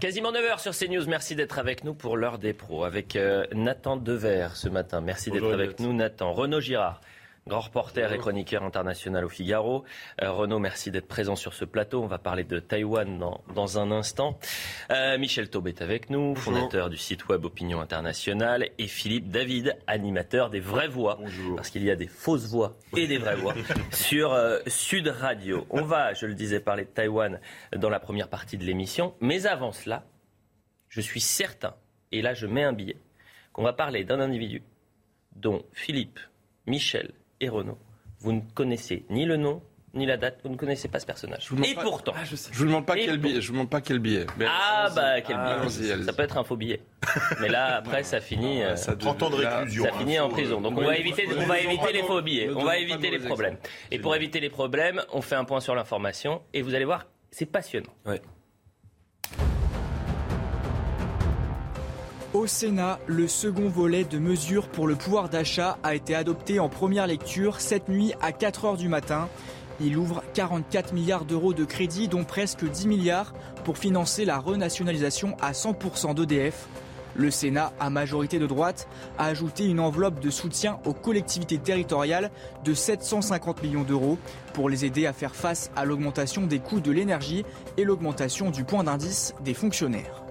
Quasiment 9h sur CNews. Merci d'être avec nous pour l'heure des pros avec euh, Nathan Dever ce matin. Merci d'être avec nous, Nathan. Renaud Girard. Grand reporter et chroniqueur international au Figaro. Euh, Renaud, merci d'être présent sur ce plateau. On va parler de Taïwan dans, dans un instant. Euh, Michel Taube est avec nous, fondateur du site web Opinion Internationale. Et Philippe David, animateur des vraies voix. Parce qu'il y a des fausses voix et des vraies voix sur euh, Sud Radio. On va, je le disais, parler de Taïwan dans la première partie de l'émission. Mais avant cela, je suis certain, et là je mets un billet, qu'on va parler d'un individu dont Philippe, Michel et Renaud, vous ne connaissez ni le nom, ni la date, vous ne connaissez pas ce personnage. Et pas- pourtant. Ah, je. Je vous demande pas Et quel billet. Je vous demande pas quel billet. Mais Ah bah quel billet. Ça peut être un faux billet. Mais là après ça finit. euh, Ça 30 ans de réclusion. ça hein, finit en faut, prison. euh, Donc on va éviter, on va éviter les faux billets. On va éviter les problèmes. Et pour éviter les problèmes, on fait un point sur l'information et vous allez voir, c'est passionnant. Au Sénat, le second volet de mesures pour le pouvoir d'achat a été adopté en première lecture cette nuit à 4 heures du matin. Il ouvre 44 milliards d'euros de crédit, dont presque 10 milliards pour financer la renationalisation à 100% d'EDF. Le Sénat, à majorité de droite, a ajouté une enveloppe de soutien aux collectivités territoriales de 750 millions d'euros pour les aider à faire face à l'augmentation des coûts de l'énergie et l'augmentation du point d'indice des fonctionnaires.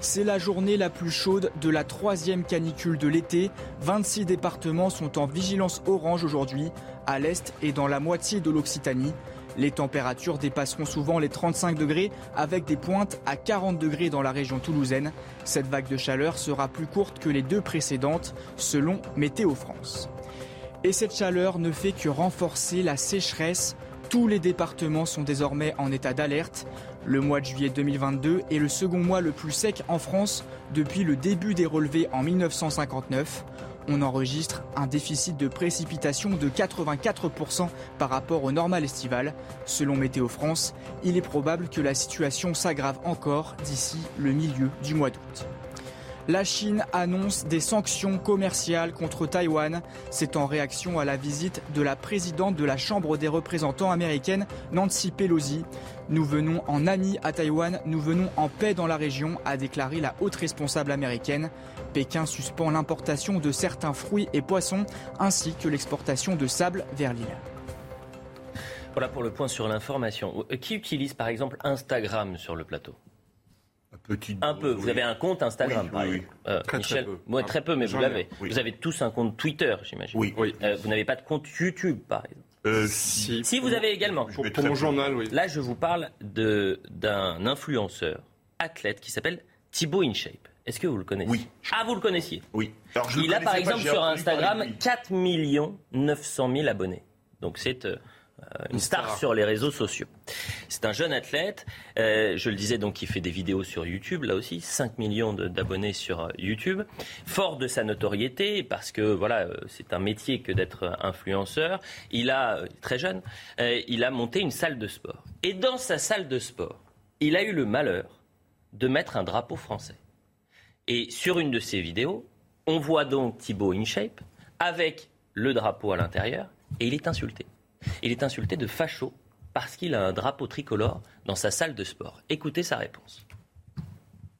C'est la journée la plus chaude de la troisième canicule de l'été. 26 départements sont en vigilance orange aujourd'hui, à l'est et dans la moitié de l'Occitanie. Les températures dépasseront souvent les 35 degrés avec des pointes à 40 degrés dans la région toulousaine. Cette vague de chaleur sera plus courte que les deux précédentes selon Météo France. Et cette chaleur ne fait que renforcer la sécheresse. Tous les départements sont désormais en état d'alerte. Le mois de juillet 2022 est le second mois le plus sec en France depuis le début des relevés en 1959. On enregistre un déficit de précipitation de 84% par rapport au normal estival. Selon Météo France, il est probable que la situation s'aggrave encore d'ici le milieu du mois d'août. La Chine annonce des sanctions commerciales contre Taïwan. C'est en réaction à la visite de la présidente de la Chambre des représentants américaine, Nancy Pelosi. Nous venons en amis à Taïwan, nous venons en paix dans la région, a déclaré la haute responsable américaine. Pékin suspend l'importation de certains fruits et poissons, ainsi que l'exportation de sable vers l'île. Voilà pour le point sur l'information. Euh, Qui utilise par exemple Instagram sur le plateau? Un peu. Vous avez un compte Instagram, Oui, par oui, oui. exemple. Euh, Très, très Michel, peu. Ouais, très peu, mais vous l'avez. oui. Vous avez tous un compte Twitter, j'imagine. Oui. Oui. Euh, vous n'avez pas de compte YouTube, par exemple. Euh, Si. Si vous avez également. Pour, mon journal, oui. Là, je vous parle de- d'un influenceur, athlète, qui s'appelle Thibaut InShape. Est-ce que vous le connaissez? Oui. Ah, vous le connaissiez Oui. Alors, je le Il a par pas, exemple sur Instagram de lui. 4 millions 900 000 abonnés. Donc c'est euh, une star, sur les réseaux sociaux. C'est un jeune athlète, euh, je le disais donc qui fait des vidéos sur YouTube, là aussi 5 millions d'abonnés sur euh, YouTube, fort de sa notoriété parce que voilà, euh, c'est un métier que d'être euh, influenceur. Il a euh, très jeune, euh, il a monté une salle de sport. Et dans sa salle de sport, il a eu le malheur de mettre un drapeau français. Et sur une de ces vidéos, on voit donc Thibaut InShape avec le drapeau à l'intérieur et il est insulté. Il est insulté de facho parce qu'il a un drapeau tricolore dans sa salle de sport. Écoutez sa réponse.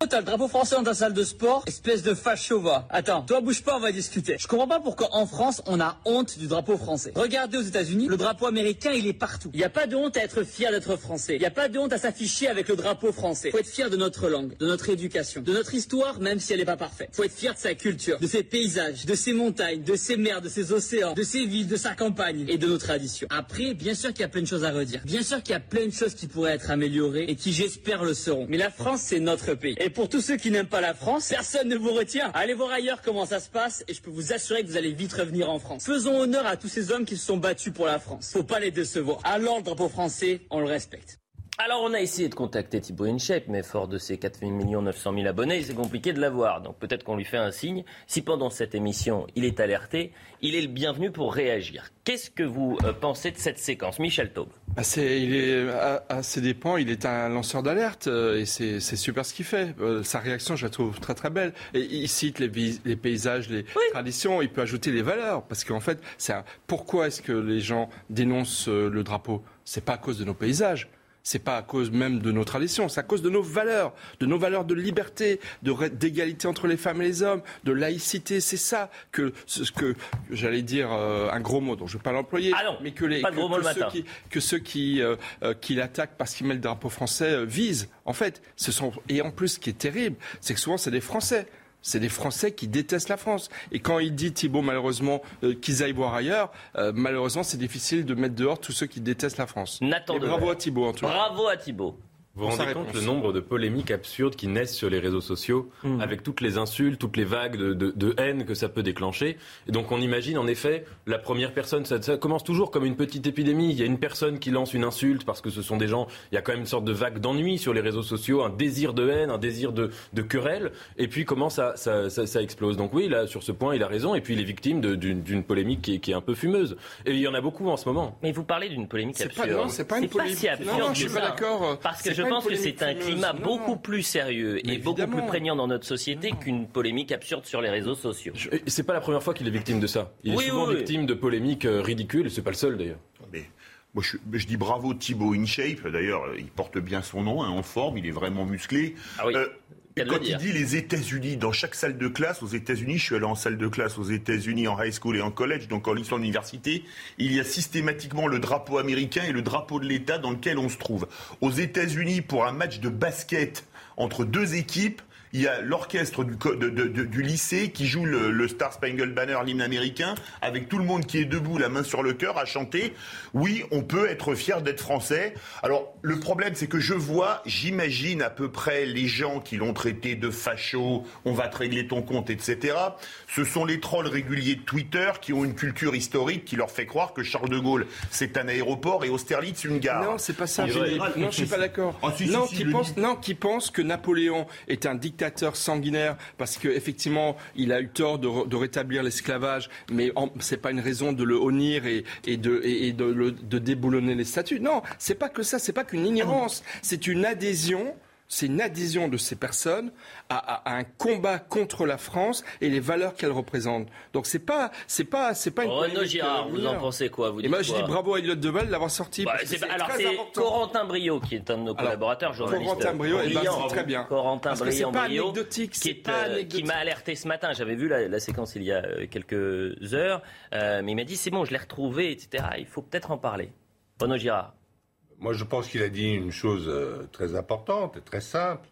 T'as le drapeau français dans ta salle de sport, espèce de facho va. Attends, toi bouge pas, on va discuter. Je comprends pas pourquoi en France on a honte du drapeau français. Regardez aux États-Unis, le drapeau américain il est partout. Il y a pas de honte à être fier d'être français. Il y a pas de honte à s'afficher avec le drapeau français. Faut être fier de notre langue, de notre éducation, de notre histoire même si elle est pas parfaite. Faut être fier de sa culture, de ses paysages, de ses montagnes, de ses mers, de ses océans, de ses villes, de sa campagne et de nos traditions. Après, bien sûr qu'il y a plein de choses à redire. Bien sûr qu'il y a plein de choses qui pourraient être améliorées et qui j'espère le seront. Mais la France c'est notre pays. Pour tous ceux qui n'aiment pas la France, personne ne vous retient. Allez voir ailleurs comment ça se passe et je peux vous assurer que vous allez vite revenir en France. Faisons honneur à tous ces hommes qui se sont battus pour la France. Faut pas les décevoir. Alors le drapeau français, on le respecte. Alors, on a essayé de contacter Thibaut InShape, mais fort de ses 4 900 000 abonnés, c'est compliqué de l'avoir. Donc, peut-être qu'on lui fait un signe. Si pendant cette émission, il est alerté, il est le bienvenu pour réagir. Qu'est-ce que vous euh, pensez de cette séquence Michel Taube? Bah, il est, à, ses dépens, il est un lanceur d'alerte euh, et c'est super ce qu'il fait. Euh, sa réaction, je la trouve très très belle. Et il cite les, les paysages, les traditions, il peut ajouter les valeurs. Parce qu'en fait, pourquoi est-ce que les gens dénoncent le drapeau? C'est pas à cause de nos paysages c'est pas à cause même de nos traditions, c'est à cause de nos valeurs, de nos valeurs de liberté, d'égalité entre les femmes et les hommes, de laïcité. C'est ça que ce que j'allais dire euh, un gros mot dont je ne vais pas l'employer, ah mais que les ceux qui, que ceux qui, euh, euh, qui l'attaquent parce qu'ils mettent le drapeau français visent. En fait, ce sont et en plus, ce qui est terrible, c'est que souvent c'est des Français. C'est des Français qui détestent la France. Et quand il dit, Thibault, malheureusement, euh, qu'ils aillent voir ailleurs, euh, malheureusement, c'est difficile de mettre dehors tous ceux qui détestent la France. bravo à Thibault, en tout cas. Bravo à Thibault. Vous vous rendez compte le nombre de polémiques absurdes qui naissent sur les réseaux sociaux, mmh. avec toutes les insultes, toutes les vagues de, haine que ça peut déclencher. Et donc on imagine en effet la première personne, ça, commence toujours comme une petite épidémie. Il y a une personne qui lance une insulte parce que ce sont des gens, il y a quand même une sorte de vague d'ennui sur les réseaux sociaux, un désir de haine, un désir de, querelle, et puis comment ça, ça, explose? Donc oui, là sur ce point il a raison, et puis il est victime d'une polémique qui est, un peu fumeuse. Et il y en a beaucoup en ce moment. Mais vous parlez d'une polémique absurde. Pas, non, c'est pas une polémique. non, non, je suis pas d'accord. Parce que je pense que c'est un climat beaucoup plus sérieux et beaucoup plus prégnant dans notre société qu'une polémique absurde sur les réseaux sociaux. C'est pas la première fois qu'il est victime de ça. Il est souvent victime de polémiques euh, ridicules et c'est pas le seul d'ailleurs. Moi, je, dis bravo Thibaut InShape. D'ailleurs, il porte bien son nom, hein, en forme, il est vraiment musclé. Ah oui. Euh, quand il dit les États-Unis, dans chaque salle de classe aux États-Unis, je suis allé en salle de classe aux États-Unis en high school et en college, donc en lycée d'université, il y a systématiquement le drapeau américain et le drapeau de l'État dans lequel on se trouve. Aux États-Unis, pour un match de basket entre deux équipes, il y a l'orchestre du, du, lycée qui joue le, Star Spangled Banner, l'hymne américain, avec tout le monde qui est debout, la main sur le cœur, à chanter. Oui, on peut être fier d'être français. Alors, le problème, c'est que je vois, j'imagine à peu près les gens qui l'ont traité de facho, on va te régler ton compte, etc. Ce sont les trolls réguliers de Twitter qui ont une culture historique qui leur fait croire que Charles de Gaulle, c'est un aéroport et Austerlitz, une gare. Non, c'est pas ça. Non, je suis pas d'accord. Ah, non, qui pense, non, qui pense que Napoléon est un dictateur dictateur sanguinaire parce qu'effectivement, il a eu tort de, rétablir l'esclavage, mais ce n'est pas une raison de le honnir et, de, et de, de déboulonner les statuts. Non, c'est pas que ça, c'est pas qu'une ignorance, c'est une adhésion c'est une adhésion de ces personnes à, un combat contre la France et les valeurs qu'elle représente. Donc c'est pas c'est pas c'est pas une Renaud Girard, vous en pensez quoi vous Et moi je dis bravo à Elliot Deval d'avoir sorti. Bah, alors c'est Corentin Brio qui est un de nos collaborateurs. Corentin Brio, eh ben, c'est très bien. Corentin Brio, pas anecdotique, qui, euh, qui m'a alerté ce matin. J'avais vu la, séquence il y a euh, quelques heures, euh, mais il m'a dit c'est bon, je l'ai retrouvé, etc. Il faut peut-être en parler. Renaud Girard. Moi, je pense qu'il a dit une chose euh, très importante et très simple.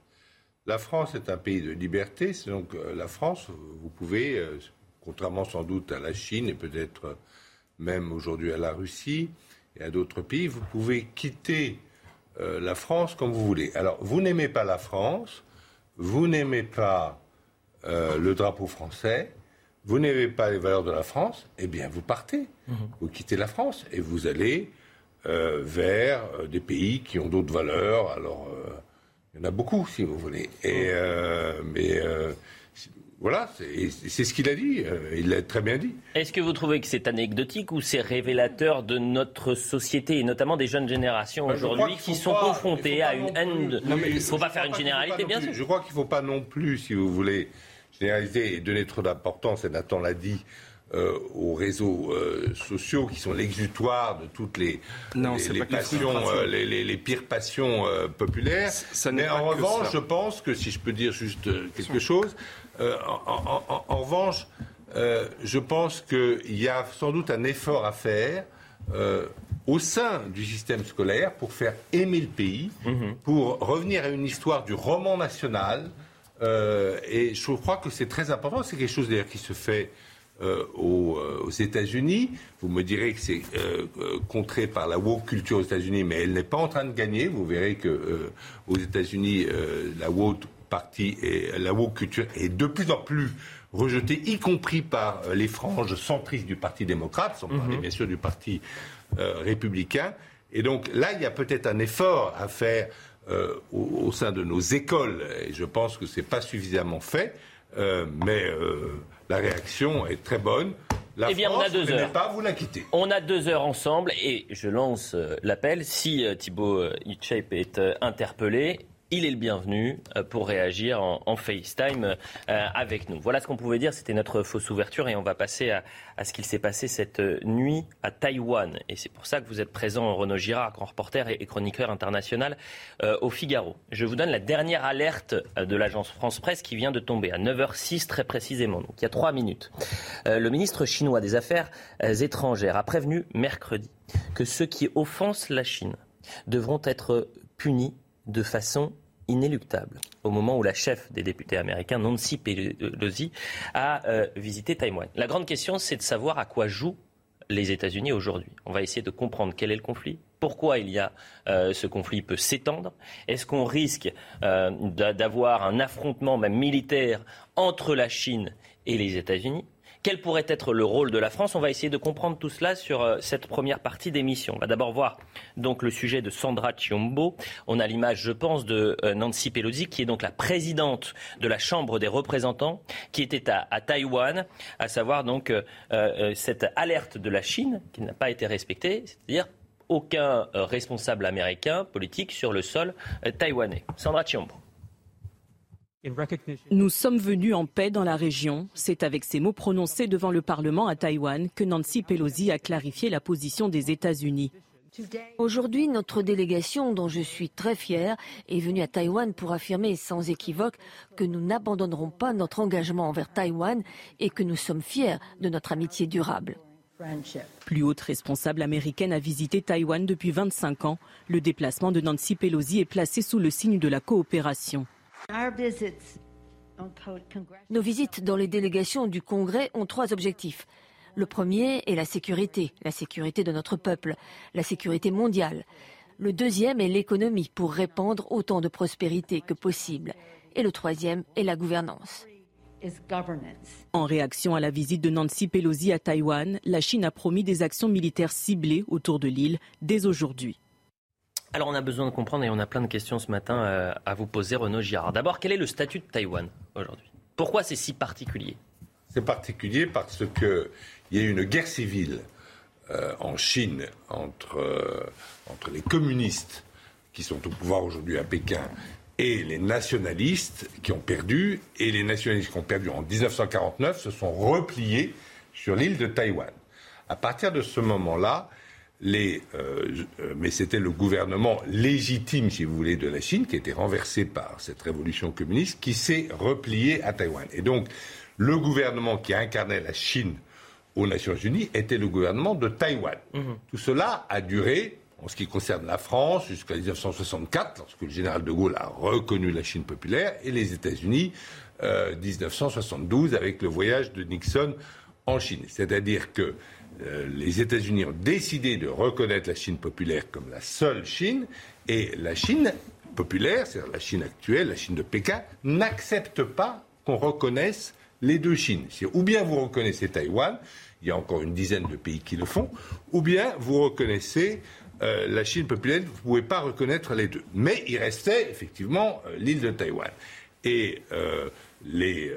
La France est un pays de liberté, c'est donc euh, la France, vous pouvez, euh, contrairement sans doute à la Chine et peut-être même aujourd'hui à la Russie et à d'autres pays, vous pouvez quitter la France comme vous voulez. Alors, vous n'aimez pas la France, vous n'aimez pas le drapeau français, vous n'aimez pas les valeurs de la France, eh bien, vous partez. Mmh. Vous quittez la France et vous allez euh, vers euh, des pays qui ont d'autres valeurs. Alors, euh, il y en a beaucoup, si vous voulez. Et, mais voilà, c'est ce qu'il a dit. il l'a très bien dit. Est-ce que vous trouvez que c'est anecdotique ou c'est révélateur de notre société et notamment des jeunes générations ben, aujourd'hui qui sont confrontées à une haine Il ne faut pas faire une généralité, bien sûr. Je crois qu'il ne faut pas non plus, si vous voulez, généraliser et donner trop d'importance, et Nathan l'a dit, euh, aux réseaux euh, sociaux qui sont l'exutoire de toutes les, les, passions, euh, les, pires passions populaires. Mais en revanche, je pense que si je peux dire juste quelque chose, en, revanche, je pense qu'il y a sans doute un effort à faire. au sein du système scolaire pour faire aimer le pays, mhm. pour revenir à une histoire du roman national. et je crois que c'est très important. C'est quelque chose d'ailleurs qui se fait euh, euh, aux, États-Unis. Vous me direz que c'est euh, contré par la woke culture aux États-Unis, mais elle n'est pas en train de gagner. Vous verrez que aux États-Unis, la woke parti et la woke culture est de plus en plus rejetée, y compris par euh, les franges centristes du Parti démocrate, sans parler mhm. bien sûr du Parti euh, républicain. Et donc là, il y a peut-être un effort à faire euh, au, sein de nos écoles, et je pense que ce n'est pas suffisamment fait, mais la réaction est très bonne. La eh bien, on a deux heures. pas vous la quitter. On a deux heures ensemble et je lance l'appel. Si Thibault Hitchep est interpellé, il est le bienvenu euh, pour réagir en, FaceTime euh, avec nous. Voilà ce qu'on pouvait dire, c'était notre fausse ouverture et on va passer à, ce qu'il s'est passé cette nuit à Taïwan. Et c'est pour ça que vous êtes présent, Renaud Girard, grand reporter et, chroniqueur international euh, au Figaro. Je vous donne la dernière alerte de l'agence France Presse qui vient de tomber à 9h06 très précisément, donc il y a trois minutes. le ministre chinois des Affaires étrangères a prévenu mercredi que ceux qui offensent la Chine devront être punis de façon inéluctable au moment où la chef des députés américains, Nancy Pelosi, a euh, visité Taïwan. La grande question, c'est de savoir à quoi jouent les États-Unis aujourd'hui. On va essayer de comprendre quel est le conflit, pourquoi il y a euh, ce conflit peut s'étendre. Est-ce qu'on risque euh, d'avoir un affrontement même militaire entre la Chine et les États-Unis? Quel pourrait être le rôle de la France On va essayer de comprendre tout cela sur euh, cette première partie d'émission. On va d'abord voir le sujet de Sandra Chiombo. On a l'image, je pense, de euh, Nancy Pelosi, qui est donc la présidente de la Chambre des représentants, qui était à, Taïwan, à savoir donc euh, cette alerte de la Chine qui n'a pas été respectée, c'est-à-dire aucun responsable américain politique sur le sol taïwanais. Sandra Chiombo. Nous sommes venus en paix dans la région. C'est avec ces mots prononcés devant le Parlement à Taïwan que Nancy Pelosi a clarifié la position des États-Unis. Aujourd'hui, notre délégation, dont je suis très fière, est venue à Taïwan pour affirmer sans équivoque que nous n'abandonnerons pas notre engagement envers Taïwan et que nous sommes fiers de notre amitié durable. Plus haute responsable américaine a visité Taïwan depuis 25 ans. Le déplacement de Nancy Pelosi est placé sous le signe de la coopération. Nos visites dans les délégations du Congrès ont trois objectifs. Le premier est la sécurité, la sécurité de notre peuple, la sécurité mondiale. Le deuxième est l'économie pour répandre autant de prospérité que possible. Et le troisième est la gouvernance. En réaction à la visite de Nancy Pelosi à Taïwan, la Chine a promis des actions militaires ciblées autour de l'île dès aujourd'hui. Alors on a besoin de comprendre et on a plein de questions ce matin euh, à vous poser, Renaud Girard. D'abord, quel est le statut de Taïwan aujourd'hui? Pourquoi c'est si particulier? C'est particulier parce qu'il y a eu une guerre civile euh, en Chine entre, euh, entre les communistes qui sont au pouvoir aujourd'hui à Pékin et les nationalistes qui ont perdu. Et les nationalistes qui ont perdu en 1949 se sont repliés sur l'île de Taïwan. À partir de ce moment-là, les, euh, euh, mais c'était le gouvernement légitime, si vous voulez, de la Chine, qui était renversé par cette révolution communiste, qui s'est replié à Taïwan. Et donc, le gouvernement qui incarnait la Chine aux Nations Unies était le gouvernement de Taïwan. Mhm. Tout cela a duré, en ce qui concerne la France, jusqu'à 1964, lorsque le général de Gaulle a reconnu la Chine populaire, et les États-Unis, euh, 1972, avec le voyage de Nixon en Chine. C'est-à-dire que euh, les États-Unis ont décidé de reconnaître la Chine populaire comme la seule Chine, et la Chine populaire, c'est-à-dire la Chine actuelle, la Chine de Pékin, n'accepte pas qu'on reconnaisse les deux Chines. Ou bien vous reconnaissez Taïwan, il y a encore une dizaine de pays qui le font, ou bien vous reconnaissez euh, la Chine populaire, vous ne pouvez pas reconnaître les deux. Mais il restait effectivement euh, l'île de Taïwan. Et le,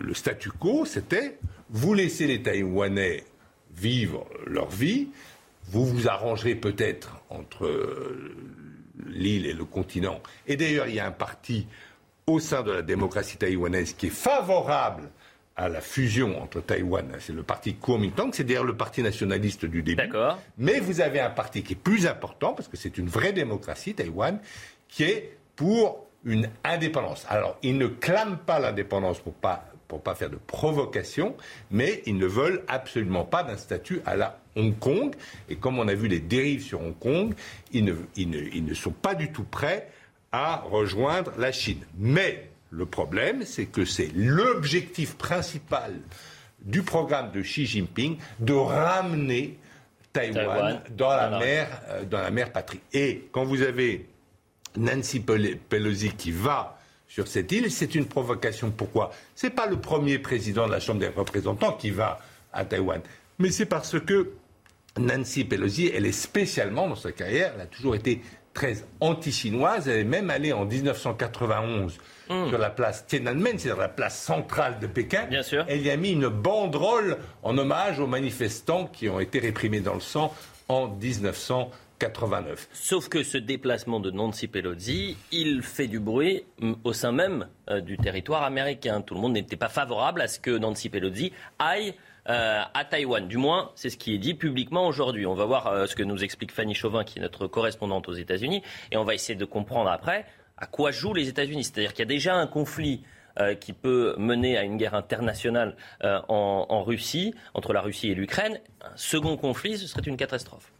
le statu quo, c'était vous laissez les Taïwanais vivre leur vie. Vous vous arrangerez peut-être entre l'île et le continent. Et d'ailleurs, il y a un parti au sein de la démocratie taïwanaise qui est favorable à la fusion entre Taïwan, c'est le parti Kuomintang, c'est d'ailleurs le parti nationaliste du début. Mais vous avez un parti qui est plus important, parce que c'est une vraie démocratie, Taïwan, qui est pour une indépendance. Alors, ils ne clament pas l'indépendance pour pas pour pas faire de provocation, mais ils ne veulent absolument pas d'un statut à la Hong Kong. Et comme on a vu les dérives sur Hong Kong, ils ne, ils ne, sont pas du tout prêts à rejoindre la Chine. Mais le problème, c'est que c'est l'objectif principal du programme de Xi Jinping de ramener Taïwan, dans, la mer, euh, dans la mer patrie. Et quand vous avez Nancy Pelosi qui va sur cette île. C'est une provocation. Pourquoi? C'est pas le premier président de la Chambre des représentants qui va à Taïwan, mais c'est parce que Nancy Pelosi, elle est spécialement dans sa carrière, elle a toujours été très anti-chinoise. Elle est même allée en 1991 hmm. sur la place Tiananmen, c'est-à-dire la place centrale de Pékin. Bien sûr. Elle y a mis une banderole en hommage aux manifestants qui ont été réprimés dans le sang en 1989. Sauf que ce déplacement de Nancy Pelosi, il fait du bruit au sein même euh, du territoire américain. Tout le monde n'était pas favorable à ce que Nancy Pelosi aille euh, à Taïwan. Du moins, c'est ce qui est dit publiquement aujourd'hui. On va voir euh, ce que nous explique Fanny Chauvin, qui est notre correspondante aux États-Unis, et on va essayer de comprendre après à quoi jouent les États-Unis. C'est-à-dire qu'il y a déjà un conflit qui peut mener à une guerre internationale en Russie, entre la Russie et l'Ukraine. Un second conflit, ce serait une catastrophe.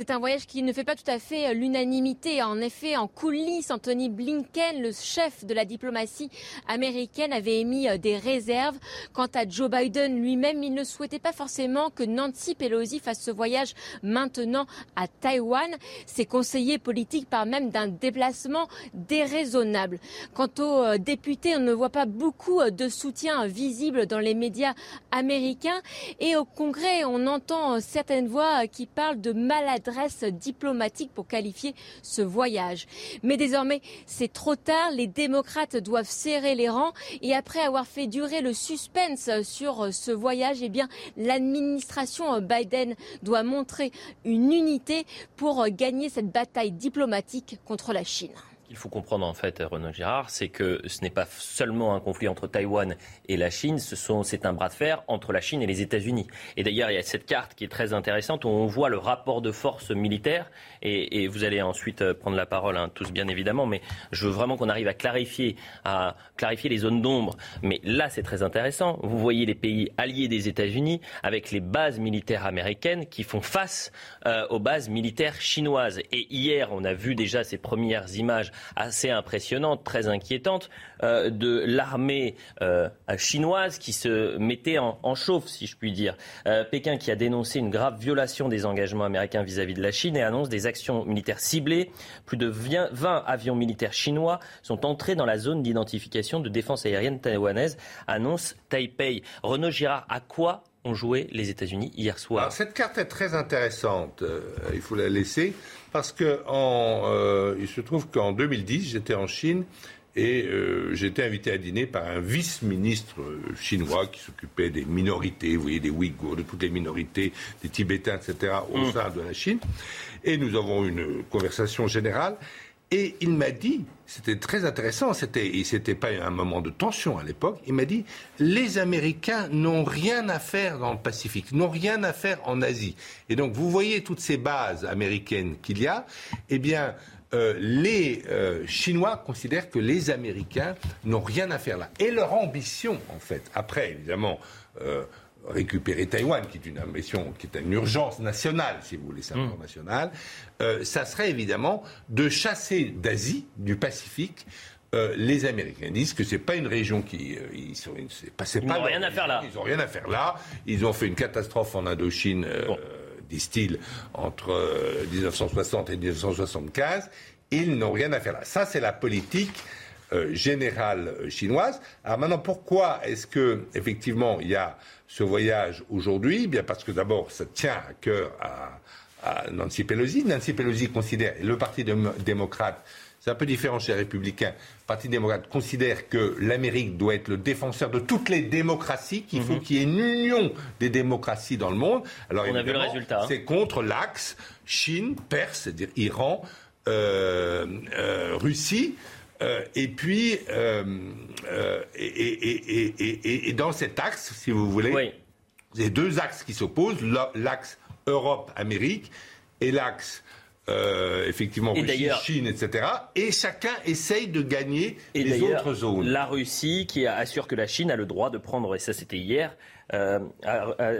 C'est un voyage qui ne fait pas tout à fait euh, l'unanimité. En effet, en coulisses, Anthony Blinken, le chef de la diplomatie américaine, avait émis euh, des réserves. Quant à Joe Biden lui-même, il ne souhaitait pas forcément que Nancy Pelosi fasse ce voyage maintenant à Taïwan. Ses conseillers politiques parlent même d'un déplacement déraisonnable. Quant aux euh, députés, on ne voit pas beaucoup de soutien visible dans les médias américains. Et au Congrès, on entend certaines voix qui parlent de maladresse diplomatique pour qualifier ce voyage. Mais désormais, c'est trop tard. Les démocrates doivent serrer les rangs. Et après avoir fait durer le suspense sur ce voyage, eh bien, l'administration Biden doit montrer une unité pour gagner cette bataille diplomatique contre la Chine qu'il faut comprendre en fait, Renaud Girard, c'est que ce n'est pas seulement un conflit entre Taïwan et la Chine, c'est un bras de fer entre la Chine et les États-Unis. Et d'ailleurs, il y a cette carte qui est très intéressante où on voit le rapport de force militaire. Et, vous allez ensuite euh, prendre la parole, hein, tous bien évidemment, mais je veux vraiment qu'on arrive à clarifier, à clarifier les zones d'ombre. Mais là, c'est très intéressant. Vous voyez les pays alliés des États-Unis avec les bases militaires américaines qui font face euh, aux bases militaires chinoises. Et hier, on a vu déjà ces premières images assez impressionnante, très inquiétante, euh, de l'armée euh, chinoise qui se mettait en, chauffe, si je puis dire. Euh, Pékin qui a dénoncé une grave violation des engagements américains vis-à-vis de la Chine et annonce des actions militaires ciblées. Plus de 20 avions militaires chinois sont entrés dans la zone d'identification de défense aérienne taïwanaise, annonce Taipei. Renaud Girard, à quoi ont joué les États-Unis hier soir? cette carte est très intéressante, il faut la laisser parce que euh, il se trouve qu'en 2010, j'étais en Chine et euh, j'étais invité à dîner par un vice-ministre chinois qui s'occupait des minorités, vous voyez, des Ouïghours, de toutes les minorités, des Tibétains, etc., au mm. sein de la Chine. Et nous avons une conversation générale. Et il m'a dit, c'était très intéressant, c'était, c'était pas un moment de tension à l'époque, il m'a dit, les Américains n'ont rien à faire dans le Pacifique, n'ont rien à faire en Asie. Et donc, vous voyez toutes ces bases américaines qu'il y a, eh bien, euh, les euh, Chinois considèrent que les Américains n'ont rien à faire là. Et leur ambition, en fait, après, évidemment, euh, récupérer Taïwan, qui est une ambition, qui est une urgence nationale, si vous voulez, c'est un mmh. national, euh, ça serait évidemment de chasser d'Asie, du Pacifique, euh, les Américains disent que c'est pas une région qui euh, ils sont ils n'ont rien à faire là. Ils ont rien à faire là. Ils ont fait une catastrophe en Indochine, disent-ils, entre 1960 et 1975. Ils n'ont rien à faire là. Ça, c'est la politique générale chinoise. Alors maintenant, pourquoi est-ce que effectivement il y a ce voyage aujourd'hui? Bien parce que d'abord, ça tient à cœur à, Nancy Pelosi. Nancy Pelosi considère, et le Parti démocrate, c'est un peu différent chez les républicains, le Parti démocrate considère que l'Amérique doit être le défenseur de toutes les démocraties, qu'il faut mhm. qu'il y ait une union des démocraties dans le monde. Alors, On a vu le résultat. Hein. C'est contre l'axe Chine, Perse, c'est-à-dire Iran, euh, euh, Russie. Euh, et puis, euh, euh, et, dans cet axe, si vous voulez, oui. avez deux axes qui s'opposent, l'axe Europe-Amérique et l'axe effectivement Russie, Chine, etc. Et chacun essaye de gagner les autres zones. La Russie qui assure que la Chine a le droit de prendre, et ça c'était hier, euh,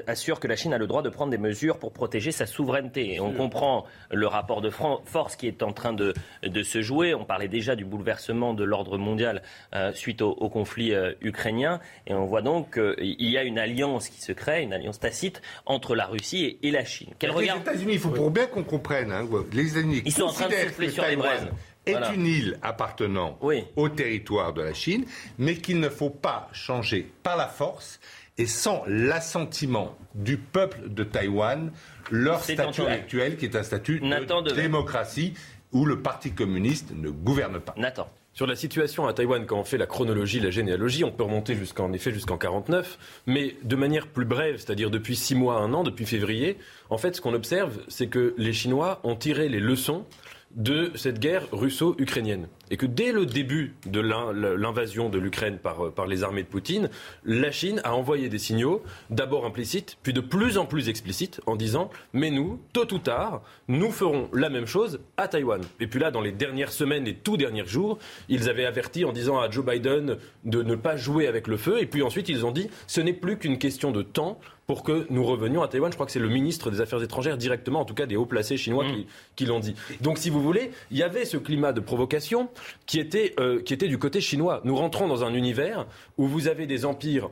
assure que la Chine a le droit de prendre des mesures pour protéger sa souveraineté. Et on comprend le rapport de force qui est en train de, de se jouer. On parlait déjà du bouleversement de l'ordre mondial euh, suite au, conflit euh, ukrainien. Et on voit donc qu'il y a une alliance qui se crée, une alliance tacite entre la Russie et, la Chine. les États-Unis, il faut pour bien qu'on comprenne, hein, les États-Unis ils sont en train de souffler sur les braises. est une île appartenant au territoire de la Chine, mais qu'il ne faut pas changer par la force et sans l'assentiment du peuple de Taïwan, leur statut actuel, qui est un statut de démocratie où le Parti communiste ne gouverne pas. Nathan. Sur la situation à Taïwan, quand on fait la chronologie, la généalogie, on peut remonter jusqu'en effet jusqu'en 49, mais de manière plus brève, c'est-à-dire depuis six mois, un an, depuis février. En fait, ce qu'on observe, c'est que les Chinois ont tiré les leçons de cette guerre russo-ukrainienne. Et que dès le début de l'invasion de l'Ukraine par, par, les armées de Poutine, la Chine a envoyé des signaux, d'abord implicites, puis de plus en plus explicites, en disant Mais nous, tôt ou tard, nous ferons la même chose à Taïwan. Et puis là, dans les dernières semaines, les tout derniers jours, ils avaient averti en disant à Joe Biden de ne pas jouer avec le feu. Et puis ensuite, ils ont dit Ce n'est plus qu'une question de temps pour que nous revenions à Taïwan. Je crois que c'est le ministre des Affaires étrangères directement, en tout cas des hauts placés chinois, mm. qui, l'ont dit. Donc, si vous voulez, il y avait ce climat de provocation qui était, euh, qui était du côté chinois. Nous rentrons dans un univers où vous avez des empires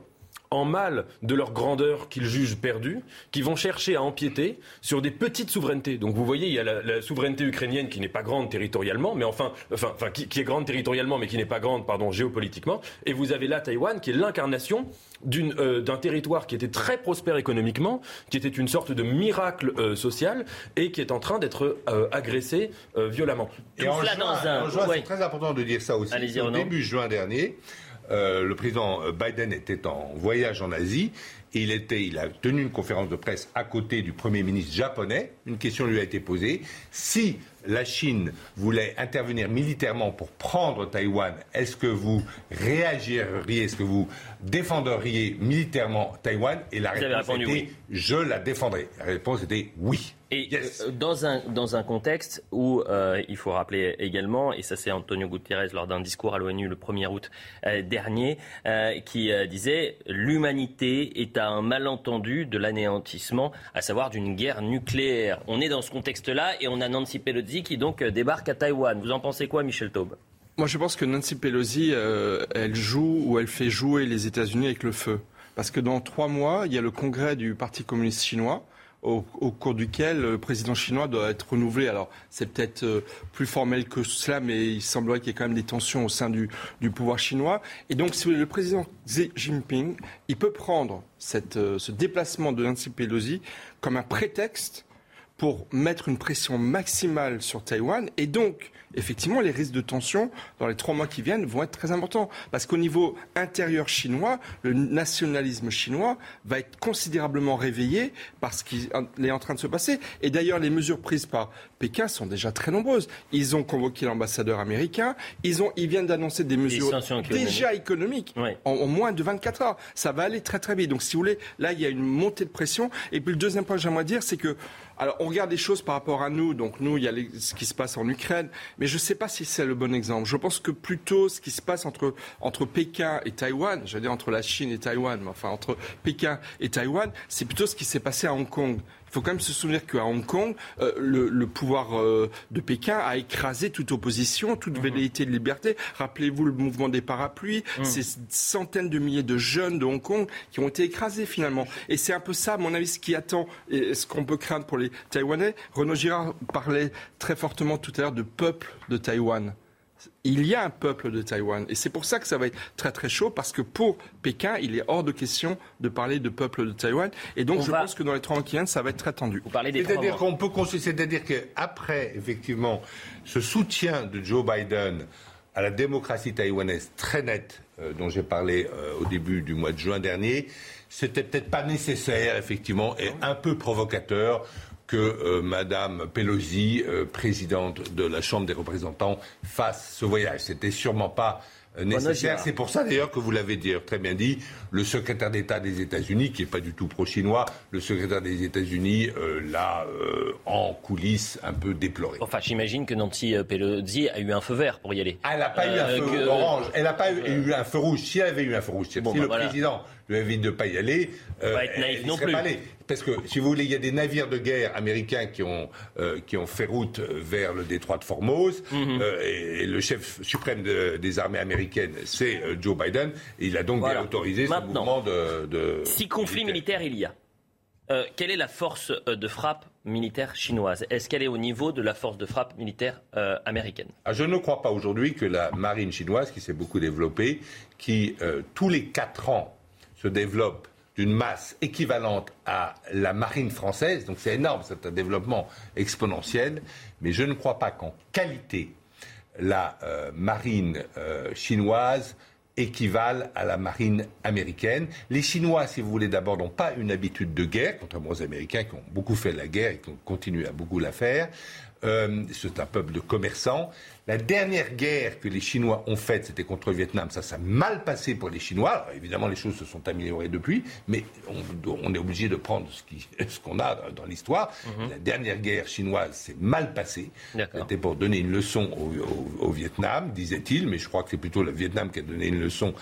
en mal de leur grandeur qu'ils jugent perdue, qui vont chercher à empiéter sur des petites souverainetés. Donc vous voyez, il y a la, souveraineté ukrainienne qui n'est pas grande territorialement, mais enfin, enfin, enfin qui, est grande territorialement, mais qui n'est pas grande, pardon, géopolitiquement. Et vous avez là Taïwan, qui est l'incarnation euh, d'un territoire qui était très prospère économiquement, qui était une sorte de miracle euh, social et qui est en train d'être euh, agressé violemment. Et en juin, c'est très important de dire ça aussi. Au début juin dernier, euh, le président Biden était en voyage en Asie et il, il a tenu une conférence de presse à côté du Premier ministre japonais. Une question lui a été posée. Si la Chine voulait intervenir militairement pour prendre Taïwan, est-ce que vous réagiriez, est-ce que vous défendriez militairement Taïwan? Et la réponse était je la défendrai. La réponse était oui. Et euh, dans, un, dans un contexte où euh, il faut rappeler également, et ça c'est Antonio Guterres lors d'un discours à l'ONU le 1er août euh, dernier, qui disait l'humanité est à un malentendu de l'anéantissement, à savoir d'une guerre nucléaire. On est dans ce contexte-là et on a Nancy Pelosi qui donc débarque à Taïwan. Vous en pensez quoi, Michel Taube? Moi je pense que Nancy Pelosi, elle joue ou elle fait jouer les États-Unis avec le feu. Parce que dans trois mois, il y a le congrès du Parti communiste chinois au, cours duquel le président chinois doit être renouvelé. Alors, c'est peut-être euh, plus formel que cela, mais il semblerait qu'il y ait quand même des tensions au sein du, pouvoir chinois. Et donc, si le président Xi Jinping, il peut prendre euh, ce déplacement de Nancy Pelosi comme un prétexte pour mettre une pression maximale sur Taïwan et donc effectivement, les risques de tension dans les trois mois qui viennent vont être très importants. Parce qu'au niveau intérieur chinois, le nationalisme chinois va être considérablement réveillé par ce qui est en train de se passer. Et d'ailleurs, les mesures prises par Pékin sont déjà très nombreuses. Ils ont convoqué l'ambassadeur américain. Ils, ont, ils viennent d'annoncer des mesures déjà économiques en, en, moins de 24 heures. Ça va aller très très vite. Donc, si vous voulez, là, il y a une montée de pression. Et puis, le deuxième point que j'aimerais dire, c'est que alors, on regarde les choses par rapport à nous. Donc, nous, il y a ce qui se passe en Ukraine. Mais je ne sais pas si c'est le bon exemple. Je pense que plutôt ce qui se passe entre, entre Pékin et Taïwan, j'allais dire entre la Chine et Taïwan, mais enfin entre Pékin et Taïwan, c'est plutôt ce qui s'est passé à Hong Kong. Il faut quand même se souvenir qu'à Hong Kong, euh, le, pouvoir euh, de Pékin a écrasé toute opposition, toute mhm. velléité de liberté. Rappelez-vous le mouvement des parapluies, mhm. ces centaines de milliers de jeunes de Hong Kong qui ont été écrasés finalement. Et c'est un peu ça, à mon avis, ce qui attend et ce qu'on peut craindre pour les Taïwanais. Renaud Girard parlait très fortement tout à l'heure de peuple de Taïwan il y a un peuple de Taïwan. Et c'est pour ça que ça va être très très chaud, parce que pour Pékin, il est hors de question de parler de peuple de Taïwan. Et donc je pense que dans les trois ans qui viennent, ça va être très tendu. C'est-à-dire qu'on peut c'est-à-dire qu'après, effectivement, ce soutien de Joe Biden à la démocratie taïwanaise très nette, euh, dont j'ai parlé euh, au début du mois de juin dernier, c'était peut-être pas nécessaire, effectivement, et un peu provocateur que euh, Madame Pelosi, euh, présidente de la Chambre des représentants, fasse ce voyage. C'était sûrement pas euh, nécessaire. C'est pour ça d'ailleurs que vous l'avez très bien dit, le secrétaire d'État des États-Unis, qui n'est pas du tout pro-chinois, le secrétaire des États-Unis l'a en coulisses un peu déploré. Enfin, j'imagine que Nancy Pelosi a eu un feu vert pour y aller. elle n'a pas eu un feu orange, elle n'a pas eu, un feu rouge. Si elle avait eu un feu rouge, si le bah président lui avait dit de ne pas y aller, naïf non plus. Pas allée parce que, si vous voulez, il y a des navires de guerre américains qui ont, euh, qui ont fait route vers le détroit de Formose, mhm. euh, et, le chef suprême des armées américaines, c'est euh, Joe Biden, et il a donc bien autorisé ce mouvement de, Si conflit militaire. il y a, quelle est la force de frappe militaire chinoise? Est-ce qu'elle est au niveau de la force de frappe militaire euh, américaine? Ah, Je ne crois pas aujourd'hui que la marine chinoise, qui s'est beaucoup développée, qui euh, tous les quatre ans se développe d'une masse équivalente à la marine française, donc c'est énorme, c'est un développement exponentiel, mais je ne crois pas qu'en qualité, la euh, marine chinoise équivalent à la marine américaine. Les Chinois, si vous voulez, d'abord, n'ont pas une habitude de guerre, contrairement aux Américains qui ont beaucoup fait la guerre et qui continuent à beaucoup la faire. Euh, c'est un peuple de commerçants. La dernière guerre que les Chinois ont faite, c'était contre le Vietnam. Ça, ça a mal passé pour les Chinois. évidemment, les choses se sont améliorées depuis, mais on, est obligé de prendre ce qu'on a dans, l'histoire. Mhm. La dernière guerre chinoise s'est mal passée. C'était pour donner une leçon au, Vietnam, disait-il, mais je crois que c'est plutôt le Vietnam qui a donné une leçon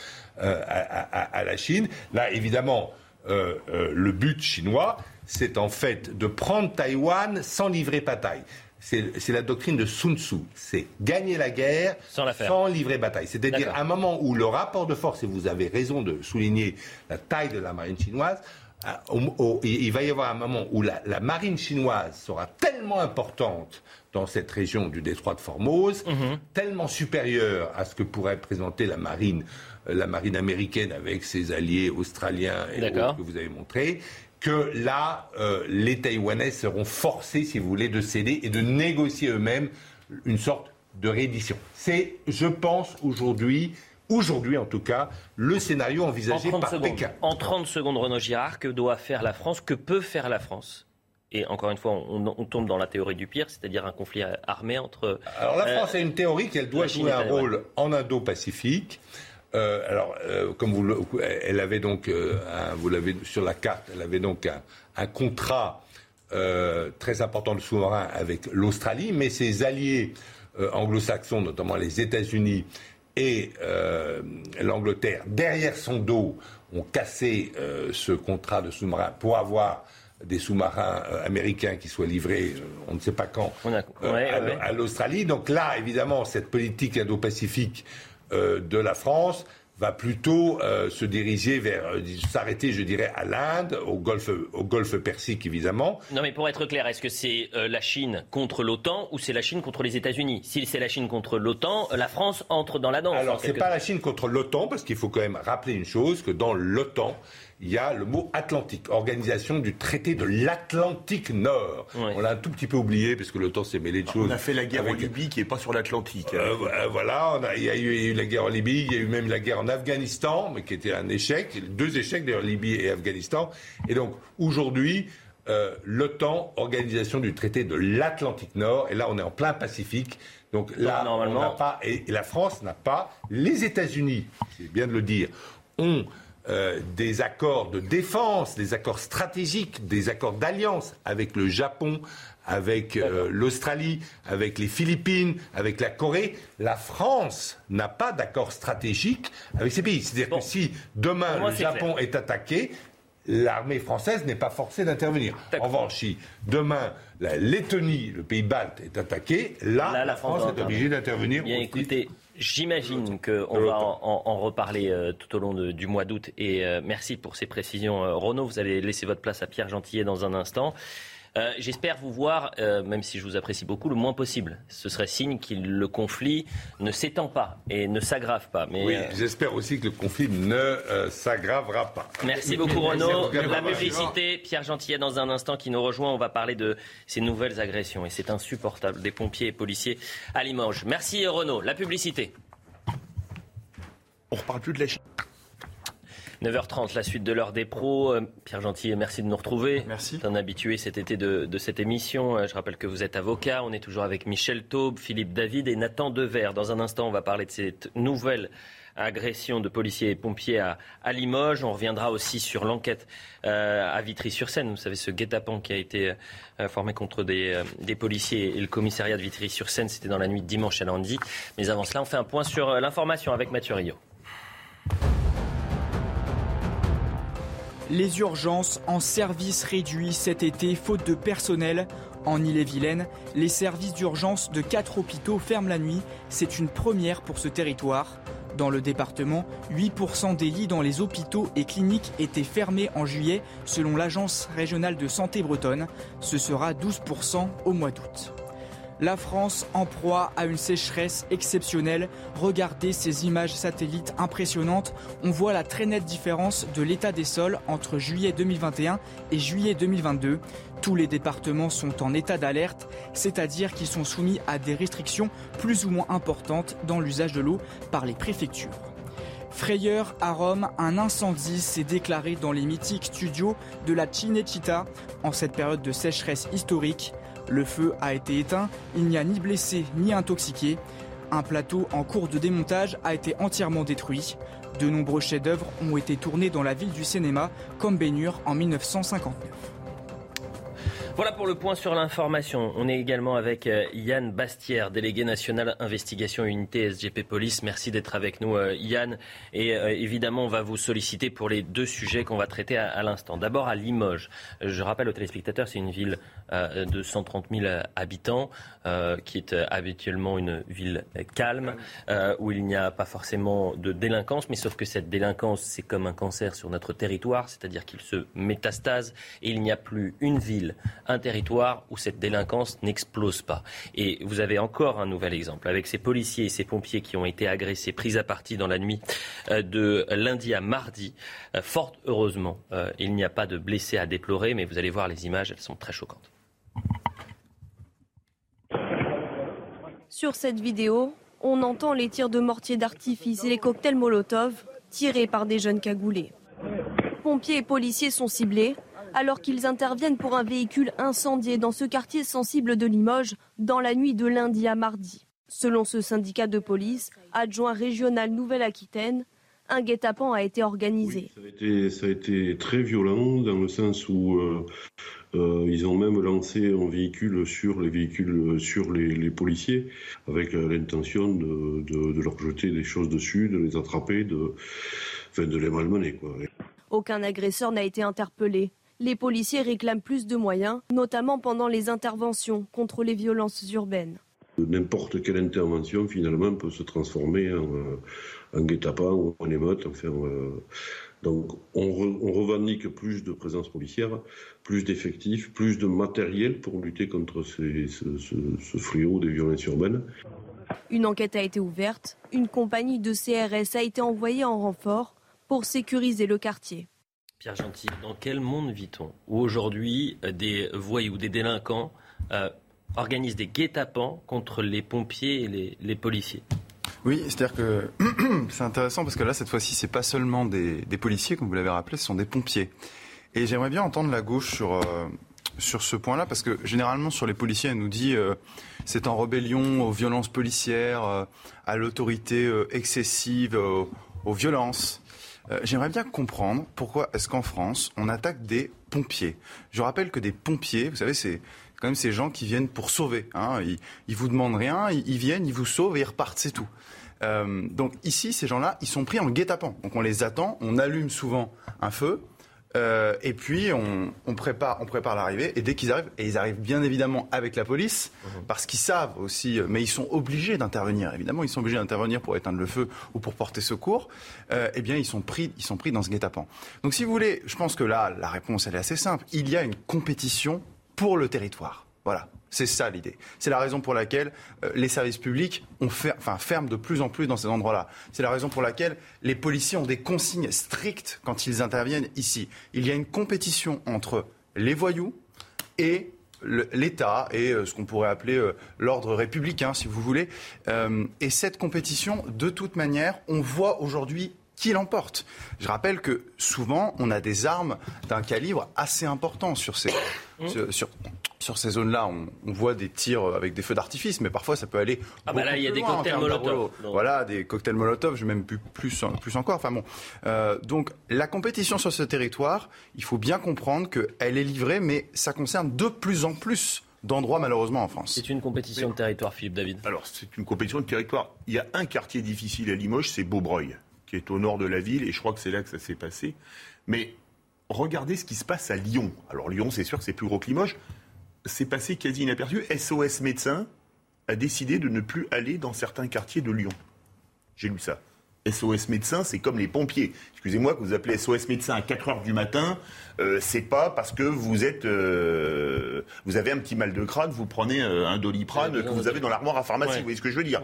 euh, à, la Chine. Là, évidemment, euh, le but chinois, c'est en fait de prendre Taïwan sans livrer bataille c'est la doctrine de Sun Tzu. C'est gagner la guerre sans, livrer bataille. C'est-à-dire à un moment où le rapport de force, et vous avez raison de souligner la taille de la marine chinoise, euh, il va y avoir un moment où la, marine chinoise sera tellement importante dans cette région du détroit de Formose, mhm. tellement supérieure à ce que pourrait présenter la marine, euh, la marine américaine avec ses alliés australiens et autres que vous avez montré, que là, euh, les Taïwanais seront forcés, si vous voulez, de céder et de négocier eux-mêmes une sorte de réédition. C'est, je pense, aujourd'hui, aujourd'hui en tout cas, le scénario envisagé par Pékin. En 30 secondes, Renaud Girard, que doit faire la France Que peut faire la France? Et encore une fois, on, tombe dans la théorie du pire, c'est-à-dire un conflit armé entre. Alors la France a une théorie qu'elle doit jouer un rôle en Indo-Pacifique. Euh, alors, euh, comme vous, elle avait donc, euh, vous l'avez sur la carte, elle avait donc un, contrat très important de sous-marin avec l'Australie, mais ses alliés anglo-saxons, notamment les États-Unis et l'Angleterre, derrière son dos, ont cassé ce contrat de sous-marin pour avoir des sous-marins américains qui soient livrés, on ne sait pas quand, à l'Australie. Donc là, évidemment, cette politique indo-pacifique de la France va plutôt euh, se diriger vers, euh, s'arrêter, je dirais, à l'Inde, au golfe, au golfe Persique, évidemment. Non, mais pour être clair, est-ce que c'est la Chine contre l'OTAN ou c'est la Chine contre les États-Unis? Si c'est la Chine contre l'OTAN, la France entre dans la danse. Alors, c'est pas la Chine contre l'OTAN, parce qu'il faut quand même rappeler une chose, que dans l'OTAN, il y a le mot Atlantique, organisation du traité de l'Atlantique Nord. On l'a un tout petit peu oublié parce que le temps s'est mêlé de choses. On a fait la guerre en Libye qui n'est pas sur l'Atlantique. Euh, euh, voilà, il, y a eu, la guerre en Libye, il y a eu même la guerre en Afghanistan, mais qui était un échec, deux échecs d'ailleurs, Libye et Afghanistan. Et donc aujourd'hui, euh, l'OTAN, organisation du traité de l'Atlantique Nord, et là on est en plein Pacifique. Donc là, normalement... on n'a pas, et la France n'a pas, les États-Unis, c'est bien de le dire, ont euh, des accords de défense, des accords stratégiques, des accords d'alliance avec le Japon, avec euh, l'Australie, avec les Philippines, avec la Corée. La France n'a pas d'accord stratégique avec ces pays. C'est-à-dire que si demain le Japon est attaqué, l'armée française n'est pas forcée d'intervenir. En revanche, si demain la Lettonie, le pays balte, est attaqué, là, la, France, est obligée d'intervenir. J'imagine qu'on va en, reparler euh, tout au long du mois d'août. Et euh, merci pour ces précisions, euh, Renaud. Vous allez laisser votre place à Pierre Gentillet dans un instant. Euh, j'espère vous voir, euh, même si je vous apprécie beaucoup, le moins possible. Ce serait signe que le conflit ne s'étend pas et ne s'aggrave pas. Mais, oui, euh, j'espère aussi que le conflit ne s'aggravera pas. Merci beaucoup Renaud. La publicité, Pierre Gentillet dans un instant qui nous rejoint. On va parler de ces nouvelles agressions et c'est insupportable des pompiers et policiers à Limoges. Merci Renaud. La publicité. On reparle plus de la Chine. 9h30, la suite de l'heure des pros. Euh, Pierre Gentil, merci de nous retrouver. Merci. un habitué cet été de, cette émission. Euh, je rappelle que vous êtes avocat. On est toujours avec Michel Taube, Philippe David et Nathan Dever. Dans un instant, on va parler de cette nouvelle agression de policiers et pompiers à, Limoges. On reviendra aussi sur l'enquête euh, à Vitry-sur-Seine. Vous savez, ce guet-apens qui a été formé contre des, des, policiers et le commissariat de Vitry-sur-Seine, c'était dans la nuit de dimanche à lundi. Mais avant cela, on fait un point sur l'information avec Mathieu Rio. Les urgences en service réduit cet été faute de personnel. En Ille-et-Vilaine, les services d'urgence de quatre hôpitaux ferment la nuit. C'est une première pour ce territoire. Dans le département, 8% des lits dans les hôpitaux et cliniques étaient fermés en juillet selon l'Agence régionale de santé bretonne. Ce sera 12% au mois d'août. La France en proie à une sécheresse exceptionnelle. Regardez ces images satellites impressionnantes. On voit la très nette différence de l'état des sols entre juillet 2021 et juillet 2022. Tous les départements sont en état d'alerte, c'est-à-dire qu'ils sont soumis à des restrictions plus ou moins importantes dans l'usage de l'eau par les préfectures. Frayeur à Rome, un incendie s'est déclaré dans les mythiques studios de la Cinecittà en cette période de sécheresse historique. Le feu a été éteint, il n'y a ni blessé ni intoxiqué. Un plateau en cours de démontage a été entièrement détruit. De nombreux chefs-d'œuvre ont été tournés dans la ville du cinéma, comme Bénure en 1959. Voilà pour le point sur l'information. On est également avec euh, Yann Bastière, délégué national investigation unité SGP Police. Merci d'être avec nous, euh, Yann. Et euh, évidemment, on va vous solliciter pour les deux sujets qu'on va traiter à, l'instant. D'abord à Limoges. Je rappelle aux téléspectateurs, c'est une ville de 130 000 habitants, qui est habituellement une ville calme, où il n'y a pas forcément de délinquance, mais sauf que cette délinquance, c'est comme un cancer sur notre territoire, c'est-à-dire qu'il se métastase et il n'y a plus une ville un territoire où cette délinquance n'explose pas. Et vous avez encore un nouvel exemple avec ces policiers et ces pompiers qui ont été agressés, pris à partie dans la nuit euh, de lundi à mardi. Euh, fort heureusement, euh, il n'y a pas de blessés à déplorer, mais vous allez voir les images, elles sont très choquantes. Sur cette vidéo, on entend les tirs de mortier d'artifice et les cocktails Molotov tirés par des jeunes cagoulés. Pompiers et policiers sont ciblés alors qu'ils interviennent pour un véhicule incendié dans ce quartier sensible de Limoges dans la nuit de lundi à mardi. Selon ce syndicat de police, adjoint régional Nouvelle-Aquitaine, un guet-apens a été organisé. ça, a été, très violent dans le sens où euh, euh, ils ont même lancé un véhicule sur les véhicules, sur les, policiers, avec euh, l'intention de, leur jeter des choses dessus, de les attraper, de, de les malmener. Aucun agresseur n'a été interpellé. Les policiers réclament plus de moyens, notamment pendant les interventions contre les violences urbaines. N'importe quelle intervention, finalement, peut se transformer en, euh, guet-apens ou en émeute. Euh, donc, on, revendique plus de présence policière, plus d'effectifs, plus de matériel pour lutter contre ce, ce fléau des violences urbaines. Une enquête a été ouverte. Une compagnie de CRS a été envoyée en renfort pour sécuriser le quartier. Dans quel monde vit-on où aujourd'hui euh, des voyous, des délinquants euh, organisent des guet-apens contre les pompiers et les, policiers? Oui, c'est-à-dire que c'est intéressant parce que là, cette fois-ci, c'est pas seulement des, policiers, comme vous l'avez rappelé, ce sont des pompiers. Et j'aimerais bien entendre la gauche sur, euh, sur ce point-là, parce que généralement, sur les policiers, elle nous dit c'est en rébellion aux violences policières, à l'autorité excessive, aux violences. Euh, j'aimerais bien comprendre pourquoi est-ce qu'en France, on attaque des pompiers. Je rappelle que des pompiers, vous savez, c'est quand même ces gens qui viennent pour sauver. Hein. Ils, ils vous demandent rien, ils, viennent, ils vous sauvent et ils repartent, c'est tout. Euh, donc ici, ces gens-là, ils sont pris en guet-apens. Donc on les attend, on allume souvent un feu, euh, et puis on, prépare, on prépare l'arrivée. Et dès qu'ils arrivent, et ils arrivent bien évidemment avec la police, mhm. parce qu'ils savent aussi, mais ils sont obligés d'intervenir. Évidemment, ils sont obligés d'intervenir pour éteindre le feu ou pour porter secours. Euh, eh bien, ils sont pris, ils sont pris dans ce guet-apens. Donc, si vous voulez, je pense que là, la réponse elle est assez simple. Il y a une compétition pour le territoire. Voilà. C'est ça l'idée. C'est la raison pour laquelle euh, les services publics ont enfin, ferment de plus en plus dans ces endroits-là. C'est la raison pour laquelle les policiers ont des consignes strictes quand ils interviennent ici. Il y a une compétition entre les voyous et l'État et euh, ce qu'on pourrait appeler euh, l'ordre républicain, si vous voulez. et cette compétition, de toute manière, on voit aujourd'hui qui l'emporte. Je rappelle que souvent, on a des armes d'un calibre assez important sur ces, mmh. sur, sur, ces zones-là. On, voit des tirs avec des feux d'artifice, mais parfois ça peut aller. Ah bah là, il y a des cocktails Molotov. Voilà, des cocktails Molotov, je même plus, plus, plus encore. Enfin bon. Euh, donc la compétition sur ce territoire, il faut bien comprendre qu'elle est livrée, mais ça concerne de plus en plus d'endroits malheureusement en France. C'est une compétition de territoire, Philippe David. Alors c'est une compétition de territoire. Il y a un quartier difficile à Limoges, c'est Beaubreuil qui est au nord de la ville, et je crois que c'est là que ça s'est passé. Mais regardez ce qui se passe à Lyon. Alors Lyon, c'est sûr que c'est plus gros que Limoges. C'est passé quasi inaperçu. SOS Médecins a décidé de ne plus aller dans certains quartiers de Lyon. J'ai lu ça. SOS médecin, c'est comme les pompiers. Excusez-moi que vous appelez SOS médecin à 4 heures du matin, euh, c'est pas parce que vous êtes, euh, vous avez un petit mal de crâne, vous prenez euh, un doliprane que vous avez dans l'armoire à pharmacie. Vous voyez ce que je veux dire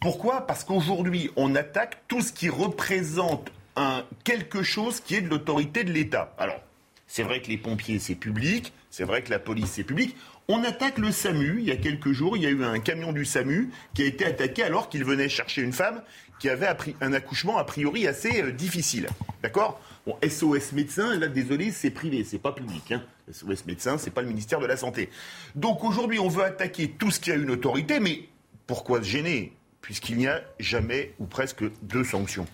Pourquoi? Parce qu'aujourd'hui, on attaque tout ce qui représente un, quelque chose qui est de l'autorité de l'État. Alors, c'est vrai que les pompiers, c'est public, c'est vrai que la police, c'est public. On attaque le SAMU. Il y a quelques jours, il y a eu un camion du SAMU qui a été attaqué alors qu'il venait chercher une femme qui avait un accouchement a priori assez euh, difficile. D'accord? Bon, SOS médecin, là, désolé, c'est privé, c'est pas public. Hein. SOS médecin, c'est pas le ministère de la Santé. Donc aujourd'hui, on veut attaquer tout ce qui a une autorité, mais pourquoi se gêner? Puisqu'il n'y a jamais ou presque de sanctions.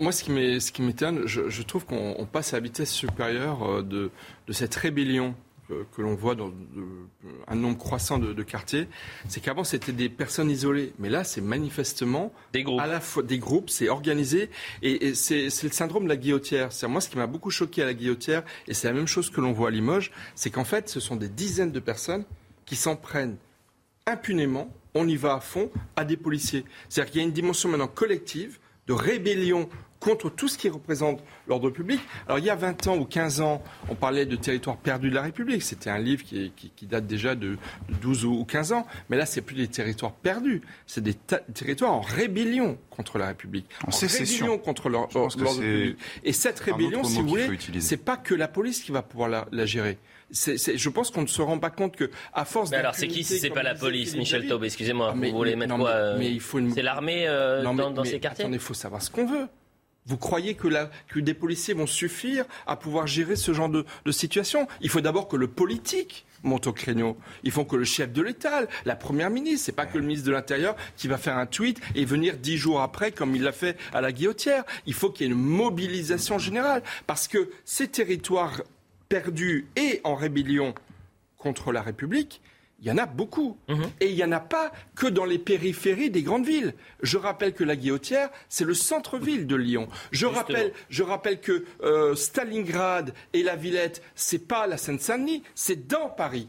Moi, ce qui m'étonne, je, trouve qu'on passe à la vitesse supérieure euh, de cette rébellion que, l'on voit dans un nombre croissant de, quartiers, c'est qu'avant c'était des personnes isolées, mais là c'est manifestement des groupes. À la fois des groupes, c'est organisé et, c'est le syndrome de la guillotière. C'est moi ce qui m'a beaucoup choqué à la guillotière et c'est la même chose que l'on voit à Limoges, c'est qu'en fait ce sont des dizaines de personnes qui s'en prennent impunément, on y va à fond, à des policiers. C'est-à-dire qu'il y a une dimension maintenant collective de rébellion contre tout ce qui représente l'ordre public. Alors il y a 20 ans ou 15 ans, on parlait de territoire perdu de la République. C'était un livre qui, date déjà de, 12 ou 15 ans. Mais là, c'est plus des territoires perdus. C'est des territoires en rébellion contre la République. En, rébellion contre l'ordre public. Et cette rébellion, si vous voulez, c'est pas que la police qui va pouvoir la, gérer. Je pense qu'on ne se rend pas compte que, à force. Mais alors, c'est qui si c'est pas la police, Michel Taube Excusez-moi, vous voulez mettre quoi euh, C'est l'armée euh, dans, ces quartiers? il faut savoir ce qu'on veut. Vous croyez que, que, des policiers vont suffire à pouvoir gérer ce genre de, situation? Il faut d'abord que le politique monte au créneau. Il faut que le chef de l'État, la première ministre, c'est pas que le ministre de l'Intérieur qui va faire un tweet et venir dix jours après, comme il l'a fait à la guillotière. Il faut qu'il y ait une mobilisation générale, parce que ces territoires perdus et en rébellion contre la République, il y en a beaucoup. Mhm. Et il n'y en a pas que dans les périphéries des grandes villes. Je rappelle que la Guillotière, c'est le centre-ville de Lyon. Je rappelle, je rappelle que euh, Stalingrad et la Villette, c'est pas la Seine-Saint-Denis, c'est dans Paris.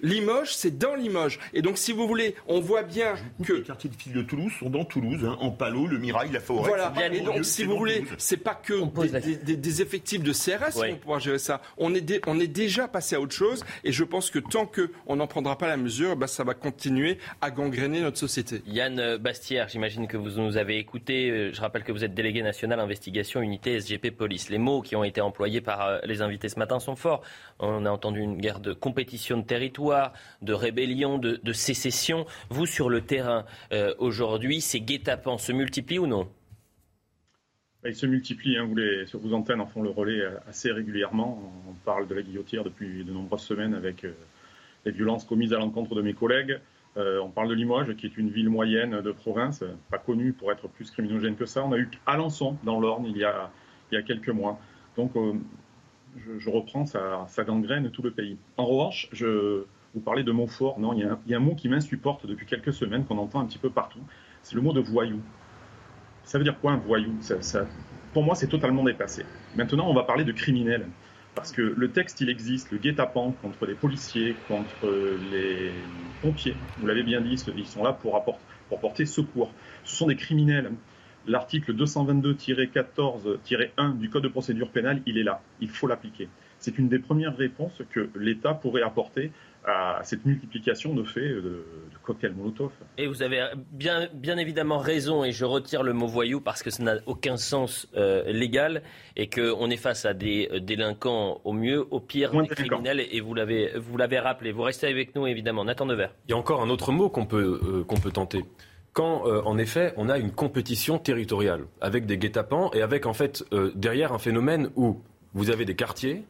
Limoges, c'est dans Limoges. Et donc, si vous voulez, on voit bien que. Les quartiers de filles de Toulouse sont dans Toulouse, hein, en Palo, le Mirail, la Forêt. Voilà. Et donc, si vous voulez, c'est pas que des, effectifs de CRS qui vont pouvoir gérer ça. On est, on est déjà passé à autre chose. Et je pense que tant qu'on n'en prendra pas la mesure, bah, ça va continuer à gangréner notre société. Yann Bastière, j'imagine que vous nous avez écouté. Euh, je rappelle que vous êtes délégué national investigation unité SGP Police. Les mots qui ont été employés par euh, les invités ce matin sont forts. On a entendu une guerre de compétition de territoire, de rébellion, de, sécession. Vous, sur le terrain, euh, aujourd'hui, ces guet-apens se multiplient ou non? Ils se multiplient, hein. vous les, sur vos antennes en font le relais euh, assez régulièrement. On parle de la guillotière depuis de nombreuses semaines avec euh, les violences commises à l'encontre de mes collègues. on parle de Limoges, qui est une ville moyenne de province, pas connue pour être plus criminogène que ça. On a eu Alençon, dans l'Orne, il, y a, il y a quelques mois. Donc, je, reprends, ça, ça, gangrène tout le pays. En revanche, je, vous parlez de mots forts. Non, il y, a un, mot qui m'insupporte depuis quelques semaines, qu'on entend un petit peu partout. C'est le mot de voyou. Ça veut dire quoi un voyou? Ça, Pour moi, c'est totalement dépassé. Maintenant, on va parler de criminel. Parce que le texte, il existe, le guet-apens contre les policiers, contre les pompiers. Vous l'avez bien dit, ils sont là pour, apporter, pour porter secours. Ce sont des criminels. L'article 222-14-1 du Code de procédure pénale, il est là. Il faut l'appliquer. C'est une des premières réponses que l'État pourrait apporter à cette multiplication de faits de, cocktails Molotov. Et vous avez bien, bien évidemment raison, et je retire le mot voyou parce que ça n'a aucun sens euh, légal, et qu'on est face à des euh, délinquants au mieux, au pire des criminels, et vous l'avez, vous l'avez rappelé. Vous restez avec nous, évidemment. Nathan Devers. Il y a encore un autre mot qu'on peut, euh, qu'on peut tenter quand, en effet, on a une compétition territoriale avec des guet-apens et avec, en fait, derrière un phénomène où vous avez des quartiers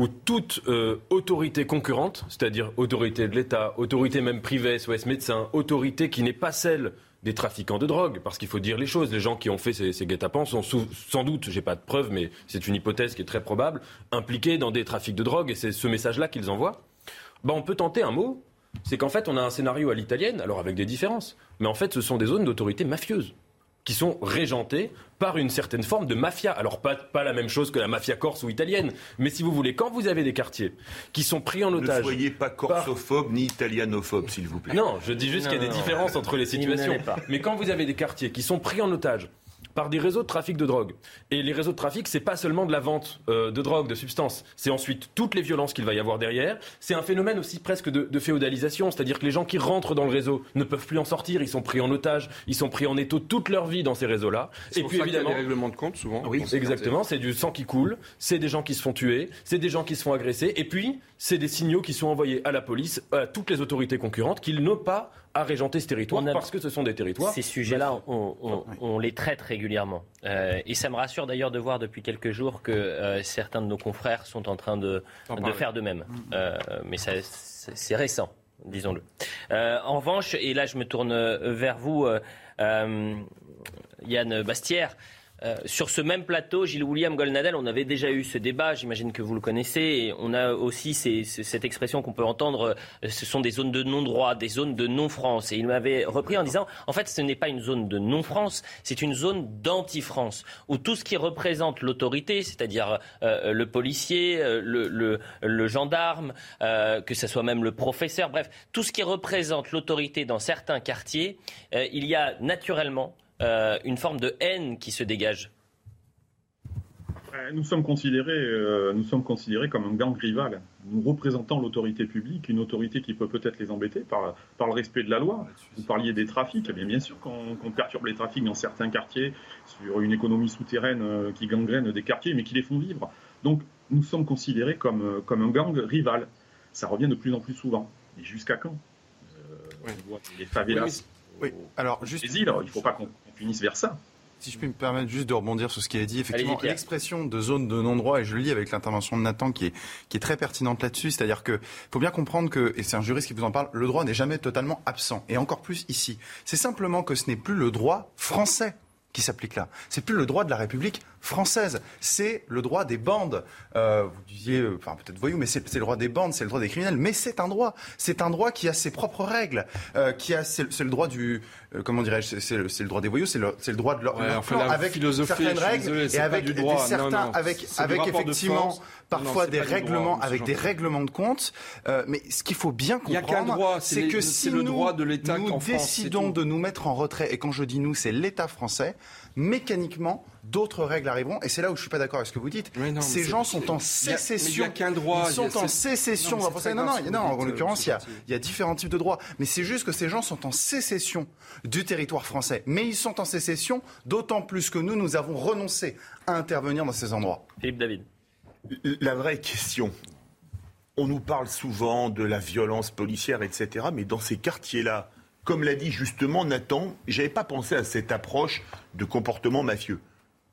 où toute euh, autorité concurrente, c'est-à-dire autorité de l'État, autorité même privée, SOS médecin, autorité qui n'est pas celle des trafiquants de drogue, parce qu'il faut dire les choses. Les gens qui ont fait ces, guet-apens sont sans doute, j'ai pas de preuves, mais c'est une hypothèse qui est très probable, impliqués dans des trafics de drogue, et c'est ce message-là qu'ils envoient. Ben, on peut tenter un mot, c'est qu'en fait, on a un scénario à l'italienne, alors avec des différences, mais en fait, ce sont des zones d'autorité mafieuses qui sont régentées par une certaine forme de mafia. Alors pas, pas la même chose que la mafia corse ou italienne, mais si vous voulez, quand vous avez des quartiers qui sont pris en otage... Ne soyez pas corsophobe ni italianophobe, s'il vous plaît. Non, je dis juste qu'il y a des différences entre les situations. Mais quand vous avez des quartiers qui sont pris en otage par des réseaux de trafic de drogue. Et les réseaux de trafic, c'est pas seulement de la vente euh, de drogue, de substances. C'est ensuite toutes les violences qu'il va y avoir derrière. C'est un phénomène aussi presque de, féodalisation, c'est-à-dire que les gens qui rentrent dans le réseau ne peuvent plus en sortir. Ils sont pris en otage, ils sont pris en étau toute leur vie dans ces réseaux-là. Et puis évidemment, des règlements de compte souvent. Oui, exactement. C'est du sang qui coule. C'est des gens qui se font tuer. C'est des gens qui se font agresser. Et puis c'est des signaux qui sont envoyés à la police, à toutes les autorités concurrentes, qu'ils n'ont pas à régenter ce territoire parce que ce sont des territoires. Ces sujets-là, on, les traite régulièrement. Euh, et ça me rassure d'ailleurs de voir depuis quelques jours que euh, certains de nos confrères sont en train de, de faire de même. Mm. Euh, mais c'est récent, disons-le. en revanche, et là je me tourne vers vous, Yann Bastière. Euh, sur ce même plateau, Gilles William Golnadel, on avait déjà eu ce débat, j'imagine que vous le connaissez, et on a aussi cette expression qu'on peut entendre, euh, ce sont des zones de non-droit, des zones de non-France. Et il m'avait repris en disant, en fait, ce n'est pas une zone de non-France, c'est une zone d'anti-France, où tout ce qui représente l'autorité, c'est-à-dire euh, le policier, le, gendarme, que ce soit même le professeur, bref, tout ce qui représente l'autorité dans certains quartiers, il y a naturellement euh, une forme de haine qui se dégage nous sommes, considérés, euh, nous sommes considérés comme un gang rival. Nous représentons l'autorité publique, une autorité qui peut peut-être les embêter par, par le respect de la loi. Vous parliez des trafics. Eh bien, bien sûr qu'on perturbe les trafics dans certains quartiers, sur une économie souterraine euh, qui gangrène des quartiers, mais qui les font vivre. Donc, nous sommes considérés comme, comme un gang rival. Ça revient de plus en plus souvent. Et jusqu'à quand? Les favelas. Oui, Alors, juste... il ne faut pas qu'on Si je puis me permettre juste de rebondir sur ce qui a dit, effectivement, l'expression de zone de non-droit, et je le lis avec l'intervention de Nathan qui est, qui est très pertinente là-dessus, c'est-à-dire qu'il faut bien comprendre que, et c'est un juriste qui vous en parle, le droit n'est jamais totalement absent, et encore plus ici. C'est simplement que ce n'est plus le droit français qui s'applique là. C'est plus le droit de la République française, c'est le droit des bandes. Euh, vous disiez, euh, enfin peut-être voyou, mais c'est le droit des bandes, c'est le droit des criminels. Mais c'est un droit, c'est un droit qui a ses propres règles, euh, qui a c'est le droit du, euh, comment dirais-je, c'est le, le, droit des voyous, c'est le, le, droit de leur, ouais, avec certaines règles et avec droit. certains, non, non. avec avec effectivement parfois des règlements, avec des règlements de compte. Euh, mais ce qu'il faut bien comprendre, c'est que si le droit de l'État nous décidons de nous mettre en retrait, et quand je dis nous, c'est l'État français, mécaniquement, d'autres règles arriveront. Et c'est là où je suis pas d'accord avec ce que vous dites. Ces gens sont en sécession. Il qu'un droit. Ils sont en sécession. Non, non, non, en l'occurrence, il y, a, il y a différents types de droits. Mais c'est juste que ces gens sont en sécession du territoire français. Mais ils sont en sécession d'autant plus que nous, nous avons renoncé à intervenir dans ces endroits. Philippe David. La vraie question, on nous parle souvent de la violence policière, etc. Mais dans ces quartiers-là, comme l'a dit justement Nathan, j'avais pas pensé à cette approche de comportement mafieux.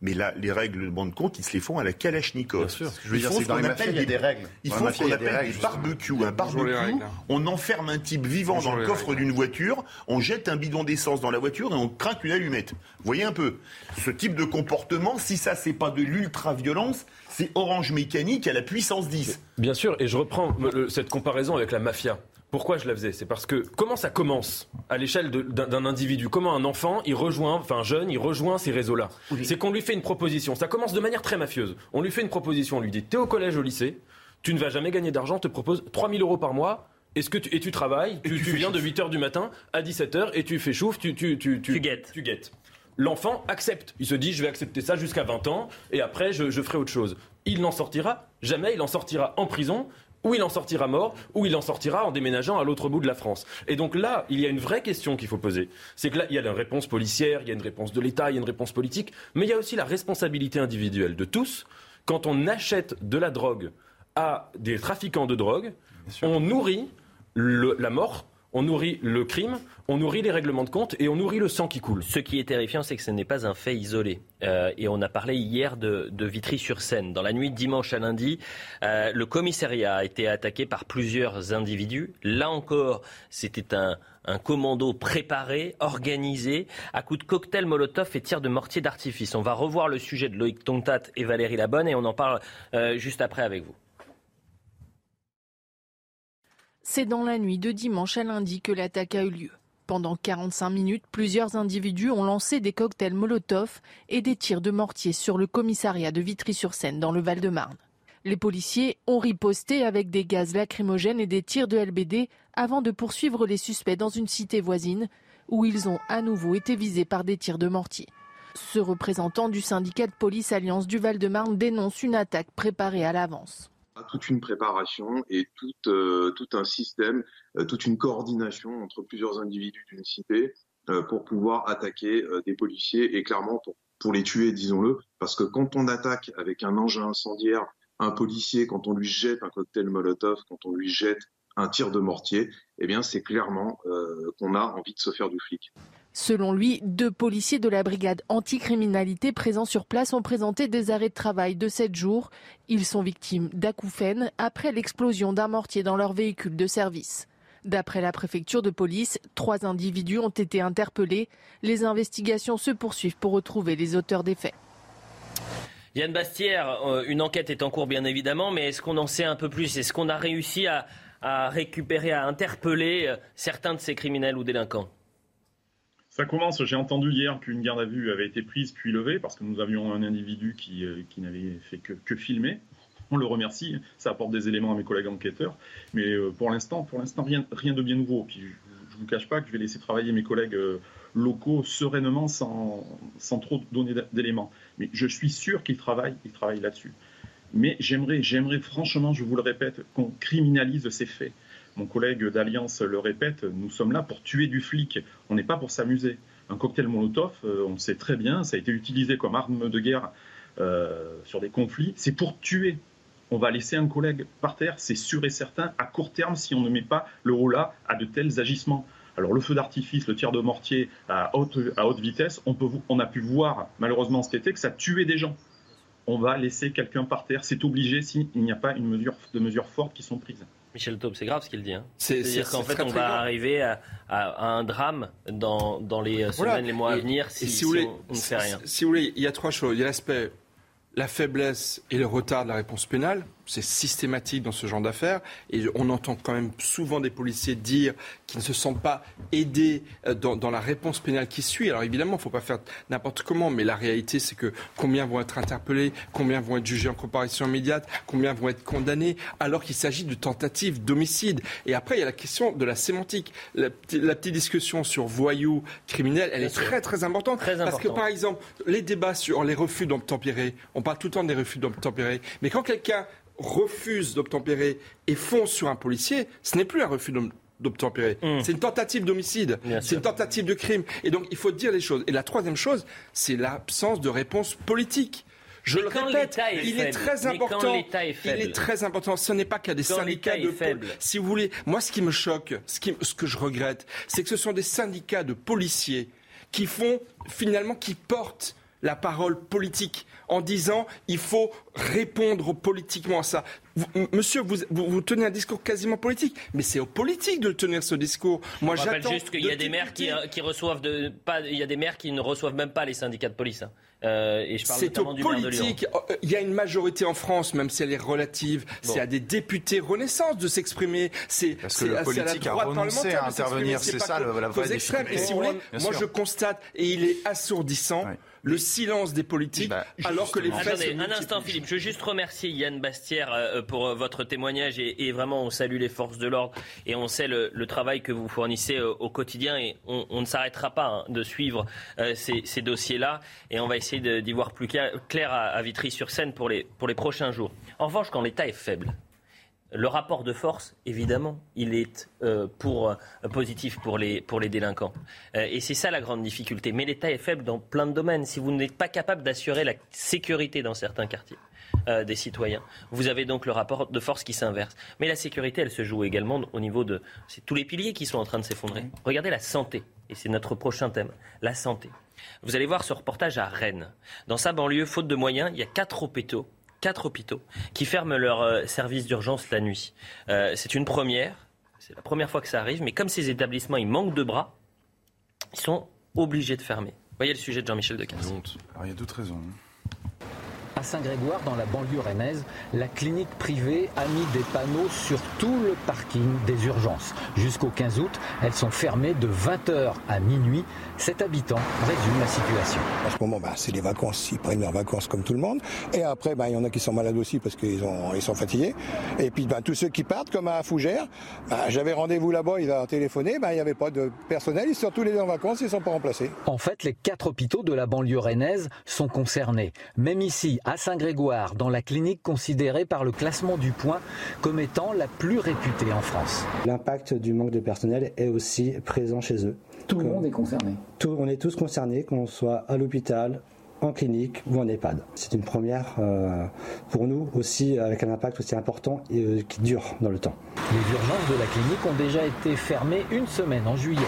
Mais là, les règlements de compte, ils se les font à la Kalachnikov. Bien sûr. Ce que je veux dire, c'est que dans les il y a des règles. Ils font ce qu'on appelle du barbecue. Un barbecue, on enferme un type vivant dans le coffre d'une voiture, on jette un bidon d'essence dans la voiture et on craque une allumette. Vous voyez un peu Ce type de comportement, si ça, c'est pas de l'ultra-violence, c'est Orange Mécanique à la puissance 10. Bien sûr, et je reprends cette comparaison avec la mafia. Pourquoi je la faisais? C'est parce que comment ça commence? À l'échelle d'un individu Comment un enfant, il rejoint, enfin un jeune, il rejoint ces réseaux-là? C'est qu'on lui fait une proposition. Ça commence de manière très mafieuse. On lui fait une proposition, on lui dit T'es au collège, au lycée, tu ne vas jamais gagner d'argent, te propose 3000 euros par mois. Est-ce que tu, et tu travailles, tu, viens de 8h du matin à 17h et tu fais chouf, tu, tu, tu, tu, guettes. Tu guettes. L'enfant accepte. Il se dit je vais accepter ça jusqu'à 20 ans et après je, je ferai autre chose. Il n'en sortira jamais, il en sortira en prison ou il en sortira mort, ou il en sortira en déménageant à l'autre bout de la France. Et donc là, il y a une vraie question qu'il faut poser. C'est que là, il y a une réponse policière, il y a une réponse de l'État, il y a une réponse politique, mais il y a aussi la responsabilité individuelle de tous. Quand on achète de la drogue à des trafiquants de drogue, on nourrit la mort on nourrit le crime, on nourrit les règlements de compte et on nourrit le sang qui coule. Ce qui est terrifiant, c'est que ce n'est pas un fait isolé. Euh, et on a parlé hier de, Vitry-sur-Seine. Dans la nuit de dimanche à lundi, euh, le commissariat a été attaqué par plusieurs individus. Là encore, c'était un, commando préparé, organisé, à coups de cocktail Molotov et tirs de mortier d'artifice. On va revoir le sujet de Loïc Tongtat et Valérie Labonne et on en parle euh, juste après avec vous. C'est dans la nuit de dimanche à lundi que l'attaque a eu lieu. Pendant 45 minutes, plusieurs individus ont lancé des cocktails Molotov et des tirs de mortier sur le commissariat de Vitry-sur-Seine dans le Val-de-Marne. Les policiers ont riposté avec des gaz lacrymogènes et des tirs de LBD avant de poursuivre les suspects dans une cité voisine où ils ont à nouveau été visés par des tirs de mortier. Ce représentant du syndicat de police Alliance du Val-de-Marne dénonce une attaque préparée à l'avance toute une préparation et tout, euh, un système, euh, toute une coordination entre plusieurs individus d'une cité euh, pour pouvoir attaquer des policiers et clairement pour les tuer, disons-le, parce que quand on attaque avec un engin incendiaire un policier, quand on lui jette un cocktail Molotov, quand on lui jette un tir de mortier, eh bien c'est clairement euh, qu'on a envie de se faire du flic. Selon lui, deux policiers de la brigade anticriminalité présents sur place ont présenté des arrêts de travail de 7 jours. Ils sont victimes d'acouphènes après l'explosion d'un mortier dans leur véhicule de service. D'après la préfecture de police, trois individus ont été interpellés. Les investigations se poursuivent pour retrouver les auteurs des faits. Yann Bastière, euh, une enquête est en cours bien évidemment, mais est-ce qu'on en sait un peu plus? Est-ce qu'on a réussi à, récupérer, à interpeller euh, certains de ces criminels ou délinquants ça commence, j'ai entendu hier qu'une garde à vue avait été prise puis levée parce que nous avions un individu qui, euh, n'avait fait que, filmer. On le remercie, ça apporte des éléments à mes collègues enquêteurs. Mais pour l'instant, pour l'instant, rien, de bien nouveau. Je ne vous cache pas que je vais laisser travailler mes collègues locaux sereinement sans, sans trop donner d'éléments. Mais je suis sûr qu'ils travaillent, ils travaillent là-dessus. Mais j'aimerais, j'aimerais franchement, je vous le répète, qu'on criminalise ces faits. Mon collègue d'Alliance le répète, nous sommes là pour tuer du flic, on n'est pas pour s'amuser. Un cocktail Molotov, euh, on le sait très bien, ça a été utilisé comme arme de guerre euh, sur des conflits, c'est pour tuer. On va laisser un collègue par terre, c'est sûr et certain, à court terme, si on ne met pas le là à de tels agissements. Alors le feu d'artifice, le tir de mortier à haute, vitesse, on, on a pu voir malheureusement cet été que ça tuait des gens. On va laisser quelqu'un par terre, c'est obligé s'il n'y a pas une mesure, de mesures fortes qui sont prises. Michel Taube, c'est grave ce qu'il dit. Hein. C'est-à-dire qu'en fait, on va arriver à, un drame dans, dans les semaines, les mois à venir si, on, ne fait rien. Si vous voulez, il y a trois choses. Il y a l'aspect la faiblesse et le retard de la réponse pénale c'est systématique dans ce genre d'affaires. Et on entend quand même souvent des policiers dire qu'ils ne se sentent pas aidés euh, dans, la réponse pénale qui suit. Alors évidemment, il ne faut pas faire n'importe comment, mais la réalité, c'est que combien vont être interpellés, combien vont être jugés en comparaison immédiate, combien vont être condamnés, alors qu'il s'agit de tentatives d'homicide. Et après, il y a la question de la sémantique. La, petite discussion sur voyous criminels, elle est très très importante. parce que par exemple, les débats sur les refus d'obtempérer, on parle tout le temps des refus d'obtempérer, mais quand quelqu'un refuse d'obtempérer et fonce sur un policier, ce n'est plus un refus d'obtempérer. Hmm. C'est une tentative d'homicide, c'est une tentative de crime. Et donc il faut dire les choses. Et la troisième chose, c'est l'absence de réponse politique. Je le répète, il est très important. il est très important. Ce n'est pas qu'il y a des syndicats de Si vous voulez, moi, ce qui me choque, ce, ce que je regrette, c'est que ce sont des syndicats de policiers qui font finalement, qui portent la parole politique en disant il faut répondre politiquement à ça. monsieur, vous, vous, tenez un discours quasiment politique, mais c'est aux politiques de tenir ce discours. Moi, j'attends. juste qu'il y a des maires qui, qui, reçoivent de, pas, il y a des maires qui ne reçoivent même pas les syndicats de police. Hein. Euh, et je parle c'est aux politiques. Oh, euh, il y a une majorité en France, même si elle est relative. C'est à des députés Renaissance de s'exprimer. C'est parce que le politique a renoncé à intervenir. C'est ça la vraie difficulté. Et si vous voulez, moi je constate et il est assourdissant le silence des politiques, bah, alors que les faits Attendez, un instant, Philippe. Je veux juste remercier Yann Bastière euh, pour euh, votre témoignage et, vraiment, on salue les forces de l'ordre et on sait le, travail que vous fournissez euh, au quotidien et on, ne s'arrêtera pas hein, de suivre ces, dossiers-là et on va essayer d'y voir plus clair, à, Vitry-sur-Seine pour les, pour les prochains jours. En revanche, quand l'État est faible, le rapport de force, évidemment, il est euh, pour, euh, positif pour les, pour les délinquants. Euh, et c'est ça la grande difficulté. Mais l'État est faible dans plein de domaines. Si vous n'êtes pas capable d'assurer la sécurité dans certains quartiers des citoyens, vous avez donc le rapport de force qui s'inverse. Mais la sécurité, elle se joue également au niveau de... C'est tous les piliers qui sont en train de s'effondrer. Regardez la santé. Et c'est notre prochain thème. La santé. Vous allez voir ce reportage à Rennes. Dans sa banlieue, faute de moyens, il y a quatre hôpitaux quatre hôpitaux qui ferment leur euh, service d'urgence la nuit. Euh, c'est une première, c'est la première fois que ça arrive, mais comme ces établissements, ils manquent de bras, ils sont obligés de fermer. Voyez le sujet de Jean-Michel. Alors il y a d'autres raisons. Hein. À Saint-Grégoire, dans la banlieue rennaise, la clinique privée a mis des panneaux sur tout le parking des urgences. Jusqu'au 15 août, elles sont fermées de 20h à minuit. Cet habitant résume la situation. En ce moment, bah, c'est les vacances. Ils prennent leurs vacances comme tout le monde. Et après, bah, il y en a qui sont malades aussi parce qu'ils ils sont fatigués. Et puis bah, tous ceux qui partent, comme à Fougères, j'avais rendez-vous là-bas, ils ont téléphoné, il n'y avait pas de personnel, ils sont tous les deux en vacances, ils ne sont pas remplacés. En fait, les quatre hôpitaux de la banlieue rennaise sont concernés. Même ici, à Saint-Grégoire, dans la clinique considérée par le classement du point comme étant la plus réputée en France. L'impact du manque de personnel est aussi présent chez eux. Tout le monde est concerné. on est tous concernés, qu'on soit à l'hôpital, en clinique ou en EHPAD. C'est une première euh, pour nous aussi avec un impact aussi important et euh, qui dure dans le temps. Les urgences de la clinique ont déjà été fermées une semaine en juillet.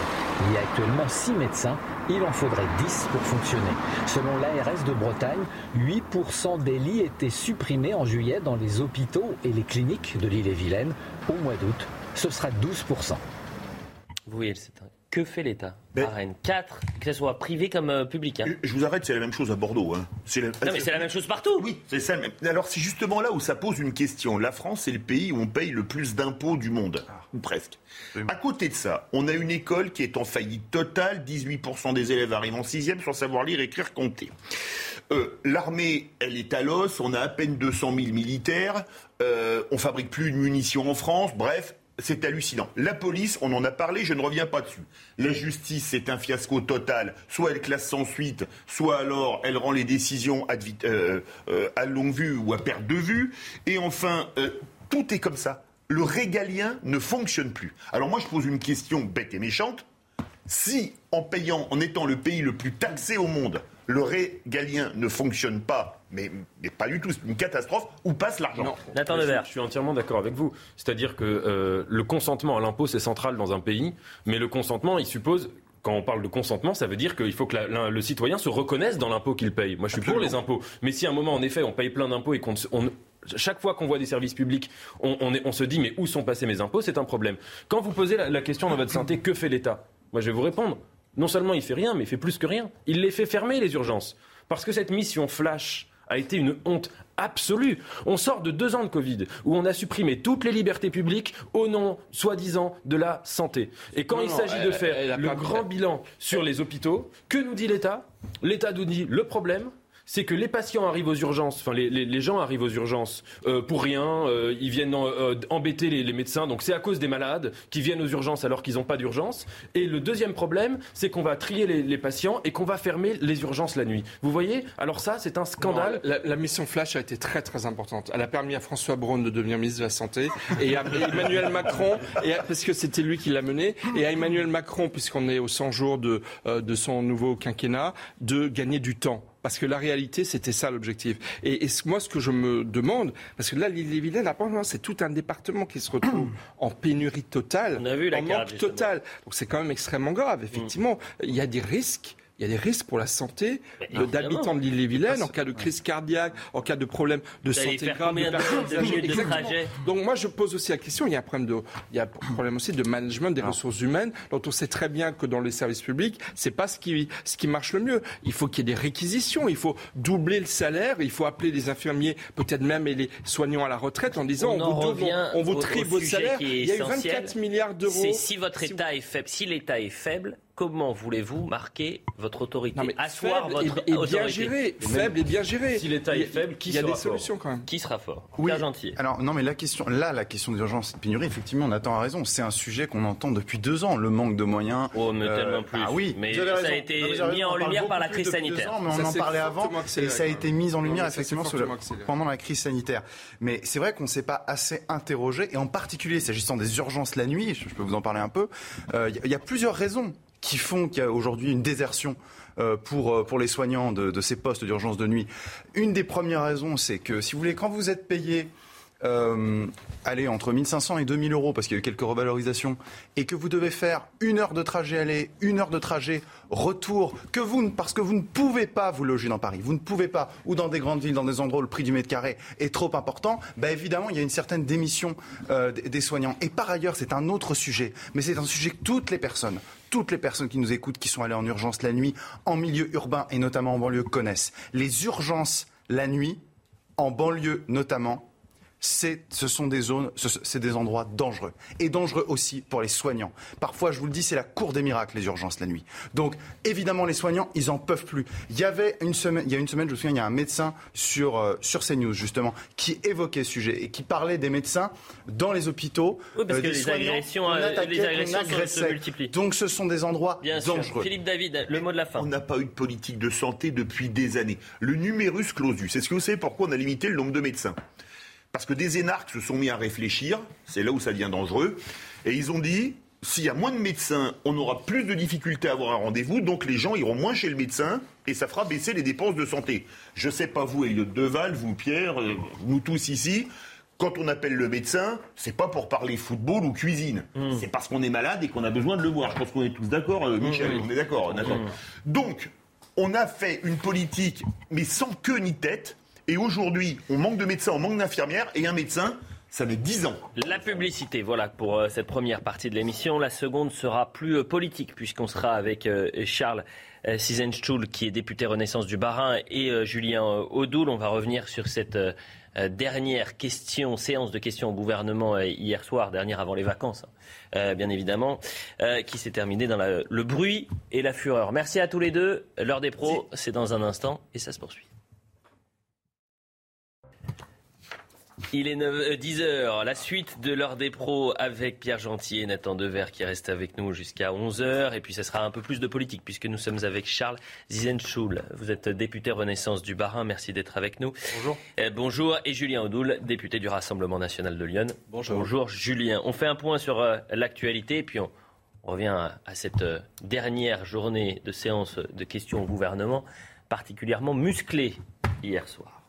Il y a actuellement 6 médecins, il en faudrait 10 pour fonctionner. Selon l'ARS de Bretagne, 8% des lits étaient supprimés en juillet dans les hôpitaux et les cliniques de l'île-et-Vilaine. Au mois d'août, ce sera 12%. Vous voyez, que fait l'État? Ben, à Rennes 4, que ce soit privé comme euh, public. Hein. Je vous arrête, c'est la même chose à Bordeaux. Hein. C'est Non, mais c'est la même chose partout. Oui, c'est ça. Alors, c'est justement là où ça pose une question. La France, c'est le pays où on paye le plus d'impôts du monde, ou presque. À côté de ça, on a une école qui est en faillite totale. 18% des élèves arrivent en sixième sans savoir lire, écrire, compter. Euh, l'armée, elle est à l'os. On a à peine 200 000 militaires. Euh, on fabrique plus de munitions en France. Bref, c'est hallucinant. La police, on en a parlé, je ne reviens pas dessus. La justice, c'est un fiasco total. Soit elle classe sans suite, soit alors elle rend les décisions euh, euh, à longue vue ou à perte de vue. Et enfin, euh, tout est comme ça. Le régalien ne fonctionne plus. Alors moi, je pose une question bête et méchante. Si, en payant, en étant le pays le plus taxé au monde, le régalien ne fonctionne pas, mais, pas du tout, c'est une catastrophe, où passe l'argent Nathan Je, suis entièrement d'accord avec vous. C'est-à-dire que euh, le consentement à l'impôt, c'est central dans un pays, mais le consentement, il suppose quand on parle de consentement, ça veut dire qu'il faut que le citoyen se reconnaisse dans l'impôt qu'il paye. Moi, je suis pour les impôts. Mais si à un moment, en effet, on paye plein d'impôts et qu'on chaque fois qu'on voit des services publics, on, se dit mais où sont passés mes impôts C'est un problème. Quand vous posez la question dans votre santé, que fait l'État? Moi, je vais vous répondre. Non seulement il fait rien, mais il fait plus que rien. Il les fait fermer, les urgences. Parce que cette mission flash a été une honte absolue. On sort de deux ans de Covid où on a supprimé toutes les libertés publiques au nom, soi-disant, de la santé. Et quand il s'agit de faire le grand bilan sur les hôpitaux, que nous dit l'État? L'État nous dit le problème, c'est que les patients arrivent aux urgences, enfin les, gens arrivent aux urgences euh, pour rien, euh, ils viennent euh, embêter les, médecins, donc c'est à cause des malades qui viennent aux urgences alors qu'ils n'ont pas d'urgence. Et le deuxième problème, c'est qu'on va trier les, patients et qu'on va fermer les urgences la nuit. Vous voyez? Alors ça, c'est un scandale. la, mission Flash a été très très importante. Elle a permis à François Braun de devenir ministre de la Santé et à Emmanuel Macron, et parce que c'était lui qui l'a mené, et à Emmanuel Macron, puisqu'on est aux 100 jours de, de son nouveau quinquennat, de gagner du temps. Parce que la réalité, c'était ça l'objectif. Et, moi, ce que je me demande, parce que là, l'île-et-Vilaine, c'est tout un département qui se retrouve en pénurie totale, On a vu la en manque total. Donc c'est quand même extrêmement grave. Effectivement, il y a des risques il y a des risques pour la santé d'habitants de l'île-et-Vilaine en cas de crise cardiaque, en cas de problème de santé grave. De Donc moi je pose aussi la question, il y a un problème, de, il y a un problème aussi de management des ressources humaines dont on sait très bien que dans les services publics, c'est pas ce qui, ce qui marche le mieux. Il faut qu'il y ait des réquisitions, il faut doubler le salaire, il faut appeler les infirmiers, peut-être même et les soignants à la retraite en disant on, vous, double, on, vous triple votre salaire. Il y a eu 24 milliards d'euros. Si votre État est faible, si l'État est faible, comment voulez-vous marquer votre autorité Asseoir votre et, bien géré, faible et bien géré. Si l'État est faible, qui sera Il y a des solutions quand même. Qui sera fort? Oui. Gentil. Alors non, mais la question, là, la question d'urgence et de pénurie, effectivement, on attend à raison. C'est un sujet qu'on entend depuis deux ans, le manque de moyens. Oh, mais tellement plus. Ah oui, mais ça a été mis en lumière par la crise sanitaire. mais on en parlait avant et ça a été mis en lumière effectivement pendant la crise sanitaire. Mais c'est vrai qu'on ne s'est pas assez interrogé et en particulier s'agissant des urgences la nuit, je peux vous en parler un peu. Euh, il y a plusieurs raisons qui font qu'il y a aujourd'hui une désertion euh, pour, euh, pour les soignants de, ces postes d'urgence de nuit. Une des premières raisons, c'est que si vous voulez, quand vous êtes payé euh, allez, entre 1500 et 2000 euros, parce qu'il y a eu quelques revalorisations, et que vous devez faire une heure de trajet aller, une heure de trajet retour, que vous, parce que vous ne pouvez pas vous loger dans Paris, vous ne pouvez pas, ou dans des grandes villes, dans des endroits où le prix du mètre carré est trop important, bah évidemment, il y a une certaine démission euh, des soignants. Et par ailleurs, c'est un autre sujet, mais c'est un sujet que toutes les personnes, toutes les personnes qui nous écoutent, qui sont allées en urgence la nuit, en milieu urbain et notamment en banlieue, connaissent. Les urgences la nuit, en banlieue notamment, ce sont des zones, c'est des endroits dangereux. Et dangereux aussi pour les soignants. Parfois, je vous le dis, c'est la cour des miracles, les urgences la nuit. Donc, évidemment, les soignants, ils en peuvent plus. Il y avait une semaine, il y a une semaine, je me souviens, il y a un médecin sur, euh, sur CNews, justement, qui évoquait ce sujet et qui parlait des médecins dans les hôpitaux. Oui, parce euh, que les agressions, euh, les agressions se multiplient. Donc, ce sont des endroits dangereux. Philippe David, le mot de la fin. On n'a pas eu de politique de santé depuis des années. Le numerus clausus, est-ce que vous savez pourquoi on a limité le nombre de médecins? Parce que des énarques se sont mis à réfléchir, c'est là où ça devient dangereux, et ils ont dit, s'il y a moins de médecins, on aura plus de difficultés à avoir un rendez-vous, donc les gens iront moins chez le médecin et ça fera baisser les dépenses de santé. Je ne sais pas vous, Elliot Deval, vous, Pierre, euh, nous tous ici, quand on appelle le médecin, c'est pas pour parler football ou cuisine. Hmm. C'est parce qu'on est malade et qu'on a besoin de le voir. Je pense qu'on est tous d'accord, euh, Michel, hmm. on est d'accord. Hmm. Donc, on a fait une politique, mais sans queue ni tête, et aujourd'hui, on manque de médecins, on manque d'infirmières, et un médecin, ça met 10 ans. La publicité, voilà pour euh, cette première partie de l'émission. La seconde sera plus euh, politique, puisqu'on sera avec euh, Charles Sizenstuhl, qui est député Renaissance du Bas-Rhin, et Julien Audoul. On va revenir sur cette dernière question, séance de questions au gouvernement hier soir, dernière avant les vacances, hein, bien évidemment, qui s'est terminée dans le bruit et la fureur. Merci à tous les deux. L'heure des pros, c'est dans un instant, et ça se poursuit. Il est 10h, euh, la suite de l'heure des pros avec Pierre Gentil et Nathan Dever qui reste avec nous jusqu'à 11h. Et puis ce sera un peu plus de politique puisque nous sommes avec Charles Zizenschul. Vous êtes député Renaissance du Bas-Rhin, merci d'être avec nous. Bonjour. Euh, bonjour. Et Julien Audoul, député du Rassemblement national de Lyon. Bonjour. Bonjour Julien. On fait un point sur euh, l'actualité et puis on, revient à cette dernière journée de séance de questions au gouvernement particulièrement musclée hier soir.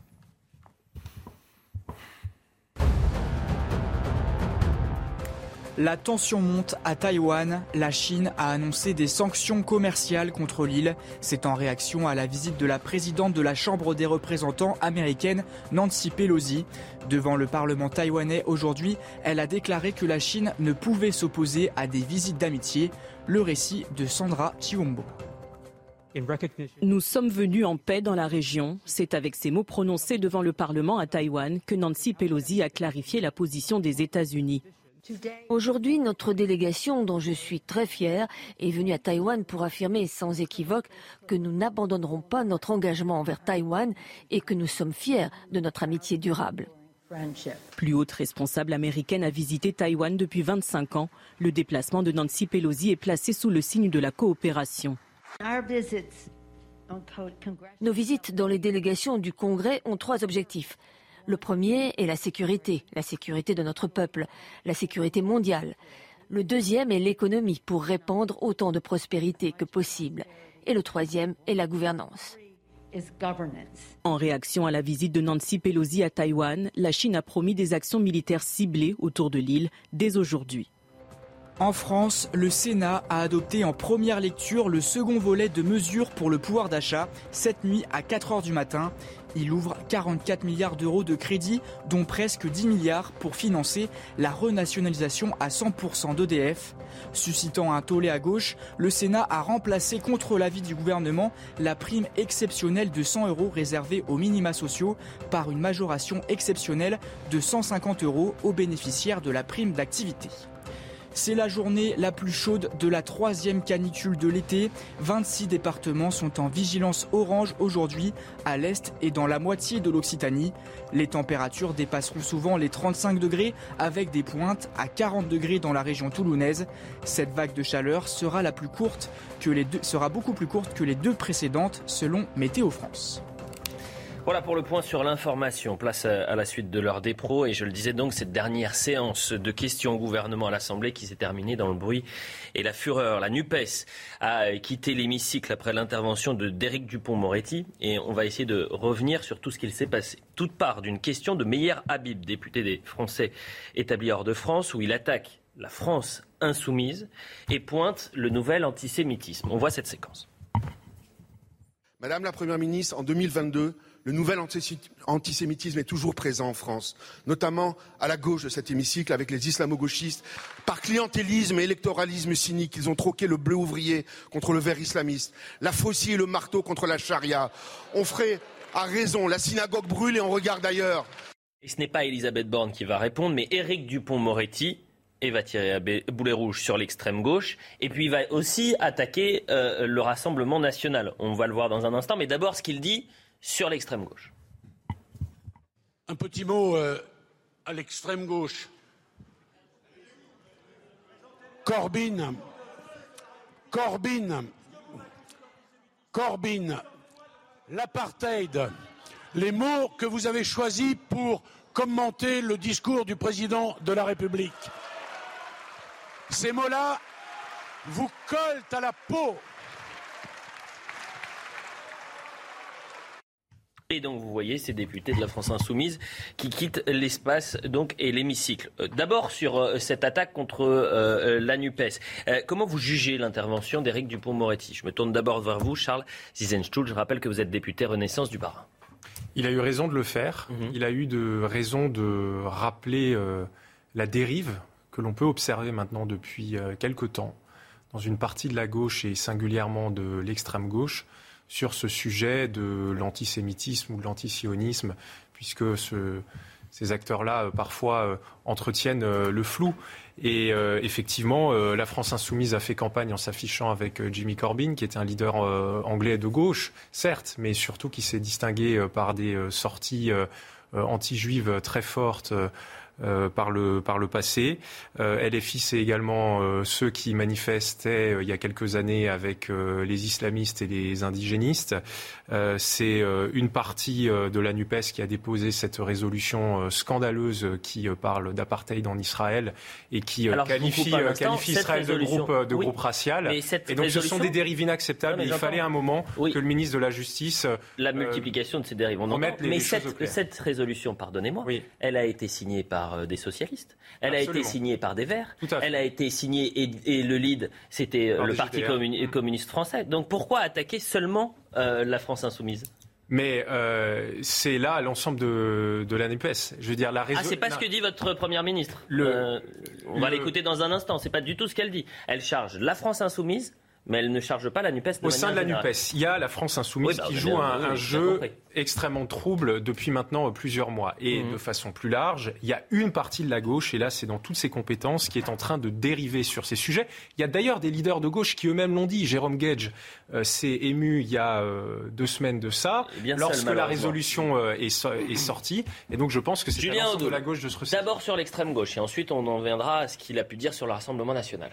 La tension monte à Taïwan. La Chine a annoncé des sanctions commerciales contre l'île. C'est en réaction à la visite de la présidente de la Chambre des représentants américaine, Nancy Pelosi. Devant le Parlement taïwanais aujourd'hui, elle a déclaré que la Chine ne pouvait s'opposer à des visites d'amitié. Le récit de Sandra Chiwombo. Nous sommes venus en paix dans la région. C'est avec ces mots prononcés devant le Parlement à Taïwan que Nancy Pelosi a clarifié la position des États-Unis. Aujourd'hui, notre délégation, dont je suis très fière, est venue à Taïwan pour affirmer sans équivoque que nous n'abandonnerons pas notre engagement envers Taïwan et que nous sommes fiers de notre amitié durable. Plus haute responsable américaine a visité Taïwan depuis 25 ans. Le déplacement de Nancy Pelosi est placé sous le signe de la coopération. Nos visites dans les délégations du Congrès ont trois objectifs le premier est la sécurité, la sécurité de notre peuple, la sécurité mondiale. Le deuxième est l'économie pour répandre autant de prospérité que possible. Et le troisième est la gouvernance. En réaction à la visite de Nancy Pelosi à Taïwan, la Chine a promis des actions militaires ciblées autour de l'île dès aujourd'hui. En France, le Sénat a adopté en première lecture le second volet de mesures pour le pouvoir d'achat cette nuit à 4 heures du matin. Il ouvre 44 milliards d'euros de crédit, dont presque 10 milliards pour financer la renationalisation à 100% d'EDF. Suscitant un tollé à gauche, le Sénat a remplacé contre l'avis du gouvernement la prime exceptionnelle de 100 euros réservée aux minima sociaux par une majoration exceptionnelle de 150 euros aux bénéficiaires de la prime d'activité. C'est la journée la plus chaude de la troisième canicule de l'été. 26 départements sont en vigilance orange aujourd'hui à l'est et dans la moitié de l'Occitanie. Les températures dépasseront souvent les 35 degrés avec des pointes à 40 degrés dans la région toulounaise. Cette vague de chaleur sera, sera beaucoup plus courte que les deux précédentes selon Météo France. Voilà pour le point sur l'information. Place à la suite de l'heure des. Et je le disais donc, cette dernière séance de questions au gouvernement à l'Assemblée qui s'est terminée dans le bruit et la fureur. La NUPES a quitté l'hémicycle après l'intervention de Déric Dupont-Moretti. Et on va essayer de revenir sur tout ce qu'il s'est passé. Toute part d'une question de Meyer Habib, député des Français établis hors de France, où il attaque la France insoumise et pointe le nouvel antisémitisme. On voit cette séquence. Madame la Première ministre, en 2022, le nouvel antisémitisme est toujours présent en France, notamment à la gauche de cet hémicycle avec les islamo-gauchistes. Par clientélisme et électoralisme cynique, ils ont troqué le bleu ouvrier contre le vert islamiste, la faucille et le marteau contre la charia. On ferait a raison. La synagogue brûle et on regarde ailleurs. Et ce n'est pas Elisabeth Borne qui va répondre, mais Éric Dupont-Moretti et va tirer à boulet rouge sur l'extrême gauche. Et puis il va aussi attaquer euh, le Rassemblement national. On va le voir dans un instant, mais d'abord ce qu'il dit sur l'extrême gauche. Un petit mot euh, à l'extrême gauche. Corbyn, Corbyn, Corbyn, l'apartheid, les mots que vous avez choisis pour commenter le discours du président de la République. Ces mots-là vous collent à la peau. Et donc vous voyez ces députés de la France insoumise qui quittent l'espace donc et l'hémicycle. Euh, d'abord sur euh, cette attaque contre euh, la Nupes. comment vous jugez l'intervention d'Éric Dupont-Moretti? Je me tourne d'abord vers vous, Charles Zizenstuhl. Je rappelle que vous êtes député Renaissance du Bas. Il a eu raison de le faire. Mhm. Il a eu de raison de rappeler la dérive que l'on peut observer maintenant depuis quelque temps dans une partie de la gauche et singulièrement de l'extrême gauche sur ce sujet de l'antisémitisme ou de l'antisionisme, puisque ces acteurs-là, euh, parfois, euh, entretiennent euh, le flou. Et effectivement, la France insoumise a fait campagne en s'affichant avec Jimmy Corbyn, qui était un leader anglais de gauche, certes, mais surtout qui s'est distingué par des sorties anti-juives très fortes euh, par, le, par le passé. Euh, LFI, c'est également euh, ceux qui manifestaient il y a quelques années avec les islamistes et les indigénistes. c'est une partie de la NUPES qui a déposé cette résolution scandaleuse qui parle d'apartheid en Israël et qui qualifie, qualifie Israël de groupe, de groupe racial. Et donc ce sont des dérives inacceptables. il fallait un moment que le ministre de la Justice... La multiplication de ces dérives, on Mais cette, cette, résolution, pardonnez-moi, elle a été signée par euh, des socialistes. Elle a été signée par des Verts. Elle a été signée et, le lead, c'était euh, le Parti communiste français. Donc pourquoi attaquer seulement euh, la France insoumise? Mais c'est là l'ensemble de, de la NUPES. Je veux dire, la Ah, c'est pas ce que dit votre première ministre. on va l'écouter dans un instant. C'est pas du tout ce qu'elle dit. Elle charge la France insoumise mais elle ne charge pas la NUPES. Au sein de la NUPES, il y a la France insoumise bah, qui joue un, jeu extrêmement trouble depuis maintenant plusieurs mois. Et mhm. de façon plus large, il y a une partie de la gauche, et là c'est dans toutes ses compétences, qui est en train de dériver sur ces sujets. Il y a d'ailleurs des leaders de gauche qui eux-mêmes l'ont dit. Jérôme Gage euh, s'est ému il y a euh, deux semaines de ça, lorsque la résolution euh, est, est, sortie. Et donc je pense que c'est à de la gauche de se. D'abord sur l'extrême gauche, et ensuite on en viendra à ce qu'il a pu dire sur le Rassemblement national.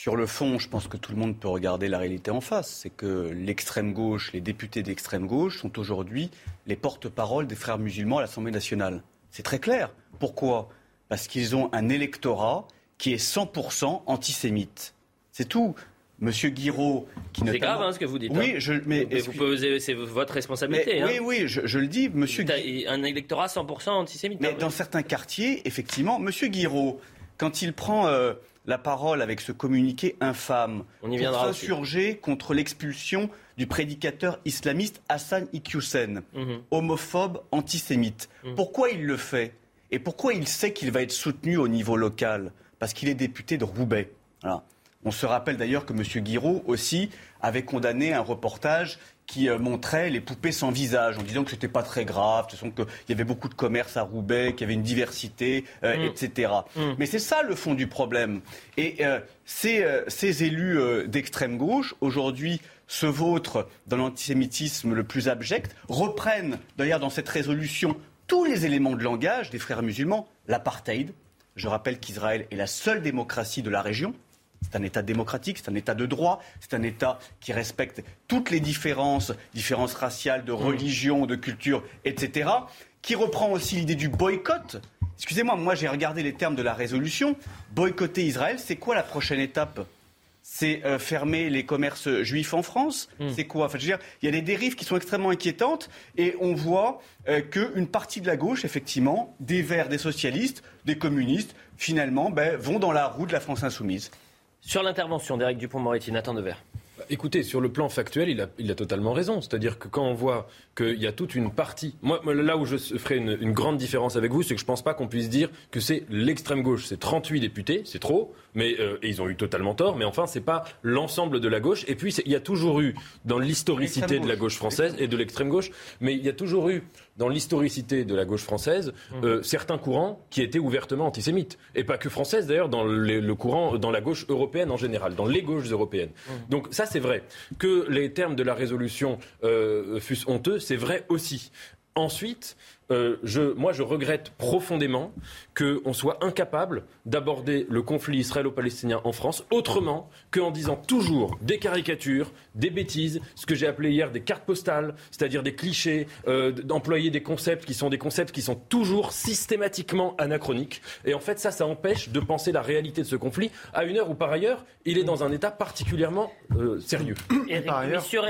Sur le fond, je pense que tout le monde peut regarder la réalité en face. C'est que l'extrême gauche, les députés d'extrême gauche sont aujourd'hui les porte-parole des frères musulmans à l'Assemblée nationale. C'est très clair. Pourquoi? Parce qu'ils ont un électorat qui est 100% antisémite. C'est tout. Monsieur Guiraud, qui C'est grave hein, ce que vous dites. Oui, hein. je, mais vous c'est votre responsabilité. Oui, hein. oui, je, le dis, Monsieur. Un électorat 100% antisémite. Mais dans certains quartiers, effectivement, Monsieur Guiraud, quand il prend euh, la parole avec ce communiqué infâme On y viendra contre l'expulsion du prédicateur islamiste Hassan Iqiyoussen, mhm. homophobe, antisémite. Mhm. Pourquoi il le fait Et pourquoi il sait qu'il va être soutenu au niveau local? Parce qu'il est député de Roubaix. On se rappelle d'ailleurs que M. Guiraud aussi avait condamné un reportage qui euh, montrait les poupées sans visage, en disant que c'était pas très grave, qu'il y avait beaucoup de commerce à Roubaix, qu'il y avait une diversité, euh, mm. etc. Mm. Mais c'est ça le fond du problème. Et euh, ces, ces, élus d'extrême gauche, aujourd'hui, se vautrent dans l'antisémitisme le plus abject, reprennent d'ailleurs dans cette résolution tous les éléments de langage des frères musulmans, l'apartheid. Je rappelle qu'Israël est la seule démocratie de la région, c'est un État démocratique, c'est un État de droit, c'est un État qui respecte toutes les différences, différences raciales, de religion, de culture, etc., qui reprend aussi l'idée du boycott. Excusez-moi, moi, j'ai regardé les termes de la résolution. Boycotter Israël, c'est quoi la prochaine étape? C'est euh, fermer les commerces juifs en France? Hmm. C'est quoi? Enfin, je veux dire, Il y a des dérives qui sont extrêmement inquiétantes et on voit euh, qu'une partie de la gauche, effectivement, des Verts, des socialistes, des communistes, finalement, ben, vont dans la roue de la France insoumise. Sur l'intervention d'Éric Dupont-Moretti, Nathan Devers. écoutez, sur le plan factuel, il a, il a totalement raison. C'est-à-dire que quand on voit qu'il y a toute une partie. Moi, là où je ferai une, grande différence avec vous, c'est que je ne pense pas qu'on puisse dire que c'est l'extrême gauche. C'est 38 députés, c'est trop, mais euh, et ils ont eu totalement tort. Mais enfin, c'est pas l'ensemble de la gauche. Et puis, il y a toujours eu dans l'historicité de la gauche française et de l'extrême gauche, mais il y a toujours eu dans l'historicité de la gauche française mmh. euh, certains courants qui étaient ouvertement antisémites. Et pas que française d'ailleurs, dans le, courant, dans la gauche européenne en général, dans les gauches européennes. Mmh. Donc ça c'est vrai. Que les termes de la résolution euh, fussent honteux, c'est vrai aussi. Ensuite, euh, je, moi, je regrette profondément qu'on soit incapable d'aborder le conflit israélo-palestinien en France autrement qu'en disant toujours des caricatures, des bêtises, ce que j'ai appelé hier des cartes postales, c'est-à-dire des clichés, euh, d'employer des concepts qui sont des concepts qui sont toujours systématiquement anachroniques. Et en fait, ça, ça empêche de penser la réalité de ce conflit à une heure où, par ailleurs, il est dans un état particulièrement euh, sérieux. par ailleurs... sur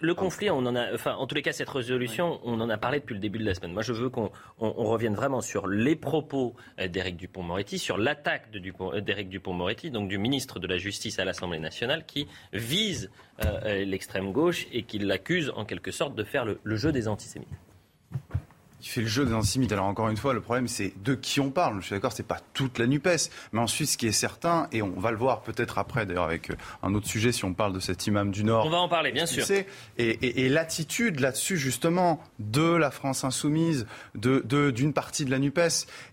le conflit, on en a, enfin, en tous les cas, cette résolution, on en a parlé depuis le début de la semaine. Moi, je veux qu'on revienne vraiment sur les propos euh, d'Éric Dupont-Moretti, sur l'attaque euh, d'Éric Dupont-Moretti, donc du ministre de la Justice à l'Assemblée nationale, qui vise euh, l'extrême gauche et qui l'accuse en quelque sorte de faire le jeu des antisémites il fait le jeu des antisémites. Alors encore une fois, le problème c'est de qui on parle. Je suis d'accord, c'est pas toute la Nupes, mais ensuite ce qui est certain, et on va le voir peut-être après d'ailleurs avec euh, un autre sujet si on parle de cet imam du Nord. On va en parler, bien sûr. Et, l'attitude là-dessus justement de la France insoumise, de, d'une partie de la Nupes,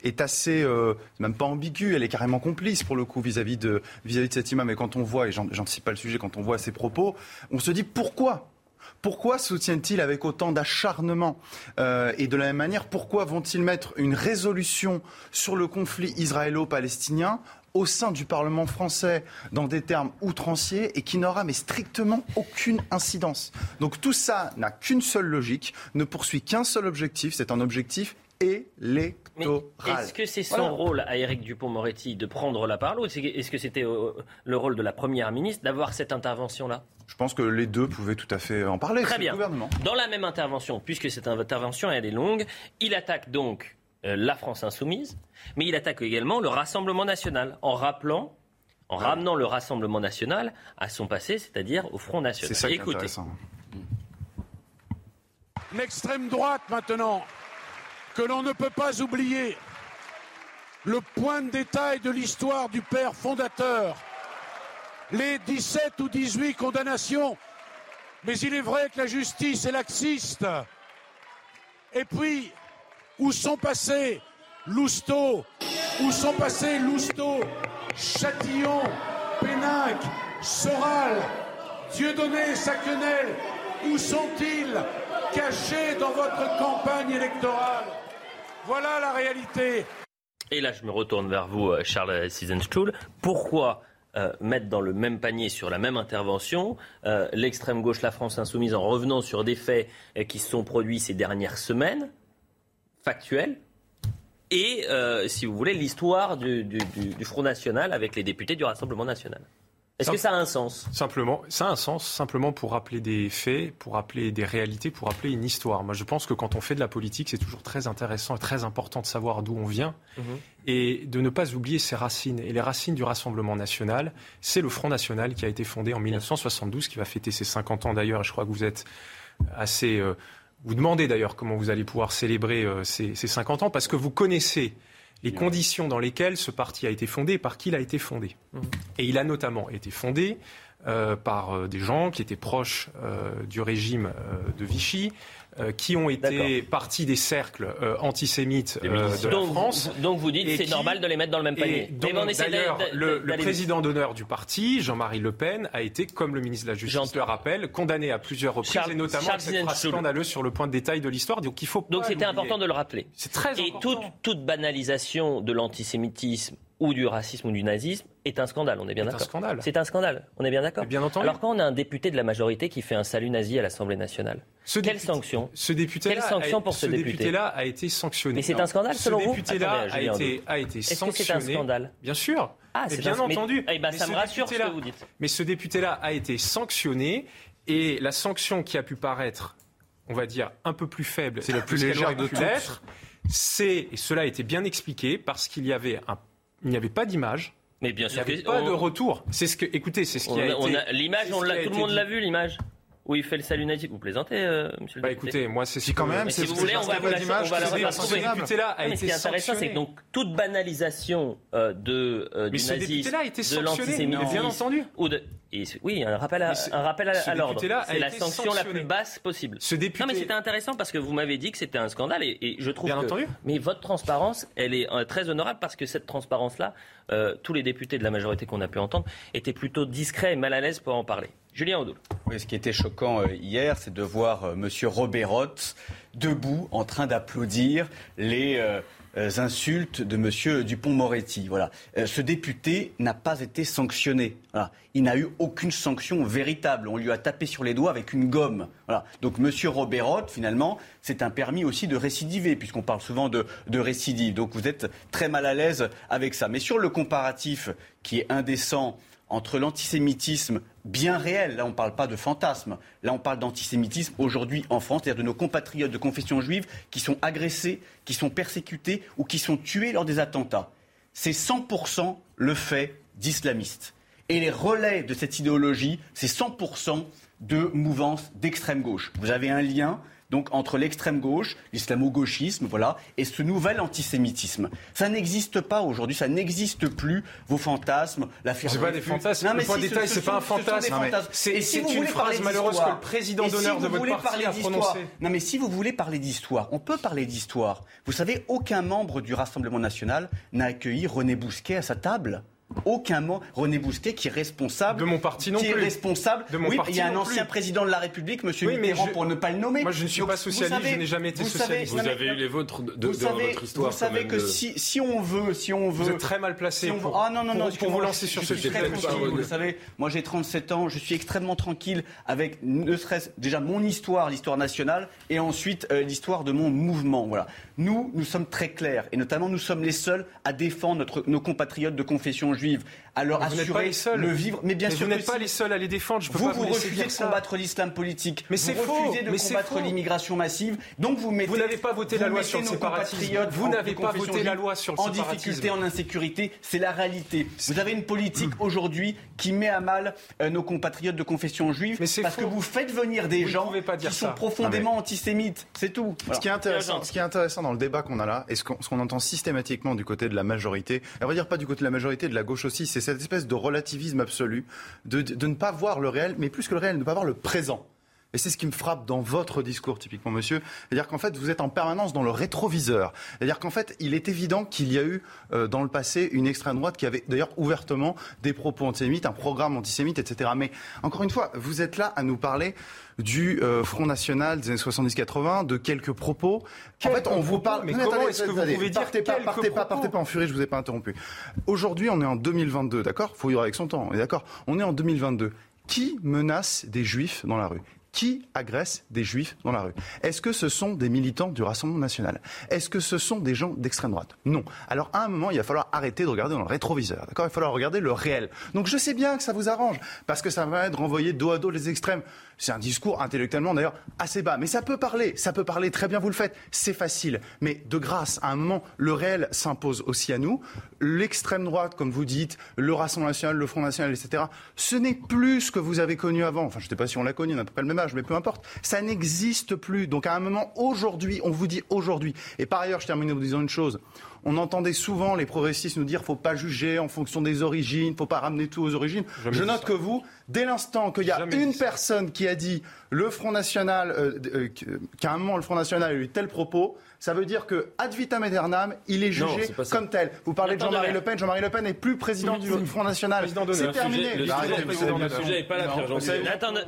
est assez, euh, même pas ambiguë, elle est carrément complice pour le coup vis-à-vis de vis-à-vis de cet imam. Et quand on voit, et j'anticipe pas le sujet, quand on voit ses propos, on se dit pourquoi pourquoi soutiennent-ils avec autant d'acharnement euh, Et de la même manière, pourquoi vont-ils mettre une résolution sur le conflit israélo-palestinien au sein du Parlement français dans des termes outranciers et qui n'aura mais strictement aucune incidence? Donc tout ça n'a qu'une seule logique, ne poursuit qu'un seul objectif, c'est un objectif Est-ce que c'est son rôle à Éric Dupont-Moretti de prendre la parole ou est-ce que c'était euh, le rôle de la Première ministre d'avoir cette intervention-là? Je pense que les deux pouvaient tout à fait en parler. Très bien. gouvernement. Dans la même intervention, puisque cette intervention elle est longue, il attaque donc euh, la France insoumise, mais il attaque également le Rassemblement national en rappelant, en ramenant le Rassemblement national à son passé, c'est-à-dire au Front national. C'est ça qui est intéressant. L'extrême droite maintenant, que l'on ne peut pas oublier, le point de détail de l'histoire du père fondateur les 17 ou 18 condamnations. Mais il est vrai que la justice est laxiste. Et puis, où sont passés Lousteau? Où sont passés Lousteau, Châtillon, Pénac, Soral, Dieudonné, Saquenel? Où sont-ils cachés dans votre campagne électorale? Voilà la réalité. Et là, je me retourne vers vous, euh, Charles Siesenstuhl. Pourquoi euh, mettre dans le même panier sur la même intervention euh, l'extrême gauche, la France insoumise, en revenant sur des faits qui se sont produits ces dernières semaines, factuels, et, si vous voulez, l'histoire du, Front National avec les députés du Rassemblement National? Est-ce que ça a un sens? Simplement, ça a un sens simplement pour rappeler des faits, pour rappeler des réalités, pour rappeler une histoire. Moi, je pense que quand on fait de la politique, c'est toujours très intéressant et très important de savoir d'où on vient mhm. et de ne pas oublier ses racines. Et les racines du Rassemblement national, c'est le Front national qui a été fondé en 1972, qui va fêter ses 50 ans d'ailleurs. Et je crois que vous êtes assez. Euh, vous demandez d'ailleurs comment vous allez pouvoir célébrer euh, ces, ces 50 ans parce que vous connaissez les conditions dans lesquelles ce parti a été fondé par qui il a été fondé. Mmh. Et il a notamment été fondé euh, par euh, des gens qui étaient proches euh, du régime de Vichy, qui ont été partis des cercles antisémites de la France. Donc vous dites c'est normal de les mettre dans le même panier. D'ailleurs, le, le, président d'honneur du parti, Jean-Marie Le Pen, a été, comme le ministre de la Justice le rappelle, condamné à plusieurs reprises, et notamment Charles cette scandaleuse sur le point de détail de l'histoire. Donc il faut Donc c'était important de le rappeler. C'est très et important. Et toute, toute banalisation de l'antisémitisme ou du racisme ou du nazisme est un scandale, on est bien d'accord. C'est un scandale. C'est un scandale, on est bien d'accord. Bien entendu. Alors quand on a un député de la majorité qui fait un salut nazi à l'Assemblée nationale, quelle sanction Ce député Quelle sanction pour ce, député là a été sanctionné. Mais c'est un scandale selon vous Ce député-là a, été, a été sanctionné. Est-ce que c'est un scandale Bien sûr. Ah, c'est bien entendu. Eh ben, ça me rassure ce que vous dites. Mais ce député-là a été sanctionné et la sanction qui a pu paraître, on va dire, un peu plus faible, c'est la plus légère de toutes. C'est, et cela a été bien expliqué, parce qu'il y avait un il n'y avait pas d'image. Mais bien sûr, il n'y avait pas de retour. C'est ce que, écoutez, c'est ce qui a, été. L'image, tout le monde l'a vu, l'image où il fait le salut natif. Vous plaisantez, euh, monsieur le Bah écoutez, moi c'est si quand même. Si vous voulez, on va vous la, on va la Ce député-là a été Ce qui est intéressant, c'est que donc toute banalisation euh, de euh, du nazisme, de l'antisémitisme, bien entendu. Ou de, oui, un rappel à, un rappel à, l'ordre. C'est la sanction la plus basse possible. Ce député... Non, mais c'était intéressant parce que vous m'avez dit que c'était un scandale et, je trouve bien que. Entendu. Mais votre transparence, elle est très honorable parce que cette transparence-là, tous les députés de la majorité qu'on a pu entendre étaient plutôt discrets et mal à l'aise pour en parler. Julien Audoul. Oui, ce qui était choquant euh, hier, c'est de voir euh, M. Robert debout en train d'applaudir les euh, insultes de M. Dupont-Moretti. Voilà. ce député n'a pas été sanctionné. Il n'a eu aucune sanction véritable. On lui a tapé sur les doigts avec une gomme. Voilà. Donc M. Robert finalement, c'est un permis aussi de récidiver, puisqu'on parle souvent de, de récidive. Donc vous êtes très mal à l'aise avec ça. Mais sur le comparatif qui est indécent entre l'antisémitisme bien réel, là on ne parle pas de fantasme, là on parle d'antisémitisme aujourd'hui en France, c'est-à-dire de nos compatriotes de confession juive qui sont agressés, qui sont persécutés ou qui sont tués lors des attentats. C'est 100% le fait d'islamistes. Et les relais de cette idéologie, c'est 100% de mouvances d'extrême gauche. Vous avez un lien donc entre l'extrême gauche, l'islamo-gauchisme, voilà, et ce nouvel antisémitisme. Ça n'existe pas aujourd'hui, ça n'existe plus. Vos fantasmes, l'affirmation. C'est pas des fantasmes. Non, mais point si, détail, c'est pas un fantasme. C'est si une phrase malheureuse que le président d'honneur de votre parti a prononcée. Non, mais si vous voulez parler d'histoire, on peut parler d'histoire. Vous savez, aucun membre du Rassemblement national n'a accueilli René Bousquet à sa table aucun mot. René Bousquet, qui est responsable. De mon parti non qui plus. Est responsable. De mon oui, parti il y a un ancien président de la République, M. Mitterrand, pour ne pas le nommer. Moi, je ne suis pas socialiste, je n'ai jamais été vous socialiste. vous avez eu les vôtres de, votre histoire. Vous savez que si, si, on veut, si on veut. Vous êtes très mal placé pour, ah, non, non, non, pour, vous lancer sur ce sujet. Vous savez, moi j'ai 37 ans, je suis extrêmement tranquille avec ne serait-ce déjà mon histoire, l'histoire nationale, et ensuite euh, l'histoire de mon mouvement. Voilà. Nous, nous sommes très clairs, et notamment nous sommes les seuls à défendre nos compatriotes de confession juive à leur vous assurer pas le vivre. Mais bien mais sûr, vous n'êtes pas les seuls à les défendre. Je peux vous pas vous, vous refusez de ça. combattre l'islam politique. Mais c'est faux. Vous refusez de mais combattre l'immigration massive. Donc vous mettez. Vous n'avez pas voté la loi sur le séparatisme. Vous n'avez pas voté la loi sur le en difficulté, en insécurité. C'est la réalité. Vous avez une politique aujourd'hui qui met à mal euh, nos compatriotes de confession juive mais parce faux. que vous faites venir des vous gens pas dire qui ça. sont profondément antisémites. C'est tout. Voilà. Ce, qui est intéressant, ce qui est intéressant dans le débat qu'on a là, et ce qu'on entend systématiquement du côté de la majorité, à vrai dire pas du côté de la majorité, de la gauche aussi, c'est cette espèce de relativisme absolu, de, de, ne pas voir le réel, mais plus que le réel, ne pas voir le présent. Et c'est ce qui me frappe dans votre discours, typiquement, monsieur. C'est-à-dire qu'en fait, vous êtes en permanence dans le rétroviseur. C'est-à-dire qu'en fait, il est évident qu'il y a eu, euh, dans le passé, une extrême droite qui avait d'ailleurs ouvertement des propos antisémites, un programme antisémite, etc. Mais encore une fois, vous êtes là à nous parler du euh, Front National des années 70-80, de quelques propos. Quel en fait, on vous parle. Mais comment est-ce que vous pouvez dire partez pas, partez pas, partez pas en furie, je vous ai pas interrompu. Aujourd'hui, on est en 2022, d'accord? Faut vivre avec son temps, on est d'accord? On est en 2022. Qui menace des juifs dans la rue? Qui agresse des juifs dans la rue Est-ce que ce sont des militants du Rassemblement national? Est-ce que ce sont des gens d'extrême droite? Non. Alors à un moment, il va falloir arrêter de regarder dans le rétroviseur. D'accord? Il va falloir regarder le réel. Donc je sais bien que ça vous arrange parce que ça va être renvoyer dos à dos les extrêmes. C'est un discours intellectuellement d'ailleurs assez bas, mais ça peut parler, ça peut parler très bien, vous le faites, c'est facile. Mais de grâce, à un moment, le réel s'impose aussi à nous. L'extrême droite, comme vous dites, le Rassemblement national, le Front national, etc., ce n'est plus ce que vous avez connu avant. Enfin, je ne sais pas si on l'a connu, on n'a pas le même âge, mais peu importe. Ça n'existe plus. Donc à un moment, aujourd'hui, on vous dit aujourd'hui. Et par ailleurs, je termine en vous disant une chose. On entendait souvent les progressistes nous dire faut pas juger en fonction des origines, faut pas ramener tout aux origines. Jamais Je note ça. que vous, dès l'instant qu'il y a Jamais une personne qui a dit le Front National, euh, euh, qu'à un moment le Front National a eu tel propos, ça veut dire que ad vitam aeternam, il est jugé comme tel. Vous parlez de Jean-Marie. Le Pen, Jean-Marie Le Pen n'est plus président du Front National. C'est terminé. Le sujet, n'est pas là.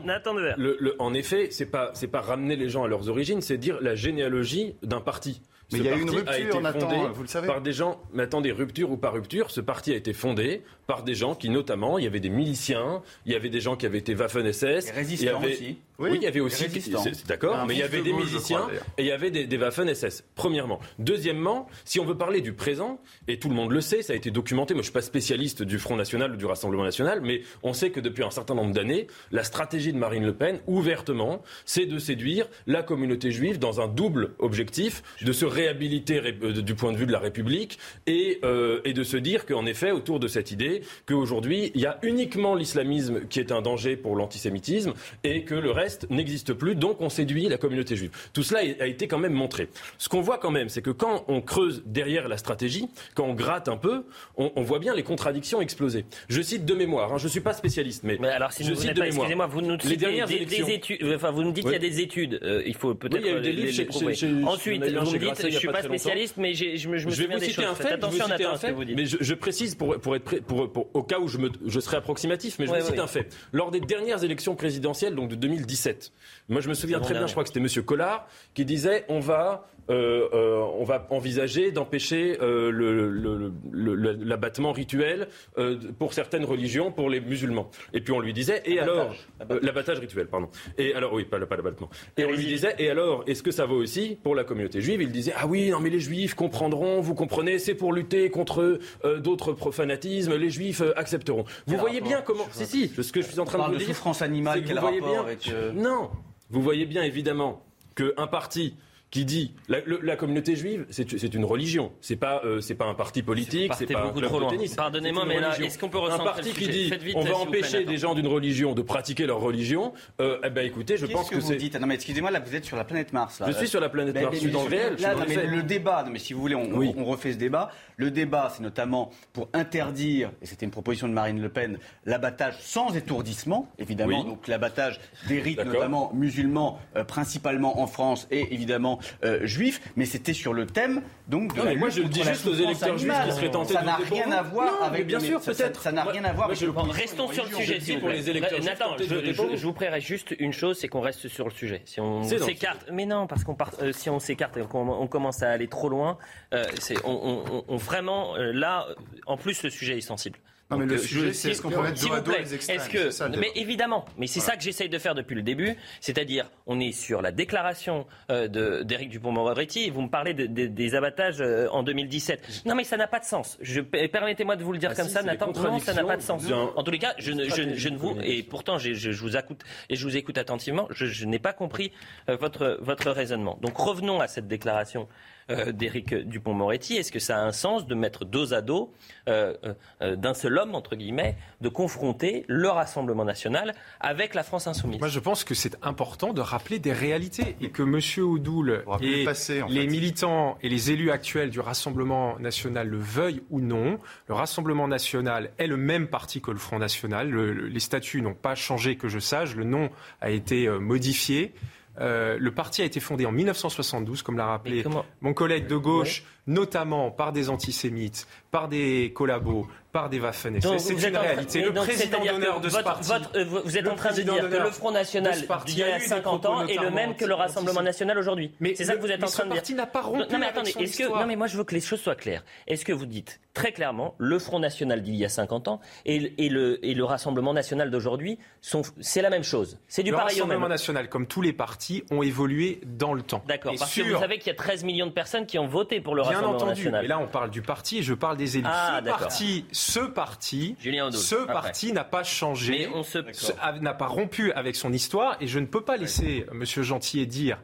Nathan, Devers. En effet, c'est pas c'est pas ramener les gens à leurs origines, c'est dire la généalogie d'un parti. Mais il y a eu une rupture, été Nathan, fondé vous le savez. Par des gens, mais attendez, rupture ou pas rupture, ce parti a été fondé par des gens qui, notamment, il y avait des miliciens, il y avait des gens qui avaient été Waffen-SS. Les il y résistants avait- aussi. Oui, il y avait aussi. Résistants. D'accord, mais il y avait de des miliciens crois, et il y avait des, des Waffen-SS. Premièrement. Deuxièmement, si on veut parler du présent, et tout le monde le sait, ça a été documenté. Moi, je suis pas spécialiste du Front National ou du Rassemblement National, mais on sait que depuis un certain nombre d'années, la stratégie de Marine Le Pen, ouvertement, c'est de séduire la communauté juive dans un double objectif, de se réhabiliter ré- euh, du point de vue de la République et, euh, et de se dire qu'en effet, autour de cette idée, qu'aujourd'hui, il y a uniquement l'islamisme qui est un danger pour l'antisémitisme et que le reste n'existe plus, donc on séduit la communauté juive. Tout cela a été quand même montré. Ce qu'on voit quand même, c'est que quand on creuse derrière la stratégie, quand on gratte un peu, on, voit bien les contradictions exploser. Je cite de mémoire, hein, je ne suis pas spécialiste, mais, alors, si je vous cite de mémoire. Excusez-moi, vous nous les dernières des, des études, enfin, vous nous dites qu'il y a des études, euh, il faut peut-être oui, des livres, les, Ensuite, vous me dites, je ne suis pas spécialiste, mais je me, je me je vais vous citer un fait, attention à ce que vous dites. Mais je, je précise pour, pour être pour, pour, au cas où je, me, je serai approximatif, mais je vous citer un fait. Lors des dernières élections présidentielles, donc de 2017, moi je me souviens très bien, je crois que c'était M. Collard qui disait on va euh, euh, on va envisager d'empêcher euh, l'abattement rituel pour certaines religions, pour les musulmans. Et puis on lui disait, et alors, l'abattage rituel, pardon. Et alors, oui, pas, pas l'abattement. Et on lui disait, et alors, est-ce que ça vaut aussi pour la communauté juive? Il disait, ah oui, non mais les juifs comprendront, vous comprenez, c'est pour lutter contre d'autres fanatismes, les juifs accepteront. Vous voyez bien comment, si si, ce que je suis en train de vous dire, souffrance animale, quel rapport avec Non, vous voyez bien évidemment qu'un parti qui dit la, la communauté juive, c'est une religion. C'est pas euh, c'est pas un parti politique, c'est pas un club de tennis. Pardonnez-moi, mais là, est-ce qu'on peut un parti qui dit on va empêcher des gens d'une religion de pratiquer leur religion euh, Eh ben écoutez, je pense que, que vous dites Non mais excusez-moi, là vous êtes sur la planète Mars. Là. Je suis sur la planète Mars. Je suis dans le réel. Là, mais le débat, non mais si vous voulez, on, on refait ce débat. Le débat, c'est notamment pour interdire, et c'était une proposition de Marine Le Pen, l'abattage sans étourdissement, évidemment. Donc l'abattage des rites, notamment musulmans, euh, principalement en France, et évidemment euh, juifs, mais c'était sur le thème donc de non, mais moi je le dis juste aux électeurs juifs qui seraient tentés ça n'a rien à voir avec bien sûr peut-être. ça n'a rien à voir restons sur le sujet si pour les électeurs Nathan je, vous. prierai juste une chose c'est qu'on reste sur le sujet. Si on s'écarte mais non parce qu'on part euh, si on s'écarte et qu'on commence à aller trop loin euh, c'est on, vraiment là en plus le sujet est sensible non, mais le sujet, c'est ce qu'on peut mettre dos à dos les extrêmes. Est-ce que, mais évidemment, mais c'est ça que j'essaye de faire depuis le début, c'est-à-dire, on est sur la déclaration euh, d'Éric Dupont-Moretti, vous me parlez de, des abattages euh, en 2017. Non, mais ça n'a pas de sens. Permettez-moi de vous le dire ah, comme ça, Nathan. Non, ça n'a pas de sens. En tous les cas, je ne, je, je ne vous, et pourtant, je, je, vous écoute, et je vous écoute attentivement, je, n'ai pas compris euh, votre, votre raisonnement. Donc, revenons à cette déclaration euh, d'Éric Dupont-Moretti Est-ce que ça a un sens de mettre dos à dos euh, euh, d'un seul homme, entre guillemets, de confronter le Rassemblement national avec la France insoumise? Moi, je pense que c'est important de rappeler des réalités et que M. Oudoul et les militants et les élus actuels du Rassemblement national le veuillent ou non. Le Rassemblement national est le même parti que le Front national. les statuts n'ont pas changé, que je sache. Le nom a été modifié. Euh, le parti a été fondé en 1972, comme l'a rappelé mon collègue de gauche, notamment par des antisémites, par des collabos, par des Waffen C'est une réalité. Le président d'honneur de ce parti. Euh, vous êtes en train de dire que le Front National d'il y a 50 ans est le même que le Rassemblement National aujourd'hui. C'est ça que vous êtes en train de dire. parti n'a pas rompu Non, mais attendez, est-ce que. Non, mais moi, je veux que les choses soient claires. Est-ce que vous dites très clairement le Front National d'il y a 50 ans et, le, et le Rassemblement National d'aujourd'hui, c'est la même chose C'est du pareil au même. Le Rassemblement National, comme tous les partis, ont évolué dans le temps. D'accord, parce que vous savez qu'il y a 13 millions de personnes qui ont voté pour le Rassemblement entendu. National. Et là, on parle du parti et je parle des élus. Ah, ce parti, ce parti, ce parti n'a pas changé, n'a pas rompu avec son histoire et je ne peux pas laisser M. Gentillet dire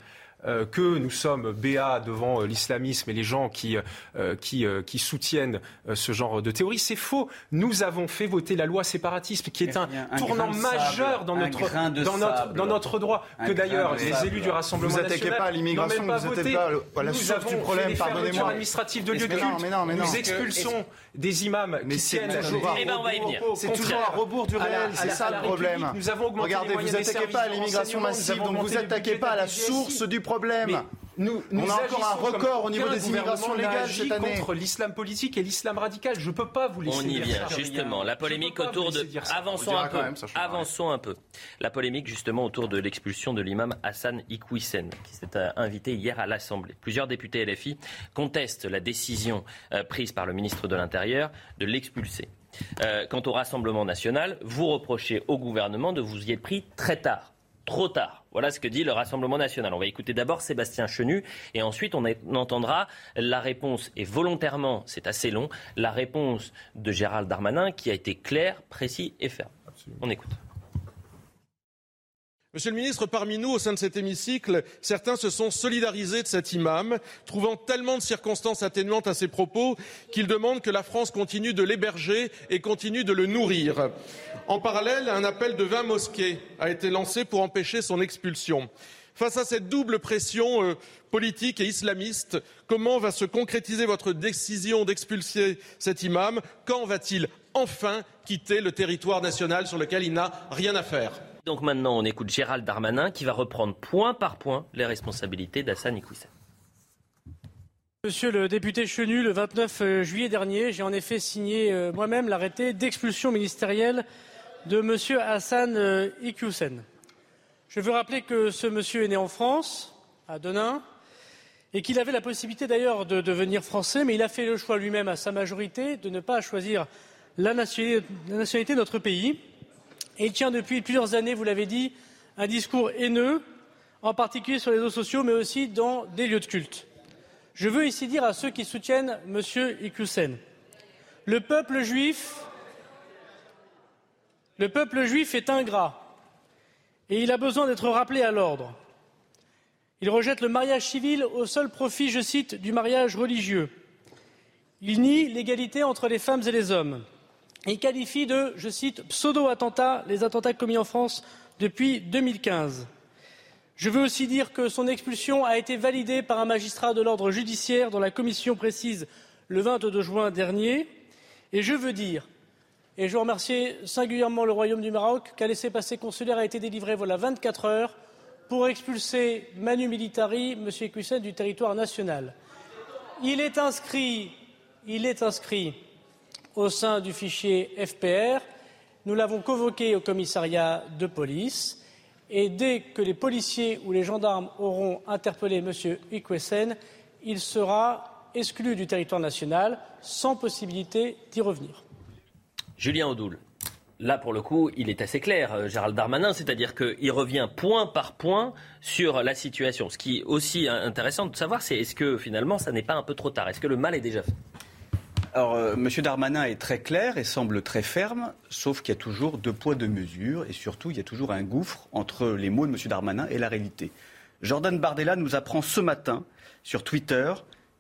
euh, que nous sommes béats devant euh, l'islamisme et les gens qui, euh, qui, qui soutiennent ce genre de théorie. C'est faux. Nous avons fait voter la loi séparatisme, qui est un, tournant majeur dans notre, dans, notre, dans notre droit. que d'ailleurs, les élus du Rassemblement vous attaquez pas à l'immigration, vous n'attaquez pas à la source du problème. Pardonnez-moi. administrative de lieu de culte. Nous expulsons des imams qui tiennent la eh ben, C'est toujours à rebours du réel. C'est ça le problème. Regardez, vous n'attaquez pas à l'immigration massive, donc vous n'attaquez pas à la source du problème problème. Nous, on a encore un record au niveau des immigrations légales cette année. contre l'islam politique et l'islam radical. Je ne peux pas vous laisser. On y vient justement. La polémique autour de. Avançons un peu. Avançons un peu. La polémique justement autour de l'expulsion de l'imam Hassan Iqwisen, qui s'est euh, invité hier à l'Assemblée. Plusieurs députés LFI contestent la décision euh, prise par le ministre de l'Intérieur de l'expulser. Euh, quant au Rassemblement national, vous reprochez au gouvernement de vous y être pris très tard trop tard. Voilà ce que dit le Rassemblement national. On va écouter d'abord Sébastien Chenu et ensuite on, entendra la réponse, et volontairement, c'est assez long, la réponse de Gérald Darmanin qui a été claire, précis et ferme. On écoute. Monsieur le ministre, parmi nous, au sein de cet hémicycle, certains se sont solidarisés de cet imam, trouvant tellement de circonstances atténuantes à ses propos qu'ils demandent que la France continue de l'héberger et continue de le nourrir. En parallèle, un appel de 20 mosquées a été lancé pour empêcher son expulsion. Face à cette double pression euh, politique et islamiste, comment va se concrétiser votre décision d'expulser cet imam? Quand va-t-il enfin quitter le territoire national sur lequel il n'a rien à faire? Donc maintenant, on écoute Gérald Darmanin qui va reprendre point par point les responsabilités d'Assane Iqoussen. Monsieur le député Chenu, le 29 euh, juillet dernier, j'ai en effet signé euh, moi-même l'arrêté d'expulsion ministérielle de Monsieur Hassan euh, Iqiyoussen. Je veux rappeler que ce monsieur est né en France, à Denain, et qu'il avait la possibilité d'ailleurs de devenir français, mais il a fait le choix lui-même à sa majorité de ne pas choisir la nationalité de notre pays. Il tient depuis plusieurs années, vous l'avez dit, un discours haineux, en particulier sur les réseaux sociaux, mais aussi dans des lieux de culte. Je veux ici dire à ceux qui soutiennent M. Juif, le peuple juif est ingrat et il a besoin d'être rappelé à l'ordre. Il rejette le mariage civil au seul profit, je cite, du mariage religieux. Il nie l'égalité entre les femmes et les hommes. Il qualifie de, je cite, pseudo-attentats les attentats commis en France depuis 2015. Je veux aussi dire que son expulsion a été validée par un magistrat de l'ordre judiciaire dont la commission précise le 22 juin dernier. Et je veux dire, et je remercie singulièrement le Royaume du Maroc, qu'un laissez-passer consulaire a été délivré voilà 24 heures pour expulser Manu Militari, M. Ecussen, du territoire national. Il est inscrit, il est inscrit au sein du fichier FPR. Nous l'avons convoqué au commissariat de police et dès que les policiers ou les gendarmes auront interpellé M. Ikwesen, il sera exclu du territoire national sans possibilité d'y revenir. Julien Audoul. Là, pour le coup, il est assez clair, euh, Gérald Darmanin, c'est-à-dire qu'il revient point par point sur la situation. Ce qui est aussi intéressant de savoir, c'est est-ce que finalement, ça n'est pas un peu trop tard? Est-ce que le mal est déjà fait? Alors, euh, M. Darmanin est très clair et semble très ferme, sauf qu'il y a toujours deux poids, deux mesures, et surtout, il y a toujours un gouffre entre les mots de M. Darmanin et la réalité. Jordan Bardella nous apprend ce matin sur Twitter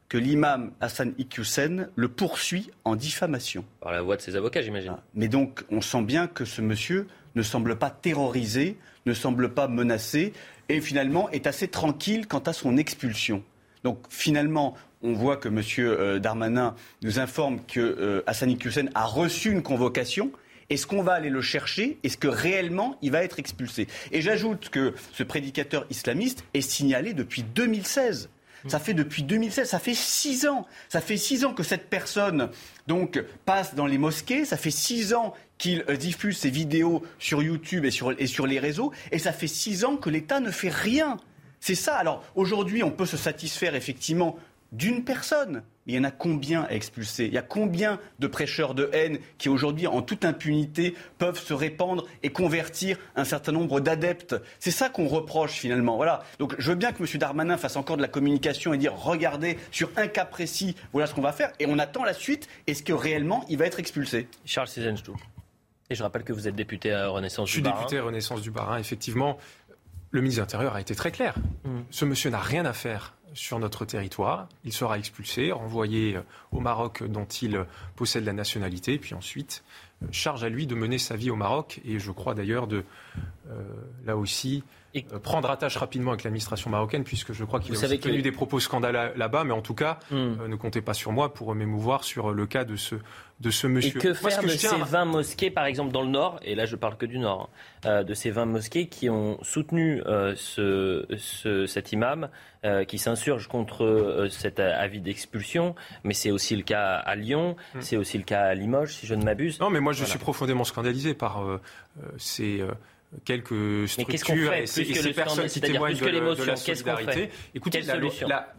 que l'imam Hassan Iqiyoussen le poursuit en diffamation. Par la voix de ses avocats, j'imagine. Ah, mais donc, on sent bien que ce monsieur ne semble pas terrorisé, ne semble pas menacé, et finalement est assez tranquille quant à son expulsion. Donc finalement, on voit que M. Euh, Darmanin nous informe que euh, Hassan Iqiyoussen a reçu une convocation. Est-ce qu'on va aller le chercher? Est-ce que réellement il va être expulsé? Et j'ajoute que ce prédicateur islamiste est signalé depuis 2016. Ça fait depuis 2016, ça fait six ans. Ça fait six ans que cette personne donc passe dans les mosquées. Ça fait six ans qu'il euh, diffuse ses vidéos sur YouTube et sur les réseaux. Et ça fait six ans que l'État ne fait rien. C'est ça. Alors aujourd'hui, on peut se satisfaire effectivement d'une personne. Il y en a combien à expulser? Il y a combien de prêcheurs de haine qui aujourd'hui, en toute impunité, peuvent se répandre et convertir un certain nombre d'adeptes? C'est ça qu'on reproche finalement. Voilà. Donc je veux bien que M. Darmanin fasse encore de la communication et dire regardez, sur un cas précis, voilà ce qu'on va faire. Et on attend la suite. Est-ce que réellement il va être expulsé? Charles Sizenstoul. Et je rappelle que vous êtes député à Renaissance du Barin. Je suis député à Renaissance du Barin, effectivement. Le ministre de l'Intérieur a été très clair. Mm. Ce monsieur n'a rien à faire sur notre territoire. Il sera expulsé, renvoyé euh, au Maroc dont il possède la nationalité, puis ensuite euh, charge à lui de mener sa vie au Maroc et je crois d'ailleurs de euh, là aussi prendre attache rapidement avec l'administration marocaine puisque je crois qu'il a tenu des propos scandaleux là-bas mais en tout cas mm. ne comptez pas sur moi pour m'émouvoir sur le cas de ce de ce monsieur. Et que faire de ces 20 mosquées, par exemple, dans le Nord, et là je parle que du Nord, hein, euh, de ces 20 mosquées qui ont soutenu euh, ce, cet imam, euh, qui s'insurge contre cet avis d'expulsion, mais c'est aussi le cas à Lyon, hmm. c'est aussi le cas à Limoges, si je ne m'abuse. Non, mais moi je suis profondément scandalisé par ces quelques structures et ces, personnes qui témoignent de, de, la solidarité. Écoutez, la, la,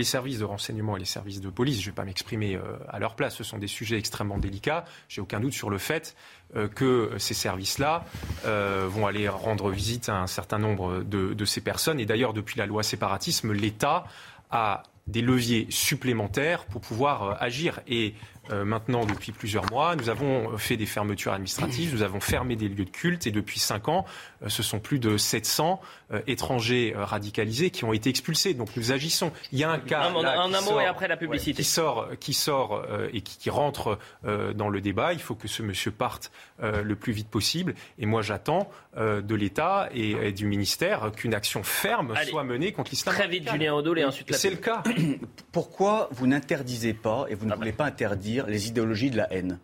les services de renseignement et les services de police, je ne vais pas m'exprimer euh, à leur place, ce sont des sujets extrêmement délicats. J'ai aucun doute sur le fait euh, que ces services-là euh, vont aller rendre visite à un certain nombre de, ces personnes. Et d'ailleurs, depuis la loi séparatisme, l'État a des leviers supplémentaires pour pouvoir agir. Et maintenant depuis plusieurs mois. Nous avons fait des fermetures administratives, nous avons fermé des lieux de culte et depuis cinq ans, ce sont plus de 700 étrangers radicalisés qui ont été expulsés. Donc nous agissons. Il y a un cas un, là, un, qui un mot sort, et après la publicité. qui sort, qui sort et qui, qui rentre dans le débat. Il faut que ce monsieur parte le plus vite possible. Et moi, j'attends de l'État et, et, du ministère qu'une action ferme Allez, soit menée contre l'islam. Très vite, Julien Odoul et ensuite C'est le cas. Pourquoi vous n'interdisez pas et vous ne voulez pas interdire les idéologies de la haine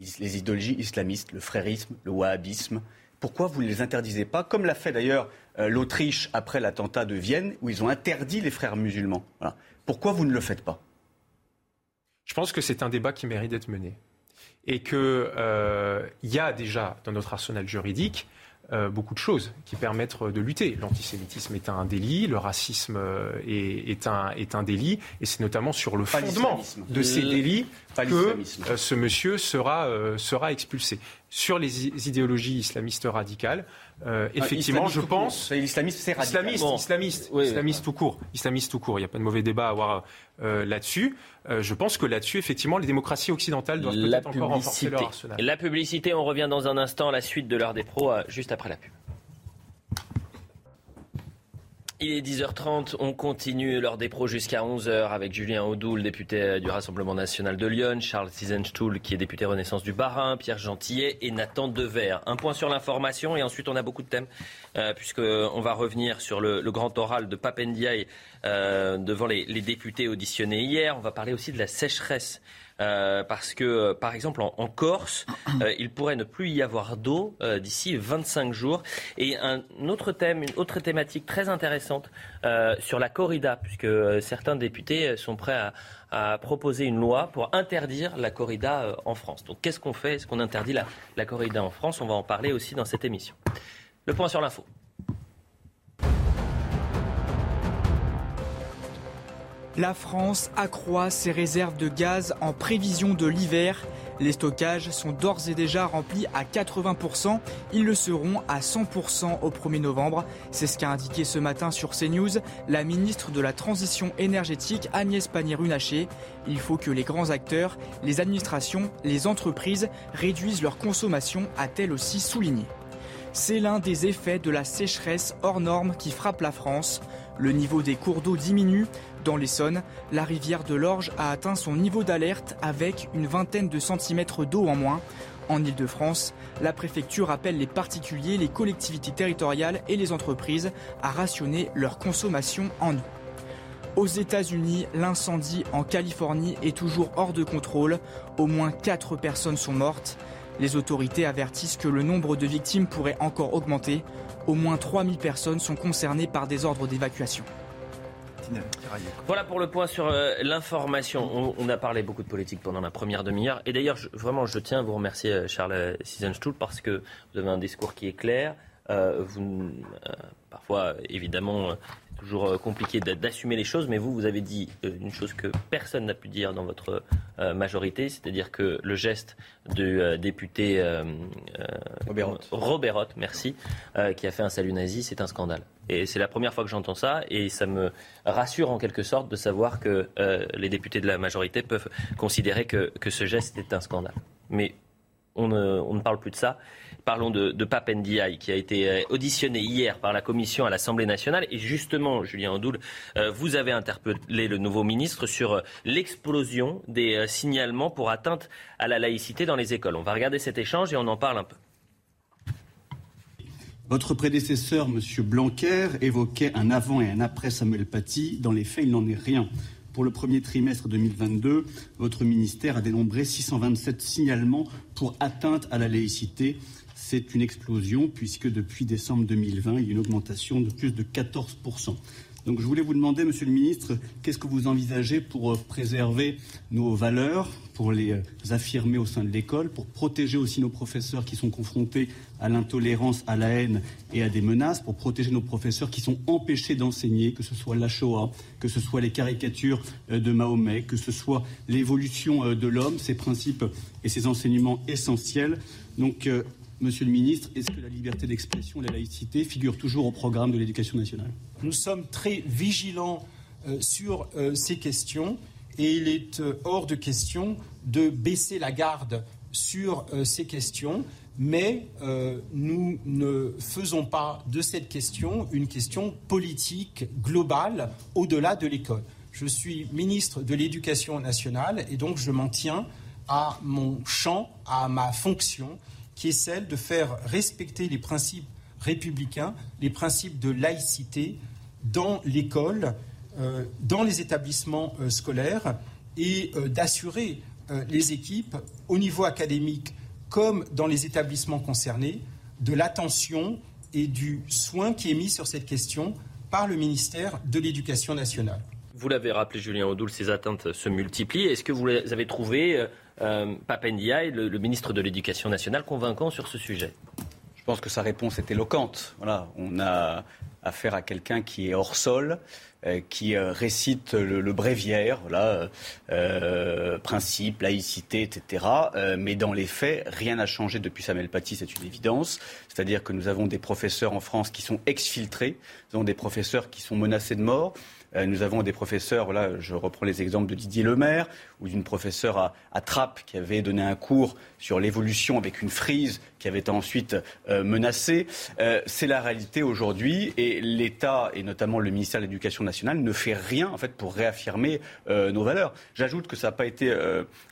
Les idéologies islamistes, le frérisme, le wahhabisme. Pourquoi vous ne les interdisez pas Comme l'a fait d'ailleurs euh, l'Autriche après l'attentat de Vienne, où ils ont interdit les frères musulmans? Pourquoi vous ne le faites pas? Je pense que c'est un débat qui mérite d'être mené. Et qu'il euh, y a déjà dans notre arsenal juridique euh, beaucoup de choses qui permettent de lutter. L'antisémitisme est un délit, le racisme est, est, un, est un, délit, et c'est notamment sur le fondement de ces délits que euh, ce monsieur sera, euh, sera expulsé. Sur les idéologies islamistes radicales, euh, effectivement, ah, je pense. L'islamiste, c'est radical. Islamiste, bon. islamiste, oui, islamiste tout court. Islamiste tout court. Il n'y a pas de mauvais débat à avoir euh, là-dessus. Euh, je pense que là-dessus, effectivement, les démocraties occidentales doivent peut-être encore renforcer leur arsenal. La publicité, on revient dans un instant à la suite de l'heure des pros, juste après la pub. Il est 10h30, on continue l'heure des pros jusqu'à 11h avec Julien Audoul, député du Rassemblement national de Lyon, Charles Sizenstuhl, qui est député Renaissance du Bas-Rhin, Pierre Gentillet et Nathan Dever. Un point sur l'information et ensuite on a beaucoup de thèmes, euh, puisqu'on va revenir sur le, grand oral de Papendiaï euh, devant les députés auditionnés hier. On va parler aussi de la sécheresse. Euh, parce que, par exemple, en, Corse, euh, il pourrait ne plus y avoir d'eau euh, d'ici 25 jours. Et un autre thème, une autre thématique très intéressante euh, sur la corrida, puisque certains députés sont prêts à, à, proposer une loi pour interdire la corrida en France. Donc, qu'est-ce qu'on fait? Est-ce qu'on interdit la, la corrida en France? On va en parler aussi dans cette émission. Le point sur l'info. La France accroît ses réserves de gaz en prévision de l'hiver. Les stockages sont d'ores et déjà remplis à 80%. Ils le seront à 100% au 1er novembre. C'est ce qu'a indiqué ce matin sur CNews la ministre de la Transition énergétique Agnès Pannier-Runacher. Il faut que les grands acteurs, les administrations, les entreprises réduisent leur consommation, a-t-elle aussi souligné. C'est l'un des effets de la sécheresse hors norme qui frappe la France. Le niveau des cours d'eau diminue. Dans l'Essonne, la rivière de l'Orge a atteint son niveau d'alerte avec une vingtaine de centimètres d'eau en moins. En Ile-de-France, la préfecture appelle les particuliers, les collectivités territoriales et les entreprises à rationner leur consommation en eau. Aux États-Unis, l'incendie en Californie est toujours hors de contrôle. Au moins 4 personnes sont mortes. Les autorités avertissent que le nombre de victimes pourrait encore augmenter. Au moins 3000 personnes sont concernées par des ordres d'évacuation. Voilà pour le point sur euh, l'information. On, on, a parlé beaucoup de politique pendant la première demi-heure. Et d'ailleurs, vraiment, je tiens à vous remercier, euh, Charles Sizenstuhl, parce que vous avez un discours qui est clair. Euh, vous, parfois, évidemment, c'est toujours compliqué d'assumer les choses, mais vous, vous avez dit une chose que personne n'a pu dire dans votre majorité, c'est-à-dire que le geste du député Robert Roth, merci, qui a fait un salut nazi, c'est un scandale. Et c'est la première fois que j'entends ça, et ça me rassure en quelque sorte de savoir que euh, les députés de la majorité peuvent considérer que, ce geste est un scandale. Mais on ne, parle plus de ça. Parlons de, Pape Ndiaye, qui a été auditionné hier par la Commission à l'Assemblée nationale. Et justement, Julien Andoul, euh, vous avez interpellé le nouveau ministre sur l'explosion des euh, signalements pour atteinte à la laïcité dans les écoles. On va regarder cet échange et on en parle un peu. Votre prédécesseur, M. Blanquer, évoquait un avant et un après Samuel Paty. Dans les faits, il n'en est rien. Pour le premier trimestre 2022, votre ministère a dénombré 627 signalements pour atteinte à la laïcité. C'est une explosion puisque depuis décembre 2020, il y a une augmentation de plus de 14 donc je voulais vous demander, Monsieur le Ministre, qu'est-ce que vous envisagez pour préserver nos valeurs, pour les affirmer au sein de l'école, pour protéger aussi nos professeurs qui sont confrontés à l'intolérance, à la haine et à des menaces, pour protéger nos professeurs qui sont empêchés d'enseigner, que ce soit la Shoah, que ce soit les caricatures de Mahomet, que ce soit l'évolution de l'homme, ses principes et ses enseignements essentiels. Donc, euh, Monsieur le ministre, est-ce que la liberté d'expression et la laïcité figurent toujours au programme de l'éducation nationale? Nous sommes très vigilants euh, sur euh, ces questions et il est hors de question de baisser la garde sur ces questions mais euh, nous ne faisons pas de cette question une question politique globale au-delà de l'école. Je suis ministre de l'Éducation nationale et donc je m'en tiens à mon champ, à ma fonction, qui est celle de faire respecter les principes républicains, les principes de laïcité dans l'école, euh, dans les établissements euh, scolaires et d'assurer les équipes au niveau académique comme dans les établissements concernés, de l'attention et du soin qui est mis sur cette question par le ministère de l'Éducation nationale. Vous l'avez rappelé, Julien Audoul, ces atteintes se multiplient. Est-ce que vous avez trouvé euh, euh le, le, ministre de l'Éducation nationale, convaincant sur ce sujet Je pense que sa réponse est éloquente. Voilà, on a affaire à quelqu'un qui est hors sol, euh, qui euh, récite le, bréviaire, voilà, euh, principe, laïcité, etc. mais dans les faits, rien n'a changé depuis Samuel Paty, c'est une évidence. C'est-à-dire que nous avons des professeurs en France qui sont exfiltrés, nous avons des professeurs qui sont menacés de mort, euh, nous avons des professeurs, là je reprends les exemples de Didier Lemaire ou d'une professeure à, Trappes qui avait donné un cours sur l'évolution avec une frise qui avait ensuite euh, menacée. Euh, c'est la réalité aujourd'hui et l'État et notamment le ministère de l'Éducation nationale ne fait rien en fait pour réaffirmer nos valeurs. J'ajoute que ça n'a pas été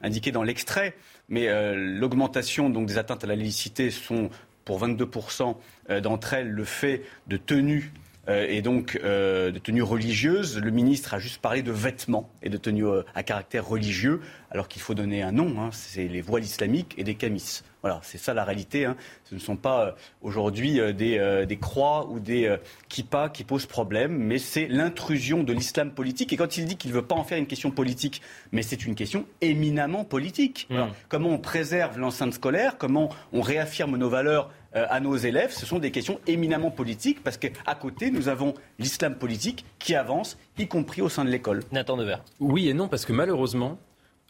indiqué dans l'extrait, mais l'augmentation des atteintes à la laïcité sont pour 22% d'entre elles le fait de tenues euh, et donc euh, de tenue religieuse. Le ministre a juste parlé de vêtements et de tenues euh, à caractère religieux, alors qu'il faut donner un nom. Hein. c'est les voiles islamiques et des camis. Voilà, c'est ça la réalité. Hein. Ce ne sont pas aujourd'hui des, des, croix ou des kippas qui posent problème, mais c'est l'intrusion de l'islam politique. Et quand il dit qu'il ne veut pas en faire une question politique, mais c'est une question éminemment politique. Mmh. comment on préserve l'enceinte scolaire Comment on réaffirme nos valeurs à nos élèves, ce sont des questions éminemment politiques, parce qu'à côté, nous avons l'islam politique qui avance, y compris au sein de l'école. Nathan Devers. Oui et non, parce que malheureusement,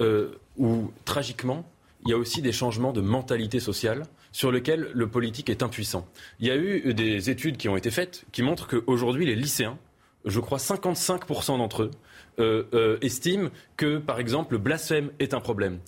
euh, ou tragiquement, il y a aussi des changements de mentalité sociale sur lesquels le politique est impuissant. Il y a eu des études qui ont été faites qui montrent qu'aujourd'hui, les lycéens, je crois 55% d'entre eux, euh, estiment que, par exemple, le blasphème est un problème.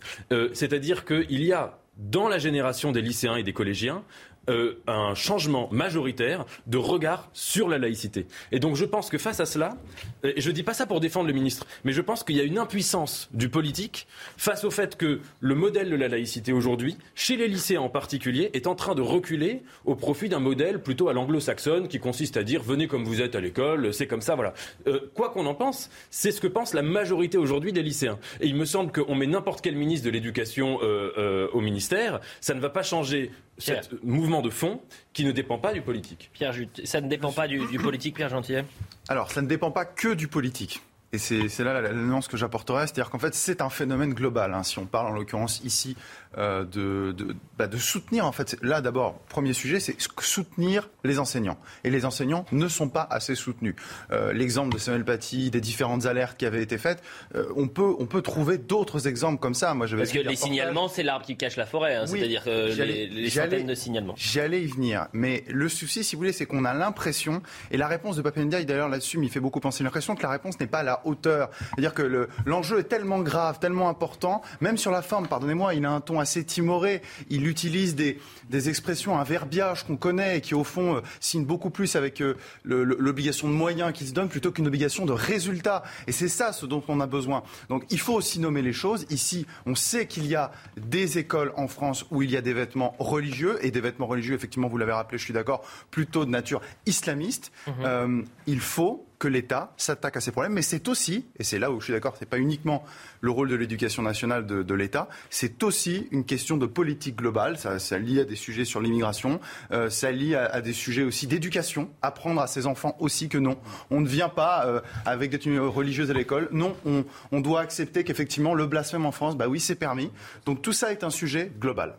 C'est-à-dire qu'il y a dans la génération des lycéens et des collégiens euh, un changement majoritaire de regard sur la laïcité. Et donc je pense que face à cela, et je ne dis pas ça pour défendre le ministre, mais je pense qu'il y a une impuissance du politique face au fait que le modèle de la laïcité aujourd'hui, chez les lycéens en particulier, est en train de reculer au profit d'un modèle plutôt à l'anglo-saxonne qui consiste à dire venez comme vous êtes à l'école, c'est comme ça, voilà. Euh, quoi qu'on en pense, c'est ce que pense la majorité aujourd'hui des lycéens. Et il me semble qu'on met n'importe quel ministre de l'éducation euh, au ministère, ça ne va pas changer ce mouvement de fond qui ne dépend pas du politique. Pierre ça ne dépend pas du, du politique, Pierre Gentillet Alors, ça ne dépend pas que du politique. Et c'est là la, nuance que j'apporterai, c'est-à-dire qu'en fait c'est un phénomène global. Hein, si on parle en l'occurrence ici euh, de, de, bah, de, soutenir, en fait, là d'abord, premier sujet, c'est soutenir les enseignants. Et les enseignants ne sont pas assez soutenus. Euh, L'exemple de Samuel Paty, des différentes alertes qui avaient été faites, euh, on, peut, on peut trouver d'autres exemples comme ça. Moi, Parce que les signalements, c'est l'arbre qui cache la forêt, hein, c'est-à-dire les, les centaines de signalements. J'allais y venir, mais le souci, si vous voulez, c'est qu'on a l'impression, et la réponse de Papendia, d'ailleurs là-dessus, il fait beaucoup penser l'impression que la réponse n'est pas à la hauteur. C'est-à-dire que l'enjeu est tellement grave, tellement important, même sur la forme, pardonnez-moi, il a un ton assez timoré. Il utilise des, des expressions, un verbiage qu'on connaît et qui, au fond, euh, signe beaucoup plus avec euh, l'obligation de moyens qu'il se donne plutôt qu'une obligation de résultat. Et c'est ça ce dont on a besoin. Donc il faut aussi nommer les choses. Ici, on sait qu'il y a des écoles en France où il y a des vêtements religieux et des vêtements religieux, effectivement, vous l'avez rappelé, je suis d'accord, plutôt de nature islamiste. Mhm. Euh, il faut que l'État s'attaque à ces problèmes, mais c'est aussi, et c'est là où je suis d'accord, c'est pas uniquement le rôle de l'éducation nationale de, l'État, c'est aussi une question de politique globale. Ça, ça lie à des sujets sur l'immigration, euh, ça lie à, des sujets aussi d'éducation, apprendre à ses enfants aussi que non, on ne vient pas euh, avec des tenues religieuses à l'école. Non, on, on doit accepter qu'effectivement le blasphème en France, bah oui, c'est permis. Donc tout ça est un sujet global.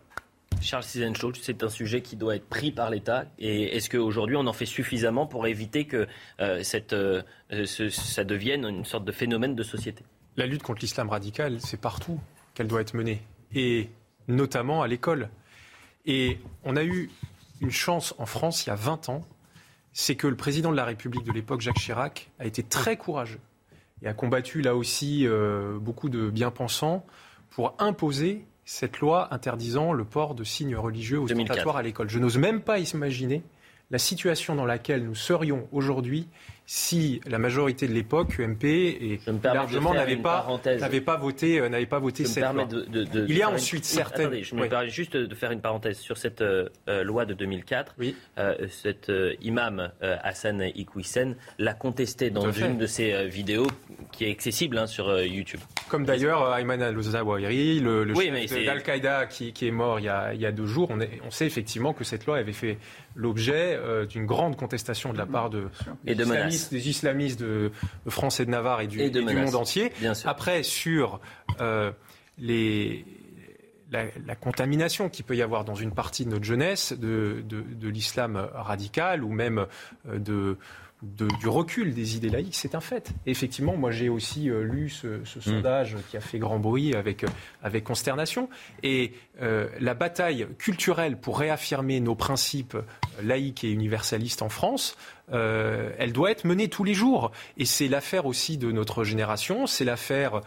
Charles Cisenchol, c'est un sujet qui doit être pris par l'État. Et est-ce qu'aujourd'hui, on en fait suffisamment pour éviter que euh, cette, euh, ça devienne une sorte de phénomène de société? La lutte contre l'islam radical, c'est partout qu'elle doit être menée. Et notamment à l'école. Et on a eu une chance en France il y a 20 ans, c'est que le président de la République de l'époque, Jacques Chirac, a été très courageux et a combattu là aussi beaucoup de bien-pensants pour imposer cette loi interdisant le port de signes religieux ostentatoires à l'école. Je n'ose même pas imaginer la situation dans laquelle nous serions aujourd'hui si la majorité de l'époque, UMP et largement n'avait pas, n'avait pas voté, euh, n'avait pas voté cette loi. Il y a ensuite certaines. Attendez, je me permets juste de faire une parenthèse sur cette euh, euh, loi de 2004. Oui. cet imam Hassan Iqwisen l'a contesté dans une de ses vidéos qui est accessible hein, sur YouTube. Comme d'ailleurs Ayman al-Zawahiri, le, le chef d'Al-Qaïda qui, qui, est mort il y a, il y a deux jours. On, est, on, sait effectivement que cette loi avait fait l'objet d'une grande contestation de la part de, et de des islamistes de, France et de Navarre et du, monde entier. Après, sur euh, les, la, contamination qu'il peut y avoir dans une partie de notre jeunesse de, de l'islam radical ou même euh, de du recul des idées laïques, c'est un fait. effectivement, moi j'ai aussi euh, lu ce, mm. sondage qui a fait grand bruit avec, euh, avec consternation. Et euh, la bataille culturelle pour réaffirmer nos principes laïques et universalistes en France, elle doit être menée tous les jours. Et c'est l'affaire aussi de notre génération, c'est l'affaire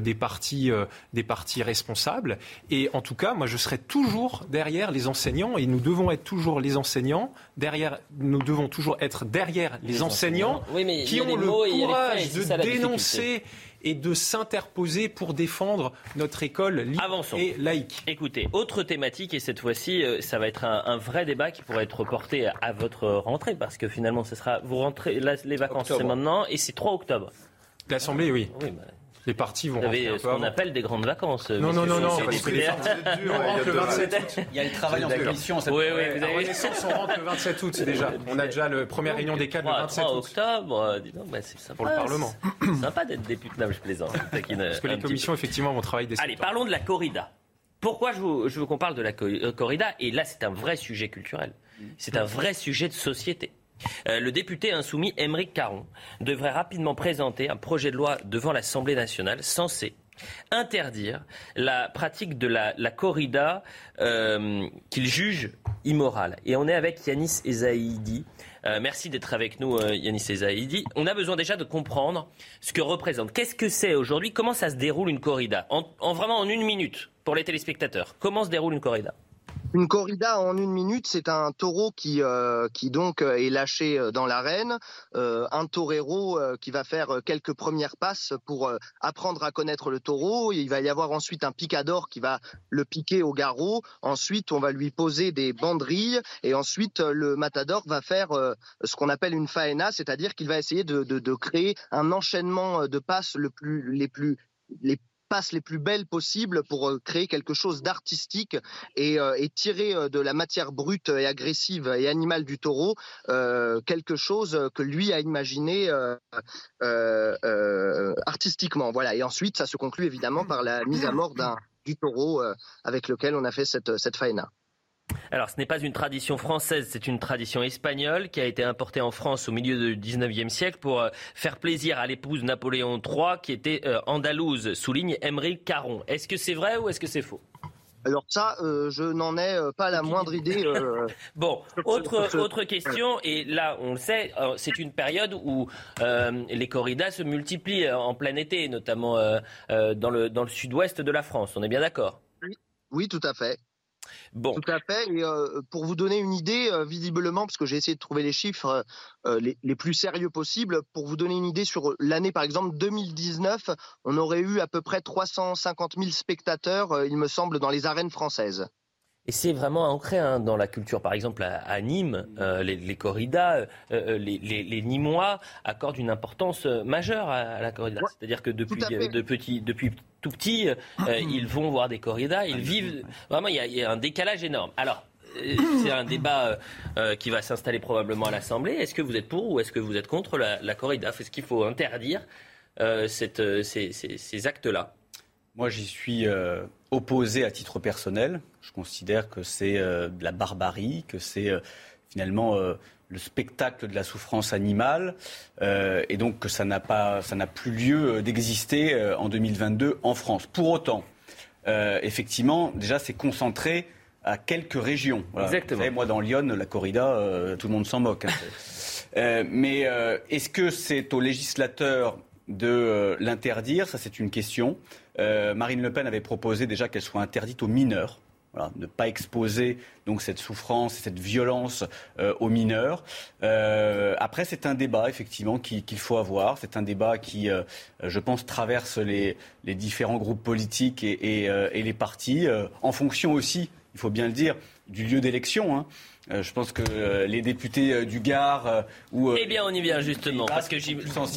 des, partis, des partis responsables. Et en tout cas, moi je serai toujours derrière les enseignants et nous devons être toujours les enseignants, derrière, nous devons toujours être derrière les enseignants, qui ont le courage de dénoncer et de s'interposer pour défendre notre école libre et laïque. Écoutez, autre thématique, et cette fois-ci, euh, ça va être un, vrai débat qui pourrait être reporté à votre rentrée, parce que finalement, ce sera, vous rentrez, les vacances, c'est maintenant, et c'est 3 octobre. L'Assemblée, oui. oui bah, les partis vont. Vous avez ce qu'on appelle des grandes vacances. Non, non, non, non. Il y a le travail en commission. Oui, oui. Vous avez... on rentre le 27 août déjà. On a déjà le première réunion des cadres le 27 août. octobre, dis donc, bah, c'est sympa. Pour le Parlement. C'est sympa d'être député. Non, je plaisante. Parce que les commissions, effectivement, vont travailler des Allez, parlons de la corrida. Pourquoi je veux, je veux qu'on parle de la euh, corrida? Et là, c'est un vrai sujet culturel. C'est un vrai sujet de société. Euh, le député insoumis Émeric Caron devrait rapidement présenter un projet de loi devant l'Assemblée nationale censé interdire la pratique de la, corrida euh, qu'il juge immorale. Et on est avec Yanis Ezaïdi. Euh, merci d'être avec nous, Yanis Ezaïdi. On a besoin déjà de comprendre ce que représente. Qu'est-ce que c'est aujourd'hui? Comment ça se déroule une corrida? En vraiment en une minute pour les téléspectateurs. Comment se déroule une corrida? Une corrida en une minute, c'est un taureau qui, euh, qui donc euh, est lâché euh, dans l'arène, un torero qui va faire quelques premières passes pour apprendre à connaître le taureau. Il va y avoir ensuite un picador qui va le piquer au garrot. Ensuite, on va lui poser des banderilles et ensuite le matador va faire ce qu'on appelle une faena, c'est-à-dire qu'il va essayer de, de, de, créer un enchaînement de passes le plus, les plus les passes les plus belles possibles pour euh, créer quelque chose d'artistique et, euh, tirer euh, de la matière brute et agressive et animale du taureau quelque chose que lui a imaginé artistiquement. Voilà. Et ensuite, ça se conclut évidemment par la mise à mort d'un du taureau avec lequel on a fait cette, cette faena. Alors, ce n'est pas une tradition française, c'est une tradition espagnole qui a été importée en France au milieu du 19e siècle pour euh, faire plaisir à l'épouse Napoléon III qui était euh, andalouse, souligne Emery Caron. Est-ce que c'est vrai ou est-ce que c'est faux? Alors ça, euh, je n'en ai pas la moindre idée. bon, autre, autre question, et là on le sait, c'est une période où les corridas se multiplient en plein été, notamment dans le, dans le sud-ouest de la France. On est bien d'accord? Oui, tout à fait. Tout à fait. Et euh, pour vous donner une idée, euh, visiblement, parce que j'ai essayé de trouver les chiffres euh, les, plus sérieux possibles, pour vous donner une idée sur l'année, par exemple, 2019, on aurait eu à peu près 350 000 spectateurs, il me semble, dans les arènes françaises. Et c'est vraiment ancré hein, dans la culture. Par exemple, à, Nîmes, les, corridas, les, Nîmois accordent une importance majeure à, la corrida. C'est-à-dire que depuis, de petit, depuis tout petits, euh, ils vont voir des corridas, ils vivent. Vraiment, il y, a un décalage énorme. Alors, euh, c'est un débat euh, qui va s'installer probablement à l'Assemblée. Est-ce que vous êtes pour ou est-ce que vous êtes contre la, corrida? Est-ce qu'il faut interdire cette, ces, actes-là? Moi, j'y suis opposé à titre personnel. Je considère que c'est de la barbarie, que c'est finalement le spectacle de la souffrance animale, euh, et donc que ça n'a pas, ça n'a plus lieu d'exister euh, en 2022 en France. Pour autant, euh, effectivement, déjà, c'est concentré à quelques régions. Exactement. moi, dans Lyon, la corrida, tout le monde s'en moque. Hein. mais est-ce que c'est au législateur de l'interdire, ça c'est une question. Marine Le Pen avait proposé déjà qu'elle soit interdite aux mineurs. Ne pas exposer donc cette souffrance et cette violence euh, aux mineurs. Euh, après, c'est un débat effectivement qu'il faut avoir. C'est un débat qui, euh, je pense, traverse les, les, différents groupes politiques et, et les partis, en fonction aussi, il faut bien le dire, du lieu d'élection. Hein. je pense que les députés du Gard ou eh bien, on y vient justement parce que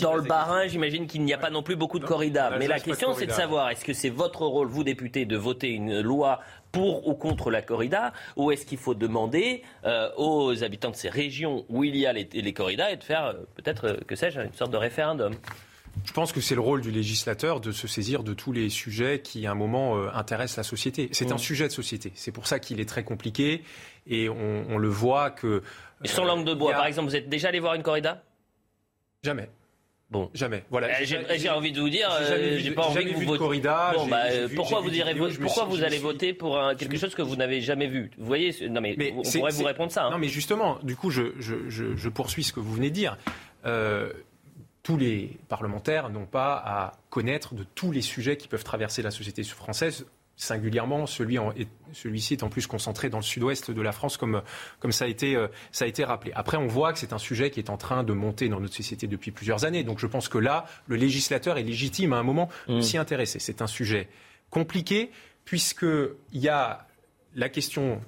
dans le Bas-Rhin, j'imagine qu'il n'y a pas non plus beaucoup de corridas. Mais la question, c'est de savoir est-ce que c'est votre rôle, vous députés, de voter une loi pour ou contre la corrida Ou est-ce qu'il faut demander euh, aux habitants de ces régions où il y a les, corridas et de faire euh, peut-être, euh, que sais-je, une sorte de référendum? Je pense que c'est le rôle du législateur de se saisir de tous les sujets qui, à un moment, intéressent la société. C'est un mmh. sujet de société. C'est pour ça qu'il est très compliqué et on, le voit que. Sans langue de bois, par exemple, vous êtes déjà allé voir une corrida? Jamais. Bon, jamais. Voilà. Euh, j'ai envie de vous dire, j'ai euh, pas envie que vous votiez. Corrida, bon, bah, pourquoi vous direz, pourquoi vous allez voter pour quelque chose que vous n'avez jamais vu? Vous voyez, non mais, on pourrait vous répondre ça. Hein. Non mais justement, du coup, je, je, je, poursuis ce que vous venez de dire. Euh, tous les parlementaires n'ont pas à connaître de tous les sujets qui peuvent traverser la société française singulièrement celui celui-ci est en plus concentré dans le sud-ouest de la France, comme, comme ça, a été, euh, ça a été rappelé. Après, on voit que c'est un sujet qui est en train de monter dans notre société depuis plusieurs années. Donc je pense que là, le législateur est légitime à un moment de mmh. s'y intéresser. C'est un sujet compliqué, puisqu'il y a la question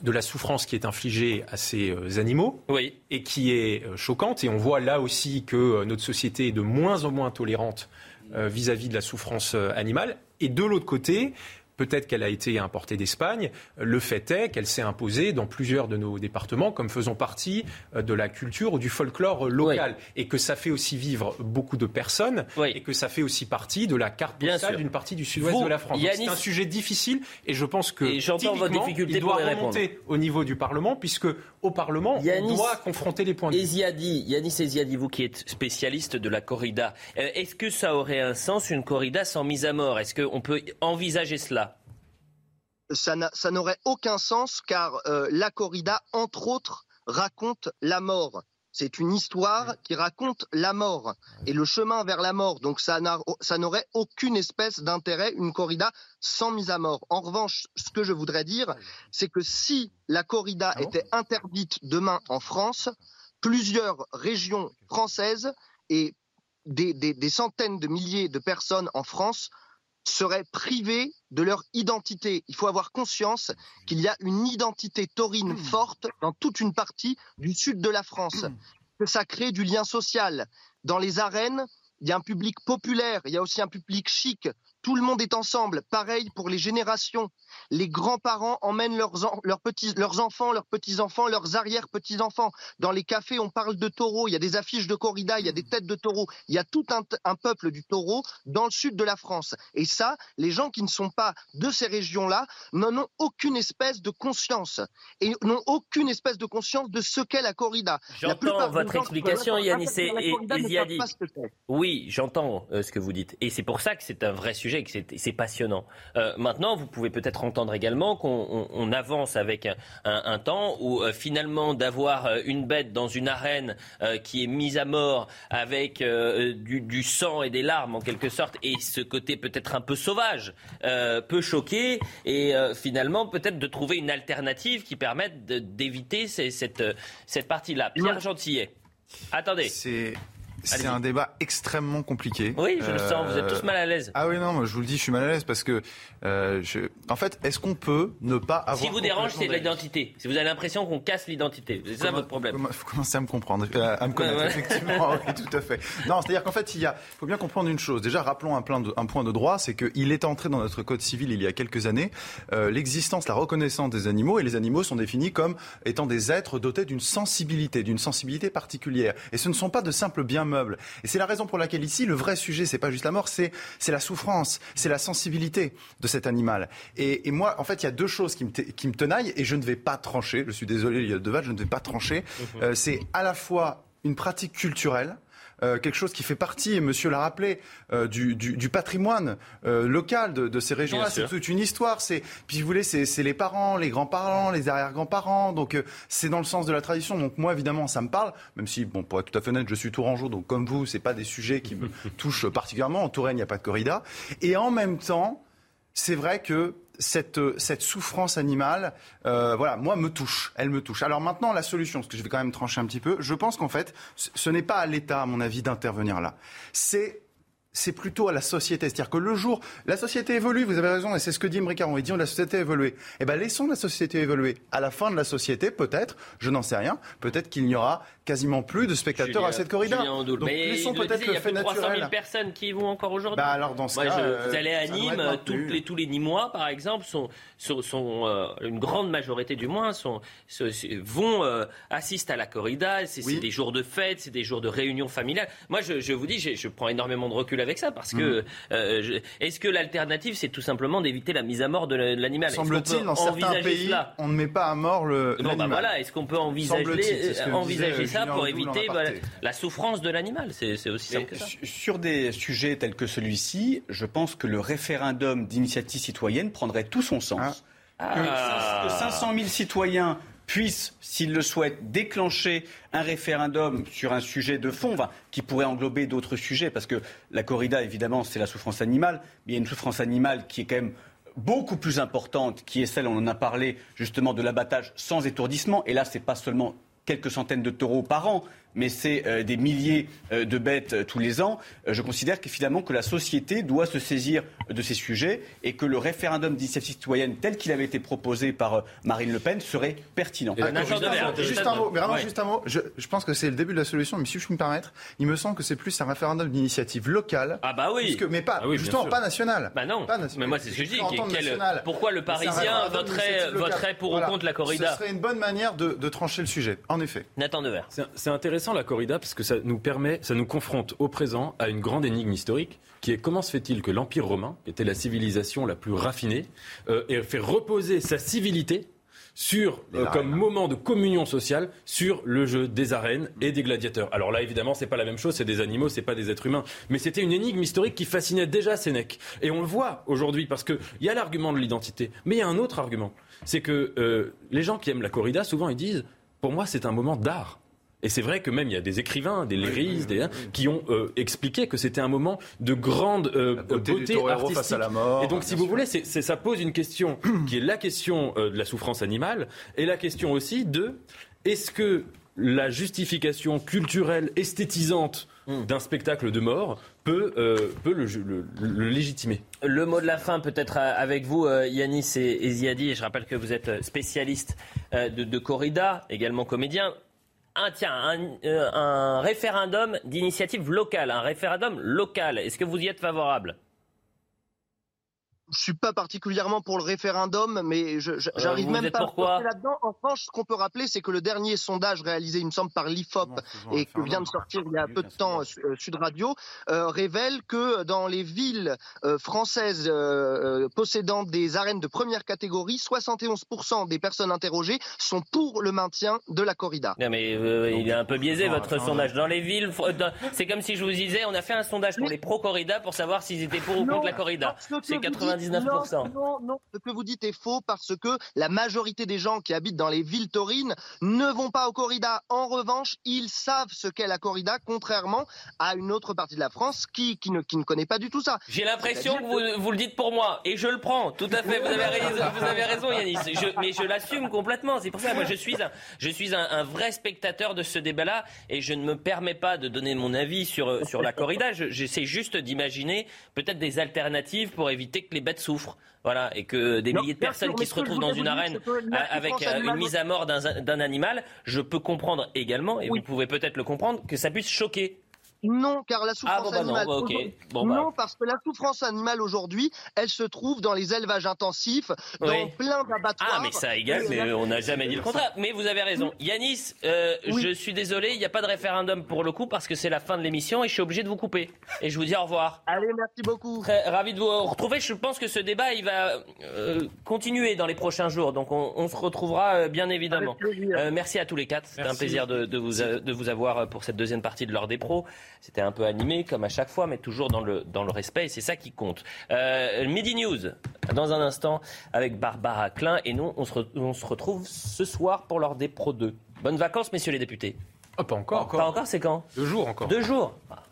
de la souffrance qui est infligée à ces euh, animaux oui. et qui est euh, choquante. Et on voit là aussi que notre société est de moins en moins tolérante vis-à-vis -vis de la souffrance animale. Et de l'autre côté, Peut-être qu'elle a été importée d'Espagne. Le fait est qu'elle s'est imposée dans plusieurs de nos départements comme faisant partie euh, de la culture ou du folklore local. Et que ça fait aussi vivre beaucoup de personnes et que ça fait aussi partie de la carte postale d'une partie du sud-ouest de la France. C'est un sujet difficile et je pense que il doit remonter au niveau du Parlement puisque au Parlement, on doit confronter les points de vue. Yanis Eziadi, vous qui êtes spécialiste de la corrida, euh, est-ce que ça aurait un sens une corrida sans mise à mort? Est-ce qu'on peut envisager cela? Ça n'aurait aucun sens car euh, la corrida, entre autres, raconte la mort. C'est une histoire qui raconte la mort et le chemin vers la mort. Donc ça n'aurait aucune espèce d'intérêt, une corrida sans mise à mort. En revanche, ce que je voudrais dire, c'est que si la corrida ah était interdite demain en France, plusieurs régions françaises et des centaines de milliers de personnes en France seraient privés de leur identité. Il faut avoir conscience qu'il y a une identité taurine hmm. forte dans toute une partie du sud de la France, hmm. que ça crée du lien social. Dans les arènes, il y a un public populaire, il y a aussi un public chic. Tout le monde est ensemble. Pareil pour les générations les grands-parents emmènent leurs, leurs, petits, leurs enfants, leurs petits-enfants, leurs arrière-petits-enfants. Dans les cafés, on parle de taureaux, il y a des affiches de corrida, il y a des têtes de taureaux. Il y a tout un, peuple du taureau dans le sud de la France. Et ça, les gens qui ne sont pas de ces régions-là n'en ont aucune espèce de conscience. Et n'ont aucune espèce de conscience de ce qu'est la corrida. J'entends votre explication, Yannis et. Oui, j'entends euh, ce que vous dites. Et c'est pour ça que c'est un vrai sujet, que c'est passionnant. Euh, maintenant, vous pouvez peut-être entendre également qu'on avance avec un, temps où euh, finalement d'avoir euh, une bête dans une arène euh, qui est mise à mort avec du, sang et des larmes en quelque sorte et ce côté peut-être un peu sauvage peut choquer et finalement peut-être de trouver une alternative qui permette d'éviter cette, cette partie-là. Pierre Gentillet. Attendez. C'est un débat extrêmement compliqué. Oui, je le sens. Vous êtes tous mal à l'aise. Ah oui, non, je vous le dis, je suis mal à l'aise parce que, euh, je... en fait, est-ce qu'on peut ne pas avoir. Si vous dérange, c'est l'identité. Si vous avez l'impression qu'on casse l'identité, c'est ça votre problème. Il faut commencer à me comprendre, euh, à me connaître, effectivement. oui, tout à fait. Non, c'est-à-dire qu'en fait, il y a, faut bien comprendre une chose. Déjà, rappelons un, de, un point de droit, c'est qu'il est entré dans notre code civil il y a quelques années euh, l'existence, la reconnaissance des animaux, et les animaux sont définis comme étant des êtres dotés d'une sensibilité, d'une sensibilité particulière. Et ce ne sont pas de simples biens Et c'est la raison pour laquelle ici, le vrai sujet, c'est pas juste la mort, c'est la souffrance, c'est la sensibilité de cet animal. Et, moi, en fait, il y a deux choses qui me, qui me tenaillent et je ne vais pas trancher. Je suis désolé, il y a deux vagues, je ne vais pas trancher. Mhm. Euh, c'est à la fois une pratique culturelle euh, quelque chose qui fait partie, et monsieur l'a rappelé, euh, du, du, patrimoine euh, local de, de ces régions-là. C'est toute une histoire. C'est, puis vous voulez, c'est les parents, les grands-parents, les arrière-grands-parents. Donc c'est dans le sens de la tradition. Donc moi, évidemment, ça me parle, même si, bon, pour être tout à fait honnête, je suis tourangeau, donc comme vous, c'est pas des sujets qui me touchent particulièrement. En Touraine, il n'y a pas de corrida. Et en même temps, c'est vrai que cette, cette souffrance animale, euh, voilà, moi, me touche. Elle me touche. Alors maintenant, la solution, parce que je vais quand même trancher un petit peu, je pense qu'en fait, ce n'est pas à l'État, à mon avis, d'intervenir là. C'est plutôt à la société. C'est-à-dire que le jour, la société évolue, vous avez raison, et c'est ce que dit Mrika, on dit la société évoluer. Eh bien, laissons la société évoluer. À la fin de la société, peut-être, je n'en sais rien, peut-être qu'il n'y aura quasiment plus de spectateurs à cette corrida. Donc, mais laissons peut-être le, fait naturel. Il y a plus de 300 000 personnes qui y vont encore aujourd'hui. Bah alors dans ce cas, je, vous allez à Nîmes, les, tous les Nîmois, par exemple, sont, sont, euh, une grande majorité du moins, sont, vont euh, assistent à la corrida. C'est des jours de fête, c'est des jours de réunion familiale. Moi, je, je vous dis, je prends énormément de recul avec ça parce que mm. euh, est-ce que l'alternative c'est tout simplement d'éviter la mise à mort de l'animal? Semble-t-il dans certains pays on ne met pas à mort le bon, bah voilà, est-ce qu'on peut envisager, envisager ça pour éviter la souffrance de l'animal C'est aussi simple que ça. Sur des sujets tels que celui-ci, je pense que le référendum d'initiative citoyenne prendrait tout son sens. Ah. Que, 500 ah. 000 citoyens puisse, s'il le souhaite, déclencher un référendum sur un sujet de fond, qui pourrait englober d'autres sujets, parce que la corrida, évidemment, c'est la souffrance animale, mais il y a une souffrance animale qui est quand même beaucoup plus importante, qui est celle, on en a parlé, justement, de l'abattage sans étourdissement. Et là, ce n'est pas seulement quelques centaines de taureaux par an, mais c'est euh, des milliers euh, de bêtes euh, tous les ans. je considère que finalement que la société doit se saisir de ces sujets et que le référendum d'initiative citoyenne tel qu'il avait été proposé par Marine Le Pen serait pertinent. juste, un mot, vraiment juste un mot. Je, pense que c'est le début de la solution, mais si je puis me permettre, il me semble que c'est plus un référendum d'initiative locale. Ah bah oui. mais pas, ah justement pas national. Bah non. Mais moi c'est ce que je dis. pourquoi le Parisien voterait, pour ou contre la corrida Ce serait une bonne manière de, de trancher le sujet, en effet. Nathan Devers. C'est intéressant la corrida parce que ça nous permet, ça nous confronte au présent à une grande énigme historique qui est comment se fait-il que l'Empire romain, qui était la civilisation la plus raffinée, euh, ait fait reposer sa civilité sur euh, comme moment de communion sociale sur le jeu des arènes et des gladiateurs. Alors là évidemment c'est pas la même chose, c'est des animaux, c'est pas des êtres humains, mais c'était une énigme historique qui fascinait déjà Sénèque et on le voit aujourd'hui parce que il y a l'argument de l'identité, mais il y a un autre argument, c'est que euh, les gens qui aiment la corrida souvent ils disent pour moi c'est un moment d'art. Et c'est vrai que même il y a des écrivains, des Léris, des, qui ont euh, expliqué que c'était un moment de grande euh, beauté, artistique. Face à la mort, et donc, si vous voulez, c'est, ça pose une question qui est la question euh, de la souffrance animale et la question aussi de est-ce que la justification culturelle esthétisante hmm. d'un spectacle de mort peut, peut le, le, légitimer? Le mot de la fin peut-être avec vous, Yanis et, Ziadi. Et je rappelle que vous êtes spécialiste de, de corrida, également comédien un, tiens, euh, un, référendum d'initiative locale, un référendum local. Est-ce que vous y êtes favorable? Je suis pas particulièrement pour le référendum, mais je, euh, j'arrive même pas à là-dedans. En revanche, ce qu'on peut rappeler, c'est que le dernier sondage réalisé, il me semble, par l'IFOP et qui vient de sortir il y a peu de temps euh, Sud Radio, euh, révèle que dans les villes françaises possédant des arènes de première catégorie, 71% des personnes interrogées sont pour le maintien de la corrida. Non, mais il est un peu biaisé votre sondage. Dans les villes, c'est comme si je vous disais, on a fait un sondage pour les pro-corrida pour savoir s'ils étaient pour ou contre la corrida. C'est 90 non, non, ce que vous dites est faux parce que la majorité des gens qui habitent dans les villes taurines ne vont pas au corrida. En revanche, ils savent ce qu'est la corrida, contrairement à une autre partie de la France qui, qui, ne, qui ne connaît pas du tout ça. J'ai l'impression que vous, vous, le dites pour moi et je le prends. Tout à fait, vous avez raison, vous avez raison Yanis. mais je l'assume complètement. C'est pour ça, moi, je suis, un, je suis un, un vrai spectateur de ce débat-là et je ne me permets pas de donner mon avis sur, sur la corrida. J'essaie juste d'imaginer peut-être des alternatives pour éviter que les bêtes souffrent. Voilà, et que des milliers de personnes qui se retrouvent dans une arène avec euh, une mise à mort d'un animal, je peux comprendre également, et vous pouvez peut-être le comprendre, que ça puisse choquer. Non, car la Ah souffrance bon, bah non, animale. bah, Bon, bah. Non, parce que la souffrance animale aujourd'hui, elle se trouve dans les élevages intensifs, dans Oui. plein d'abattoirs. Ah, mais ça égale, mais on n'a jamais dit le contraire. Mais vous avez raison. Yanis, euh, je suis désolé, il n'y a pas de référendum pour le coup parce que c'est la fin de l'émission et je suis obligé de vous couper. Et je vous dis au revoir. Allez, merci beaucoup. Très ravi de vous retrouver. Je pense que ce débat, il va euh, continuer dans les prochains jours. Donc on, on se retrouvera euh, bien évidemment. Euh, merci à tous les quatre. C'était un plaisir de, de vous, de vous avoir pour cette deuxième partie de l'heure des pros. C'était un peu animé comme à chaque fois, mais toujours dans le, dans le respect et c'est ça qui compte. Euh, Midi News, dans un instant, avec Barbara Klein. Et nous, on se, re- on se retrouve ce soir pour l'heure des pros 2. Bonnes vacances, messieurs les députés. Oh, pas encore. Pas encore, c'est quand? Deux jours encore. Deux jours. Ah,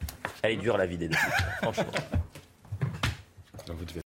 Elle est dure la vie des députés, franchement. vous devez